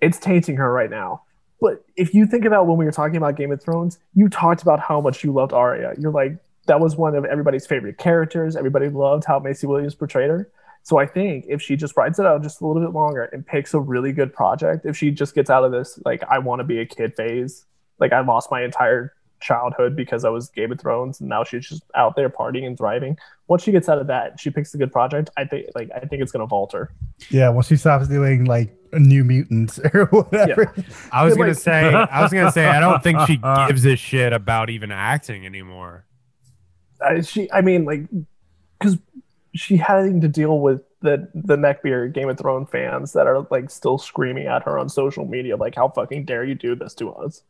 S6: It's tainting her right now. But if you think about when we were talking about Game of Thrones, you talked about how much you loved Arya. You're like, that was one of everybody's favorite characters. Everybody loved how Maisie Williams portrayed her. So I think if she just rides it out just a little bit longer and picks a really good project, if she just gets out of this, like, I want to be a kid phase, like, I lost my entire childhood because I was Game of Thrones, and now she's just out there partying and thriving. Once she gets out of that, she picks a good project. I think, like, I think it's gonna vault her.
S5: Yeah, when she stops doing like New Mutants or whatever.
S4: I was gonna
S6: like-
S4: say, I was gonna say, I don't think she gives a shit about even acting anymore.
S6: I, she, I mean, like, because she having to deal with the the neckbeard Game of Thrones fans that are like still screaming at her on social media, like, "How fucking dare you do this to us?"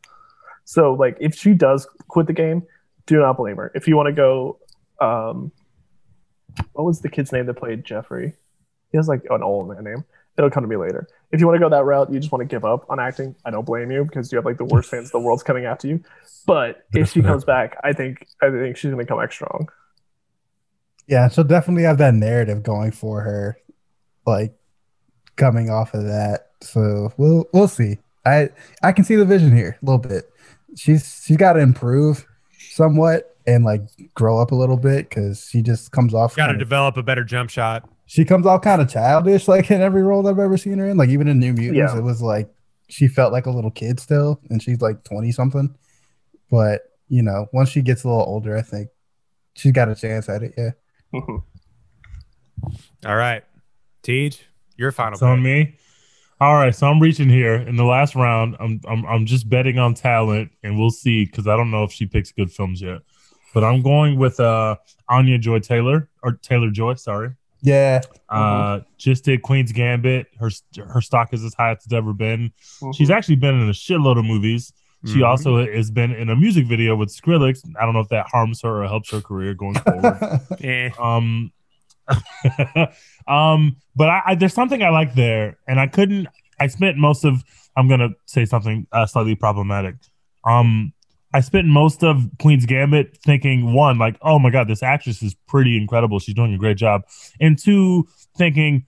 S6: So, like, if she does quit the game, do not blame her. If you want to go, um, what was the kid's name that played Jeffrey? He has like an old man name. It'll come to me later. If you want to go that route, you just want to give up on acting. I don't blame you because you have like the worst fans the world's coming after you. But if she comes back, I think I think she's gonna come back strong.
S5: Yeah, she'll definitely have that narrative going for her, like coming off of that. So we'll we'll see. I I can see the vision here a little bit. She's she's got to improve somewhat and like grow up a little bit because she just comes off.
S4: Got to develop a better jump shot.
S5: She comes off kind of childish, like in every role I've ever seen her in. Like even in New Mutants,
S6: Yeah.
S5: it was like she felt like a little kid still, and she's like twenty something. But you know, once she gets a little older, I think she's got a chance at it. Yeah.
S4: All right, Tej, your final.
S7: It's on me. All right, so I'm reaching here in the last round. I'm I'm I'm just betting on talent, and we'll see because I don't know if she picks good films yet. But I'm going with uh Anya Joy Taylor or Taylor Joy. Sorry,
S5: Yeah.
S7: uh, just did Queen's Gambit. Her her stock is as high as it's ever been. She's actually been in a shitload of movies. She
S4: Mhm.
S7: also has been in a music video with Skrillex. I don't know if that harms her or helps her career going forward.
S4: Eh.
S7: Um, um, but I, I there's something I like there, and I couldn't. I spent most of. I'm gonna say something uh, slightly problematic. Um, I spent most of Queen's Gambit thinking one, like, oh my god, this actress is pretty incredible. She's doing a great job, and two, thinking.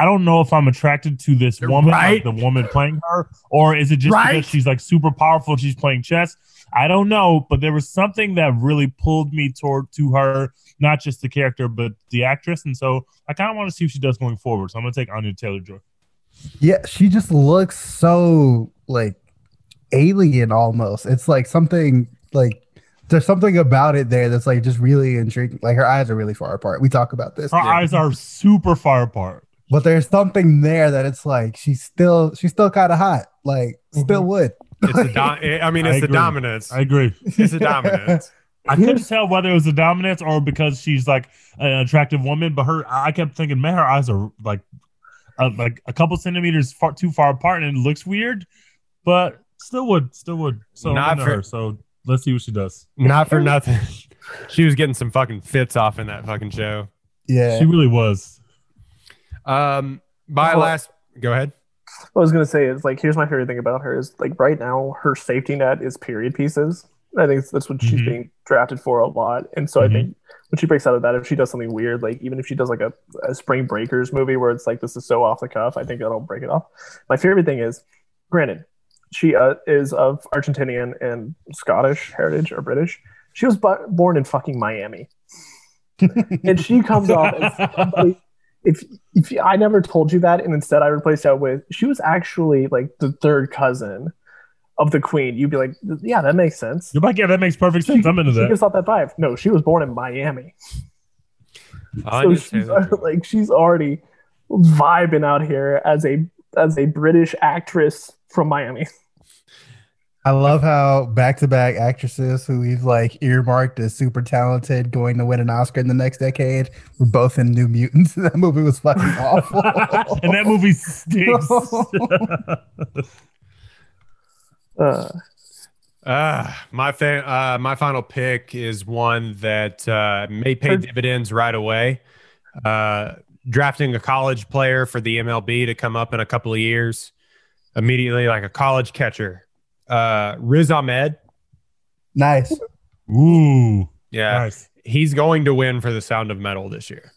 S7: I don't know if I'm attracted to this woman,
S4: Right.
S7: like the woman playing her, or is it just
S4: Right.
S7: because she's like super powerful and she's playing chess? I don't know, but there was something that really pulled me toward to her not just the character but the actress, and so I kind of want to see if she does going forward. So I'm gonna take Anya Taylor Joy.
S5: Yeah, she just looks so like alien almost. It's like something like there's something about it there that's like just really intriguing. Like her eyes are really far apart. We talk about this.
S7: Her eyes are super far apart.
S5: But there's something there that it's like she's still she's still kind of hot. Like still would.
S4: It's the dom- I mean,
S7: I
S4: it's the dominance.
S7: I agree.
S4: It's the dominance.
S7: I couldn't tell whether it was the dominance or because she's like an attractive woman, but her I kept thinking, man, her eyes are like uh, like a couple centimeters far too far apart, and it looks weird, but still would, still would. So
S4: Not
S7: I'm
S4: for-
S7: her. So let's see what she does.
S4: Not for nothing. She was getting some fucking fits off in that fucking show.
S5: Yeah.
S7: She really was.
S4: Um, my
S6: Well-
S4: last. Go ahead.
S6: What I was gonna say is like, here's my favorite thing about her is like right now her safety net is period pieces. I think that's what she's
S7: Mhm.
S6: being drafted for a lot, and so
S7: Mhm.
S6: I think when she breaks out of that, if she does something weird, like even if she does like a, a Spring Breakers movie where it's like this is so off the cuff, I think that'll break it off. My favorite thing is, granted, she uh, is of Argentinian and Scottish heritage or British. She was bu- born in fucking Miami, and she comes off as somebody if if I never told you that, and instead I replaced that with she was actually like the third cousin of the queen, you'd be like, yeah, that makes sense.
S7: You're like, yeah, that makes perfect sense. I'm into
S6: She
S7: that.
S6: gives off that vibe. No, she was born in Miami, so
S4: Anya
S6: she's like she's already vibing out here as a as a British actress from Miami.
S5: I love how back-to-back actresses who we've like earmarked as super talented going to win an Oscar in the next decade were both in New Mutants. that movie was fucking awful.
S7: and that movie stinks.
S6: Uh,
S4: Uh, my fa- uh, my final pick is one that uh, may pay dividends right away. Uh, drafting a college player for the MLB to come up in a couple of years, immediately like a college catcher. Uh, Riz Ahmed,
S5: nice.
S7: Ooh,
S4: yeah,
S7: nice.
S4: he's going to win for the Sound of Metal this year.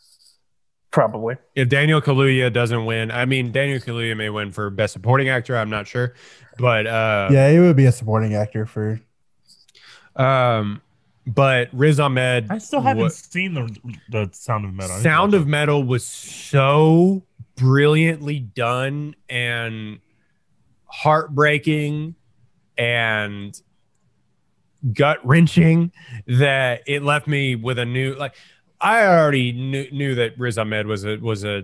S6: probably.
S4: If Daniel Kaluuya doesn't win, I mean Daniel Kaluuya may win for best supporting actor. I'm not sure, but uh,
S5: Yeah, he would be a supporting actor for.
S4: um, but Riz Ahmed,
S7: I still haven't
S4: wa-
S7: seen the the Sound of Metal. I need to
S4: Sound of Metal was so brilliantly done and heartbreaking and gut wrenching that it left me with a new like I already knew, knew that Riz Ahmed was a was a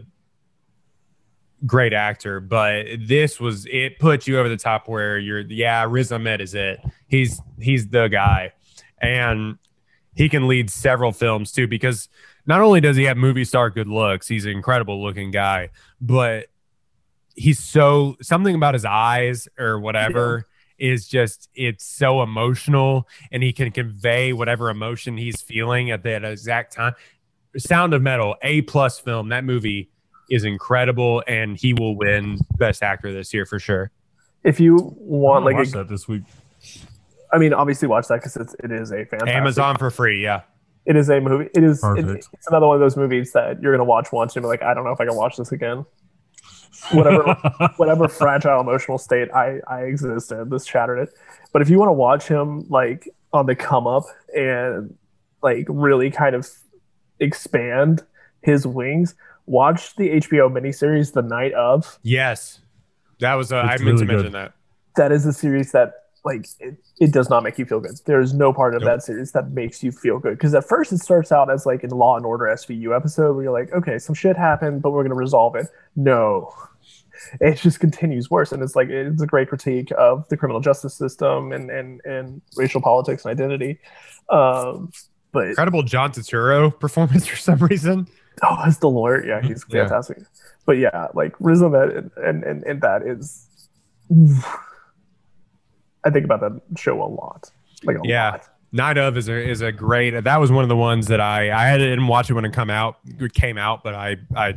S4: great actor, but this was it put you over the top where you're yeah, Riz Ahmed is it. He's he's the guy. And he can lead several films too because not only does he have movie star good looks, he's an incredible looking guy, but he's so something about his eyes or whatever is just it's so emotional and he can convey whatever emotion he's feeling at that exact time. Sound of Metal, A plus film. That movie is incredible and he will win best actor this year for sure.
S6: If you want like
S7: watch
S6: a,
S7: that this week.
S6: I mean, obviously watch that because it's it is a fantastic.
S4: Amazon for free, yeah.
S6: It is a movie. It is. It, it's another one of those movies that you're gonna watch once and be like, I don't know if I can watch this again. Whatever, whatever fragile emotional state I I exist in, this shattered it. But if you want to watch him like on the come up and like really kind of expand his wings, watch the HBO miniseries The Night of.
S4: Yes. That was uh, I
S7: It's
S4: meant to
S7: really
S4: mention
S7: good.
S4: that.
S6: That is a series that like it, it does not make you feel good. There is no part of
S4: Nope.
S6: that series that makes you feel good. Because at first it starts out as like in Law and Order SVU episode where you're like, okay, some shit happened, but we're gonna resolve it. No. It just continues worse. And it's like it's a great critique of the criminal justice system and and, and racial politics and identity. Um but
S4: Incredible John Turturro performance for some reason.
S6: oh as the lawyer, yeah, he's
S4: Yeah.
S6: fantastic. But yeah, like Riz Ahmed and, and, and, and that is I think about that show a lot. Like a
S4: Yeah.
S6: lot.
S4: Night of is a is a great. That was one of the ones that I I had- didn't watch it when it come out. It came out, but I I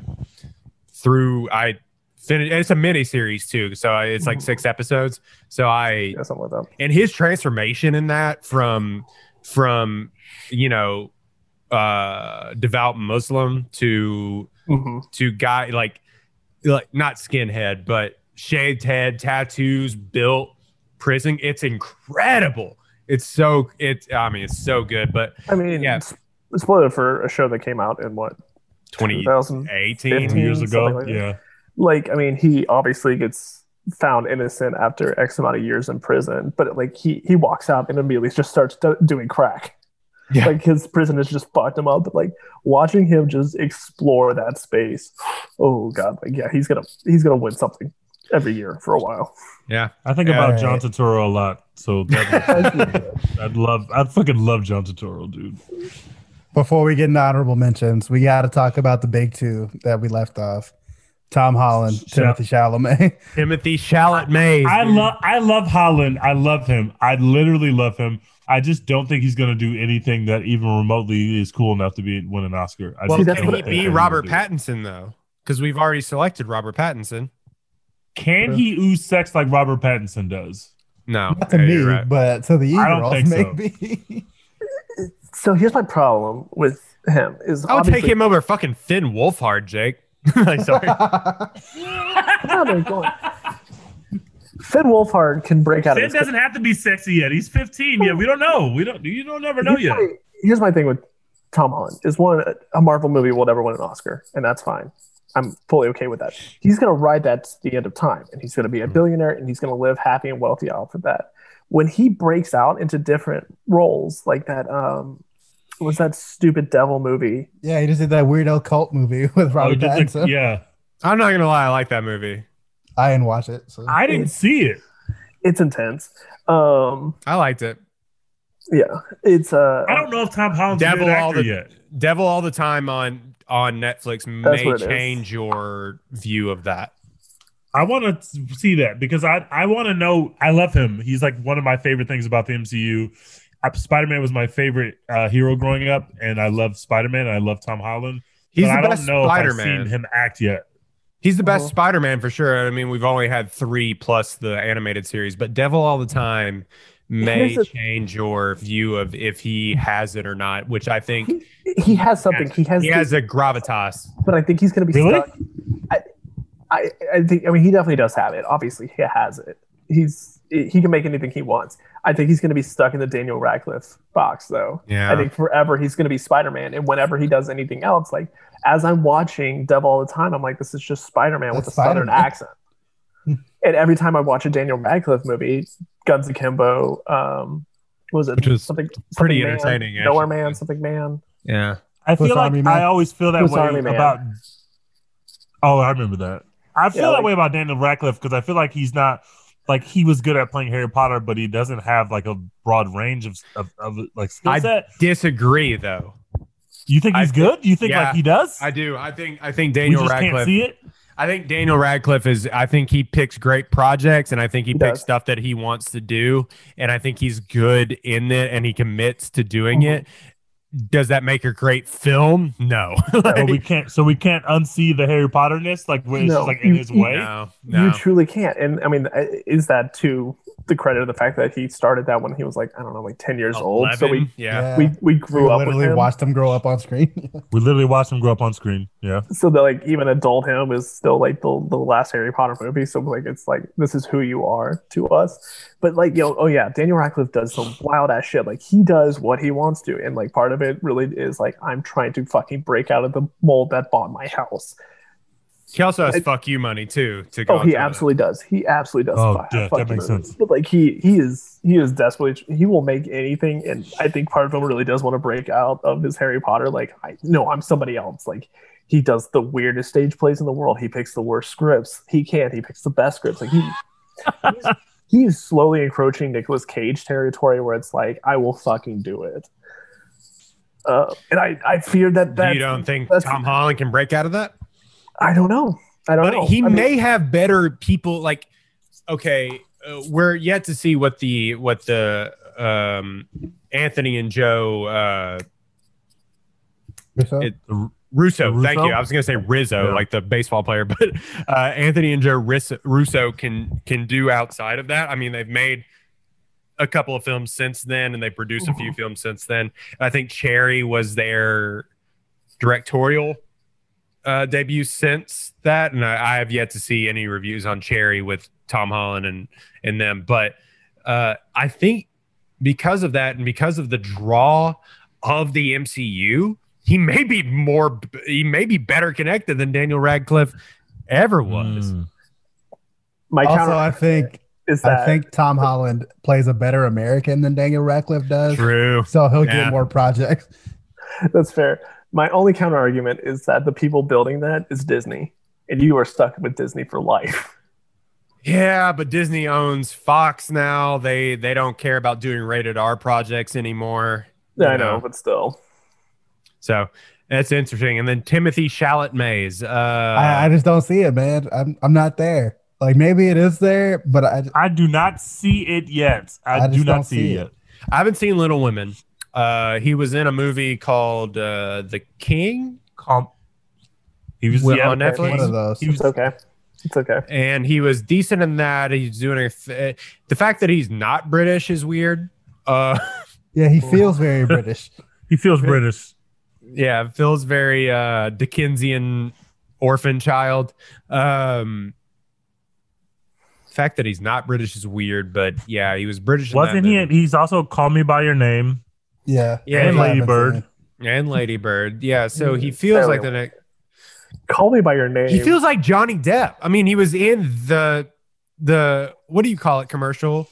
S4: through I finished. It's a mini series too, so I, it's like six episodes. So I
S6: Yeah, something like that.
S4: and his transformation in that from from you know uh devout Muslim to
S6: hmm
S4: to guy like like not skinhead but shaved head tattoos built prison it's incredible it's so it i mean it's so good but
S6: I mean,
S4: Yeah.
S6: spoiler for a show that came out in what 2018.
S4: 2018
S7: years ago.
S6: like that.
S7: yeah.
S6: Like, I mean, he obviously gets found innocent after X amount of years in prison, but like he he walks out and immediately just starts do- doing crack.
S4: Yeah.
S6: Like his prison has just fucked him up. But like watching him just explore that space, oh god, like yeah, he's gonna he's gonna win something every year for a while.
S4: yeah
S7: I think
S4: Yeah.
S7: about
S5: Alright.
S7: John Turturro a lot. So that, I'd love, I'd fucking love John Turturro, dude.
S5: Before we get into honorable mentions, we got to talk about the big two that we left off: Tom Holland,
S7: Sh-
S5: Timothy Chalamet.
S4: timothy chalamet
S7: I love, I love Holland. I love him. I literally love him. I just don't think he's gonna do anything that even remotely is cool enough to be win an Oscar. I
S4: well
S6: See,
S7: just
S6: that's
S4: can
S7: don't
S4: he be robert
S7: he'll do it.
S4: pattinson though because we've already selected robert pattinson
S7: Can he ooze sex like Robert Pattinson does?
S4: no
S5: Not to
S4: yeah,
S5: me,
S4: right.
S5: but to the
S7: I don't think so.
S5: maybe.
S6: So here's my problem with him is
S4: i would take him over fucking finn wolfhard jake like, sorry
S6: Where am I going? Finn Wolfhard can break out
S7: Finn
S6: his
S7: doesn't have to be sexy yet. He's 15 yet. We don't know. We don't. You don't never know
S6: here's
S7: yet.
S6: My, here's my thing with Tom Holland is one a Marvel movie will never win an Oscar, and that's fine. I'm fully okay with that. He's gonna ride that to the end of time, and he's gonna be a billionaire, and he's gonna live happy and wealthy off of that. When he breaks out into different roles, like that, um, was that stupid devil movie?
S5: yeah, he just did that weirdo cult movie with
S7: Oh,
S5: Robert
S7: just like-
S5: Pattinson.
S7: yeah,
S4: i'm not gonna lie i like that movie
S5: I didn't watch it. So.
S7: I didn't see it.
S6: it's intense. Um,
S4: I liked it.
S6: yeah, it's uh,
S7: I don't know if Tom Holland's a
S4: Devil
S7: good
S4: all
S7: actor
S4: the
S7: yet.
S4: Devil all the time on on Netflix may
S6: what it is.
S4: change your view of that.
S7: I want to see that because I I want to know. I love him. He's like one of my favorite things about the MCU. Spider Man was my favorite uh, hero growing up, and I love Spider Man. I love Tom Holland.
S4: He's
S7: but
S4: the
S7: I
S4: best
S7: don't know if I've
S4: Spider-Man.
S7: seen him act yet.
S4: He's the best
S6: Uh-huh.
S4: Spider-Man for sure. I mean, we've only had three plus the animated series, but Devil all the time may
S6: a-
S4: change your view of if he has it or not. Which I think
S6: he has something. He has,
S4: he has a gravitas.
S6: but I think he's going to be
S7: Really?
S6: stuck. I, I, I think. I mean, he definitely does have it. Obviously, he has it. He's he can make anything he wants. I think he's going to be stuck in the Daniel Radcliffe box, though.
S4: Yeah.
S6: I think forever he's going to be Spider Man, and whenever he does anything else, like as I'm watching Dev all the time, I'm like, this is just Spider Man with a Southern
S5: Spider-Man.
S6: accent. and every time I watch a Daniel Radcliffe movie, Guns Akimbo, um, was it
S4: Which was
S6: something
S4: pretty
S6: something Man,
S4: entertaining,
S6: Nowhere
S4: actually.
S6: Man, something Man.
S4: Yeah.
S7: I
S5: Swiss
S7: feel like
S5: Army Man.
S7: I always feel that
S6: Swiss
S7: way
S6: Army Man.
S7: about. Oh, I remember that. I feel
S6: Yeah,
S7: that
S6: like-
S7: way about Daniel Radcliffe because I feel like he's not like he was good at playing Harry Potter, but he doesn't have like a broad range of of, of like skill
S4: I
S7: set.
S4: disagree though.
S7: You think
S4: I
S7: he's
S4: think-
S7: good? You think
S4: yeah,
S7: like he does?
S4: I do. I think I think
S7: we
S4: Daniel
S7: just can't
S4: Radcliffe
S7: see it.
S4: I think Daniel Radcliffe is. I think he picks great projects, and I think he,
S6: He
S4: picks
S6: does.
S4: stuff that he wants to do, and I think he's good in it, and he commits to doing
S6: Mhm.
S4: it. Does that make a great film? No.
S7: But we can't. So we can't unsee the Harry Potterness, like when it's
S6: No,
S7: just like in
S6: you-
S7: his
S6: you-
S7: way.
S4: no,
S6: You truly can't. And I mean, is that to the credit of the fact that he started that when he was like, I don't know, like 10 years old? So we,
S4: yeah.
S6: we, we grew
S5: we
S6: up with
S5: literally
S6: him.
S5: watched him grow up on screen.
S7: We literally watched him grow up on screen. Yeah.
S6: so that like even adult him is still like the, the last Harry Potter movie. So like it's like this is who you are to us. But like you know, oh yeah, Daniel Radcliffe does some wild ass shit. Like he does what he wants to, and like part of it really is like I'm trying to fucking break out of the mold that bought my house.
S4: He also has
S6: I-
S4: fuck you money too. To go
S6: Oh, he
S4: into it.
S6: absolutely does. He absolutely does.
S7: Oh,
S6: fuck-
S7: yeah,
S6: fuck
S7: that
S6: you,
S7: makes
S6: man.
S7: sense.
S6: But like he he is he is desperately he will make anything, and I think part of him really does want to break out of his Harry Potter. Like I no, I'm somebody else. Like he does the weirdest stage plays in the world. He picks the worst scripts. He can't. He picks the best scripts. Like he. he's, he's slowly encroaching Nicolas Cage territory where it's like I will fucking do it. Uh, and I, I fear that that
S4: you don't think Tom Holland can break out of that?
S6: I don't know. I don't
S4: But
S6: know.
S4: he
S6: I mean,
S4: may have better people. Like, okay, uh, we're yet to see what the what the um, Anthony and Joe uh,
S5: So,
S4: It- Russo,
S7: Russo?
S4: thank you. I was going to say Rizzo,
S7: Yeah.
S4: like the baseball player, but uh, Anthony and Joe Russo, Russo can can do outside of that. I mean, they've made a couple of films since then, and they produced a few films since then. I think Cherry was their directorial uh, debut since that, and I, I have yet to see any reviews on Cherry with Tom Holland and and them. But uh, I think because of that, and because of the draw of the MCU, he may be more, he may be better connected than Daniel Radcliffe ever was.
S7: Mm.
S6: my
S5: also,
S6: counter
S5: I think
S6: is
S5: I think Tom Holland plays a better American than Daniel Radcliffe does.
S4: True.
S5: So he'll
S4: Yeah.
S5: get more projects.
S6: That's fair. My only counter argument is that the people building that is Disney, and you are stuck with Disney for life.
S4: Yeah, but Disney owns Fox now. They they don't care about doing rated R projects anymore.
S6: Yeah, I know,
S4: know.
S6: but still.
S4: So that's interesting. And then Timothy Chalamet. Uh,
S5: I, I just don't see it, man. I'm I'm not there. Like maybe it is there, but I
S7: I do not see it yet. I,
S5: I
S7: do not see,
S5: see
S7: it
S5: it.
S7: yet.
S4: I haven't seen Little Women. Uh, he was in a movie called uh, The King
S7: Com- he was
S4: Well,
S7: yeah,
S4: on
S7: okay.
S4: Netflix?
S5: one of those.
S7: He was
S6: It's okay. It's okay.
S4: and he was decent in that. He's doing a th- the fact that he's not British is weird. Uh,
S5: Yeah, he feels very British.
S7: he feels British.
S4: yeah, feels very uh, Dickensian orphan child. Um, fact that he's not British is weird, but yeah, he was British. in that
S7: Wasn't he?
S4: movie.
S7: He's also Call Me by Your Name.
S5: Yeah.
S4: Yeah,
S7: and
S5: I
S7: Lady Bird.
S4: and Lady Bird. Yeah, so he mm.
S6: feels
S4: like the next.
S6: Call me by your name.
S4: He feels like Johnny Depp. I mean, he was in the the what do you call it commercial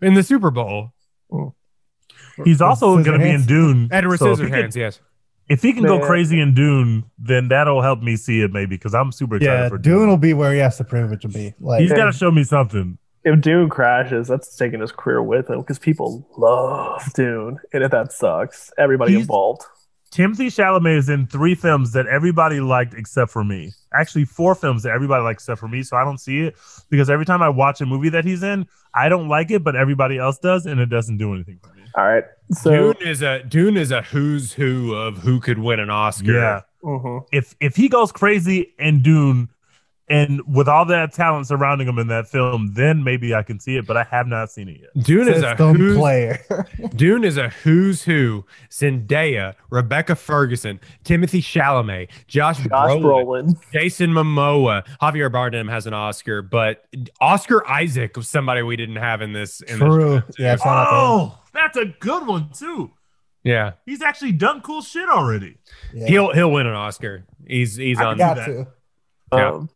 S4: in the Super Bowl.
S7: He's also going to be in Dune.
S4: Edward
S7: So if he
S4: Scissorhands,
S7: can-
S4: yes.
S7: If he can go crazy in Dune, then that'll help me see it maybe because I'm super excited
S5: Yeah,
S7: for
S5: Dune
S7: Dune.
S5: will be where he has to prove it to be. Like
S7: He's got to show me something.
S6: If Dune crashes, that's taking his career with him because people love Dune, and if that sucks, everybody
S7: He's-
S6: involved.
S7: Timothy Chalamet is in three films that everybody liked except for me. Actually, four films that everybody liked except for me. So I don't see it because every time I watch a movie that he's in, I don't like it, but everybody else does, and it doesn't do anything for me.
S6: All right, so
S4: Dune is a Dune is a who's who of who could win an Oscar.
S7: Yeah.
S6: mhm.
S7: If if he goes crazy in Dune, and with all that talent surrounding him in that film, then maybe I can see it. But I have not seen it yet.
S4: Dune is a who's,
S5: player.
S4: Dune is a who's who. Zendaya, Rebecca Ferguson, Timothy Chalamet, Josh,
S6: Josh
S4: Brolin,
S6: Brolin.
S4: Jason Momoa, Javier Bardem has an Oscar, but Oscar Isaac was somebody we didn't have in this. In
S5: True.
S4: This
S5: Yeah, shout out.
S7: Oh, that's a good one too.
S4: yeah.
S7: He's actually done cool shit already.
S5: Yeah.
S4: He'll he'll win an Oscar. He's he's
S7: I
S4: on.
S7: got-
S5: got to.
S4: Yeah.
S6: Um,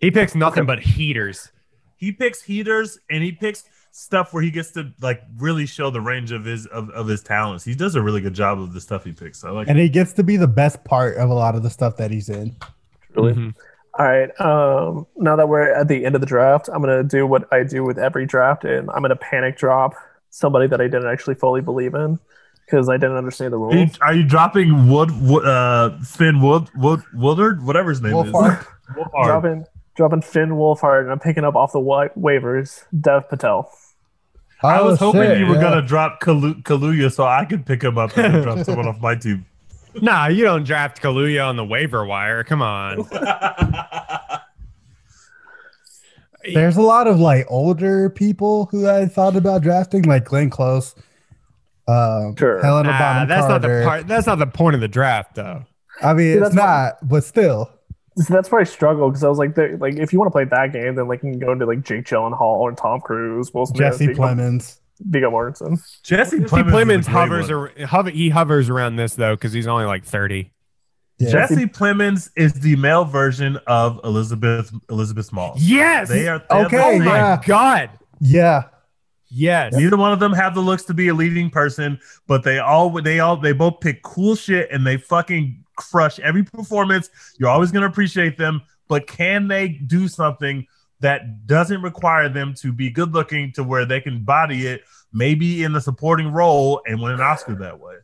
S4: He picks nothing but heaters.
S7: He picks heaters and he picks stuff where he gets to like really show the range of his of, of his talents. He does a really good job of the stuff he picks. I like
S5: And he gets to be the best part of a lot of the stuff that he's in.
S6: really.
S4: Mhm.
S6: All right. Um, now that we're at the end of the draft, I'm gonna do what I do with every draft, and I'm gonna panic drop somebody that I didn't actually fully believe in because I didn't understand the
S7: Are you,
S6: rules.
S7: are you dropping Wood, Wood uh Finn Wood Wood Woodard whatever his name
S5: Wolfhard.
S7: is? Wolfhard.
S6: Dropping, dropping Finn Wolfhard, and I'm picking up off the wa- waivers Dev Patel.
S7: I was
S5: Oh,
S7: hoping
S5: shit,
S7: you were
S5: yeah.
S7: gonna drop Kalu- Kaluuya so I could pick him up and drop someone off my team.
S4: Nah, you don't draft Kaluuya on the waiver wire. Come on.
S5: There's a lot of like older people who I thought about drafting, like Glenn Close, um,
S6: Sure.
S5: Helena
S4: Nah,
S5: Bonham
S4: that's not the part. That's not the point of the draft, though.
S5: I mean,
S6: See,
S5: it's
S6: that's what-
S5: not, but still.
S6: So that's where I struggle because I was like, like if you want to play that game, then like you can go into like Jake Gyllenhaal or Tom Cruise, Will Smith,
S5: Jesse
S6: Viggo,
S5: Plemons.
S6: Viggo Mortensen.
S7: Jesse
S4: Jesse
S7: Plemons,
S4: Plemons hovers, ar- hover, he hovers around this though because he's only like thirty.
S5: Yeah.
S7: Jesse Plemons is the male version of Elizabeth Elizabeth Small.
S4: Yes.
S7: They are they have the
S5: Okay,
S4: oh my
S5: yeah.
S4: god.
S5: Yeah.
S4: Yes.
S7: Neither one of them have the looks to be a leading person, but they all they all they both pick cool shit and they fucking crush every performance. You're always gonna appreciate them, but can they do something that doesn't require them to be good looking to where they can body it, maybe in the supporting role and win an Oscar that way?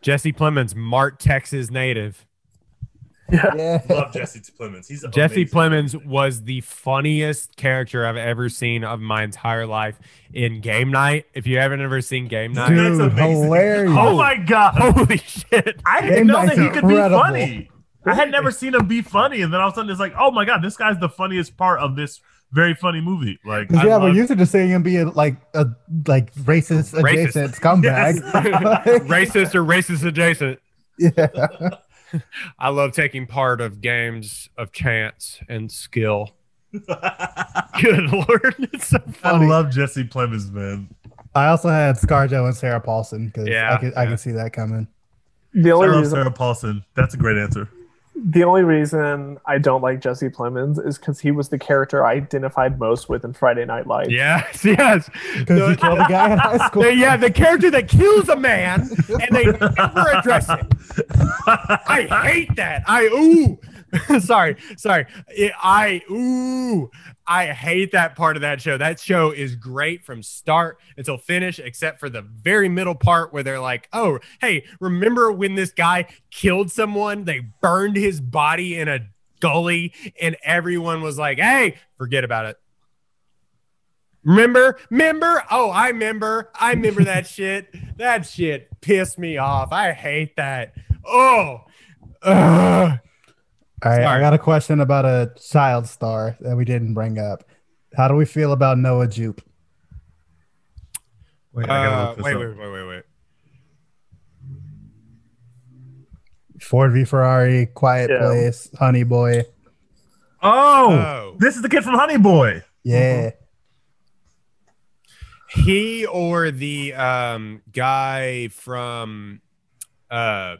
S4: Jesse Plemons, Mart, Texas native.
S5: Yeah.
S7: Love Jesse Plemons. He's
S4: Jesse
S7: amazing.
S4: Plemons was the funniest character I've ever seen of my entire life in Game Night. If you haven't ever seen Game Night,
S5: Dude,
S7: That's amazing.
S5: hilarious.
S7: Oh my god!
S4: holy shit!
S7: I didn't
S5: Game
S7: know that
S5: Night's
S7: he could be funny. I had never seen him be funny, and then all of a sudden it's like, oh my god, this guy's the funniest part of this very funny movie. Like, I
S5: yeah, we're used to just seeing him being like a like racist
S4: Racist.
S5: adjacent scumbag.
S4: racist or racist adjacent.
S5: yeah.
S4: I love taking part of games of chance and skill. Good lord, it's so funny.
S7: I love Jesse Plemons, man.
S5: I also had ScarJo and Sarah Paulson because
S4: Yeah,
S5: I could I
S4: yeah.
S5: could see that coming.
S6: The
S7: I
S6: only
S7: love
S6: reason
S7: Sarah Paulson. That's a great answer.
S6: the only reason I don't like Jesse Plemons is because he was the character I identified most with in Friday Night Lights.
S4: yes, yes.
S5: Because
S4: The-
S5: he killed a guy in high school.
S4: the- yeah, the character that kills a man and they never address it. I hate that. I ooh. sorry, sorry. It- I ooh. I hate that part of that show. That show is great from start until finish, except for the very middle part where they're like, "Oh, hey, remember when this guy killed someone? They burned his body in a gully, and everyone was like, "Hey, forget about it." Remember? Remember? Oh, I remember. I remember that shit. That shit pissed me off. I hate that. Oh. Ugh.
S5: All right, I got a question about a child star that we didn't bring up. How do we feel about Noah Jupe?
S7: Wait,
S4: Uh,
S7: look
S4: wait, wait, wait, wait, wait.
S5: Ford v Ferrari, Quiet
S6: Yeah.
S5: Place, Honey Boy.
S7: Oh,
S4: Oh.
S7: this is the kid from Honey Boy.
S5: Yeah.
S4: He or the um, guy from uh,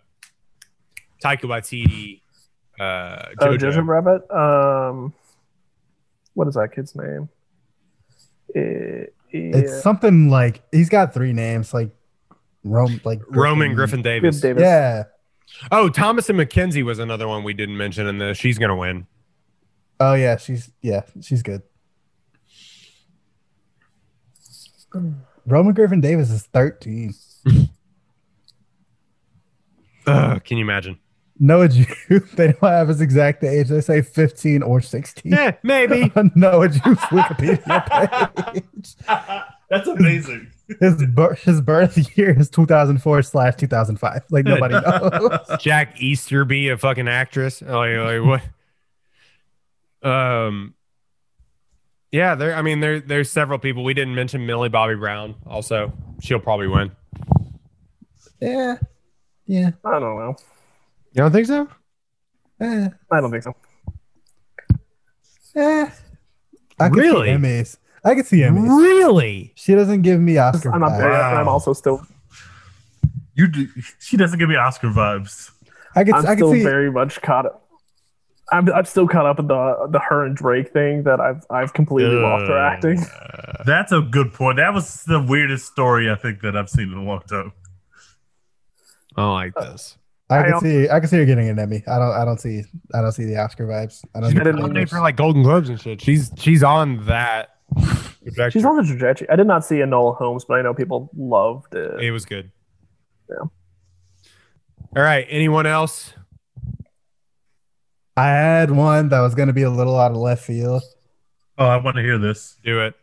S4: Taika Waititi. Uh,
S6: Oh,
S4: Jojo.
S6: Jojo Rabbit. Um, what is that kid's name? Eh, yeah.
S5: It's something like he's got three names, like Rome, like
S4: Roman Griffin Davis.
S6: Davis.
S5: Yeah.
S4: Oh, Thomasin McKenzie was another one we didn't mention in this. She's gonna win.
S5: Oh yeah, she's yeah, she's good. Roman Griffin Davis is 13.
S4: Ugh, can you imagine?
S5: Noah Jupe, they don't have his exact age. They say 15 or 16.
S4: Yeah, maybe.
S5: Noah Jupe Wikipedia page.
S7: That's amazing.
S5: His, bir- his birth year is 2004 slash 2005. Like nobody knows.
S4: Jack Easterby, a fucking actress. Like, like what? Um. Yeah, there. I mean, there. There's several people. We didn't mention Millie Bobby Brown. Also, she'll probably win.
S5: yeah. Yeah.
S6: I don't know.
S4: You don't think so?
S5: Eh,
S6: I don't think so.
S5: eh. I could
S4: Really?
S5: see Emmys. I could see Emmys.
S4: Really?
S5: She doesn't give me Oscar.
S6: I'm not there yet, and I'm
S7: Wow.
S6: also still
S7: You do, she doesn't give me Oscar vibes.
S5: I could.
S6: I'm
S5: I could
S6: still
S5: see.
S6: very much caught up. I'm, I'm still caught up in the the her and Drake thing that I've I've completely lost her acting.
S7: That's a good point. That was the weirdest story I think that I've seen in a long time.
S4: I don't like this.
S5: I
S6: I
S5: can see. I can see her getting an Emmy. I don't. I don't see. I don't see the Oscar vibes. I don't.
S4: She's
S6: I
S5: think-
S6: didn't-
S4: nominated for like Golden Globes and shit. She's she's on that. trajectory.
S6: She's on the trajectory. I did not see Enola Holmes, but I know people loved it.
S4: It was good.
S6: Yeah.
S4: All right. Anyone else?
S5: I had one that was going to be a little out of left field
S7: Oh, I want to hear this.
S4: Do it.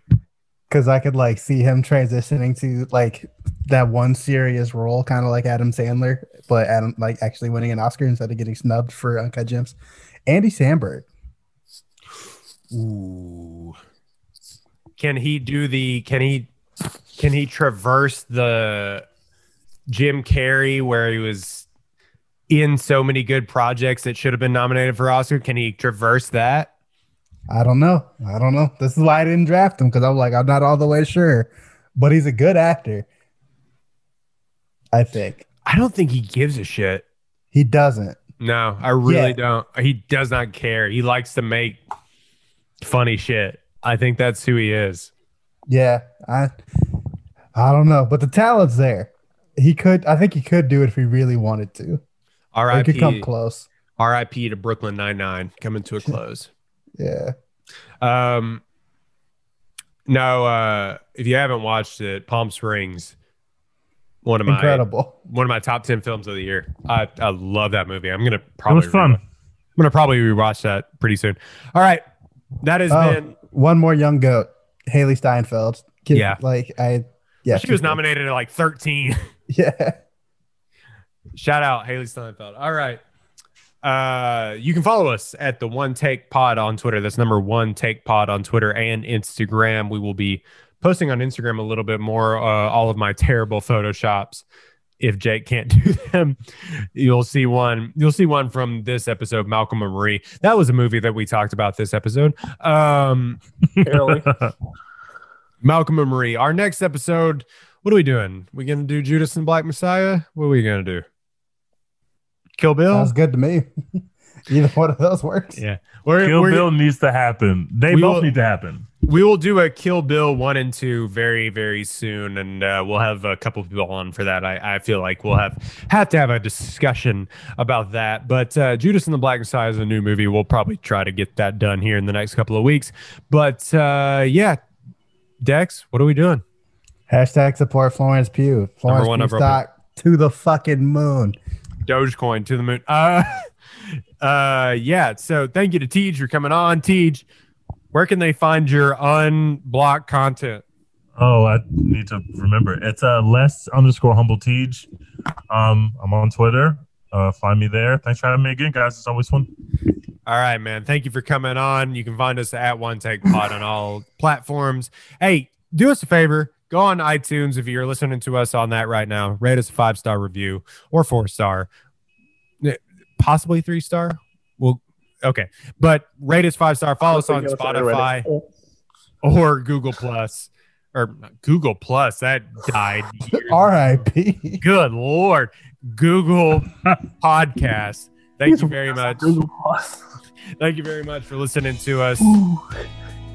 S5: because I could like see him transitioning to like that one serious role, kind of like Adam Sandler, but Adam like actually winning an Oscar instead of getting snubbed for Uncut Gems. Andy Samberg.
S4: Ooh. Can he do the? Can he? Can he traverse the Jim Carrey where he was in so many good projects that should have been nominated for Oscar? Can he traverse that?
S5: I don't know. I don't know. This is why I didn't draft him because I'm like I'm not all the way sure, but he's a good actor. I think
S4: I don't think he gives a shit.
S5: he doesn't.
S4: No, I really
S5: Yeah.
S4: don't. He does not care. He likes to make funny shit. I think that's who he is.
S5: Yeah, I I don't know, but the talent's there. He could. I think he could do it if he really wanted to. Or he could come close.
S4: R.I.P. to Brooklyn Nine Nine coming to a close.
S5: Yeah.
S4: Um, no, uh, if you haven't watched it, Palm Springs, one of my
S5: Incredible.
S4: one of my top ten films of the year. I I love that movie. I'm gonna probably
S7: It
S4: probably
S7: was fun.
S4: re- I'm gonna probably rewatch that pretty soon. All right, that has
S5: Oh,
S4: been.
S5: one more young goat, Hailee Steinfeld. Kid-
S4: Yeah.
S5: like I. Yeah,
S4: she was
S5: good.
S4: nominated at like 13.
S5: Yeah.
S4: Shout out Hailee Steinfeld. All right. Uh, you can follow us at the One Take Pod on Twitter. That's number One Take Pod on Twitter and Instagram. We will be posting on Instagram a little bit more. Uh, all of my terrible photoshops. If Jake can't do them, you'll see one. You'll see one from this episode, Malcolm and Marie. That was a movie that we talked about this episode. Um, Malcolm and Marie. Our next episode, what are we doing? We gonna do Judas and Black Messiah? What are we gonna do? Kill Bill?
S5: Sounds good to me. Either one of those works.
S4: Yeah. We're,
S7: Kill
S4: we're-
S7: Bill needs to happen. They both
S4: will-
S7: need to happen.
S4: we will do a Kill Bill one and two very, very soon, and uh, we'll have a couple people on for that. I, I feel like we'll have have to have a discussion about that. But uh, Judas and the Black Messiah is a new movie. We'll probably try to get that done here in the next couple of weeks. But uh, yeah, Dex, what are we doing?
S5: Hashtag support Florence Pugh. Florence
S4: one
S5: Pugh
S4: of
S5: stock to the fucking moon.
S4: Dogecoin to the moon. Uh, uh, yeah. So thank you to Tej for coming on. Tej, where can they find your unblocked content?
S7: Oh, I need to remember. It's uh, less underscore humble teach. Um, I'm on Twitter. Uh, find me there. Thanks for having me again, guys. It's always fun.
S4: All right, man. Thank you for coming on. You can find us at One Take Pod on all platforms. Hey, do us a favor. Go on iTunes if you're listening to us on that right now. Rate us a five star review or four star, possibly three star. Well, okay, but rate us five star. Follow us on
S6: Honestly, go to
S4: Spotify or Google Plus or Google Plus. That died.
S5: R.I.P.
S4: Good lord, Google Podcast. Thank you very much.
S6: Google Plus.
S4: Thank you very much for listening to us.
S6: Ooh.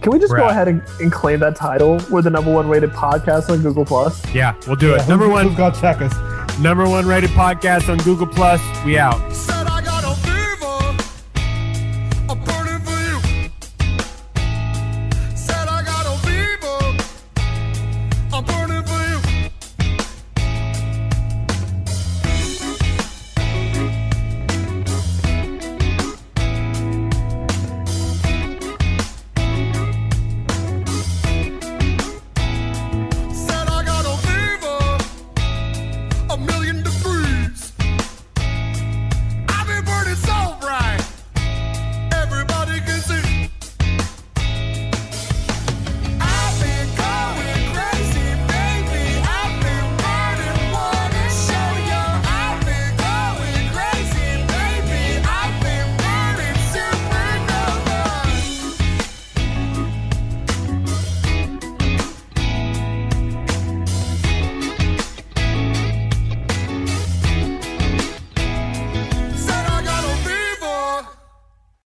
S6: Can we just
S4: We're
S6: go
S4: out.
S6: ahead and, and claim that title? We're the number one rated podcast on Google Plus.
S4: Yeah, we'll do it.
S5: Who's-
S4: Number one,
S5: Who's gonna check us?
S4: number one rated podcast on Google Plus. We out.
S8: So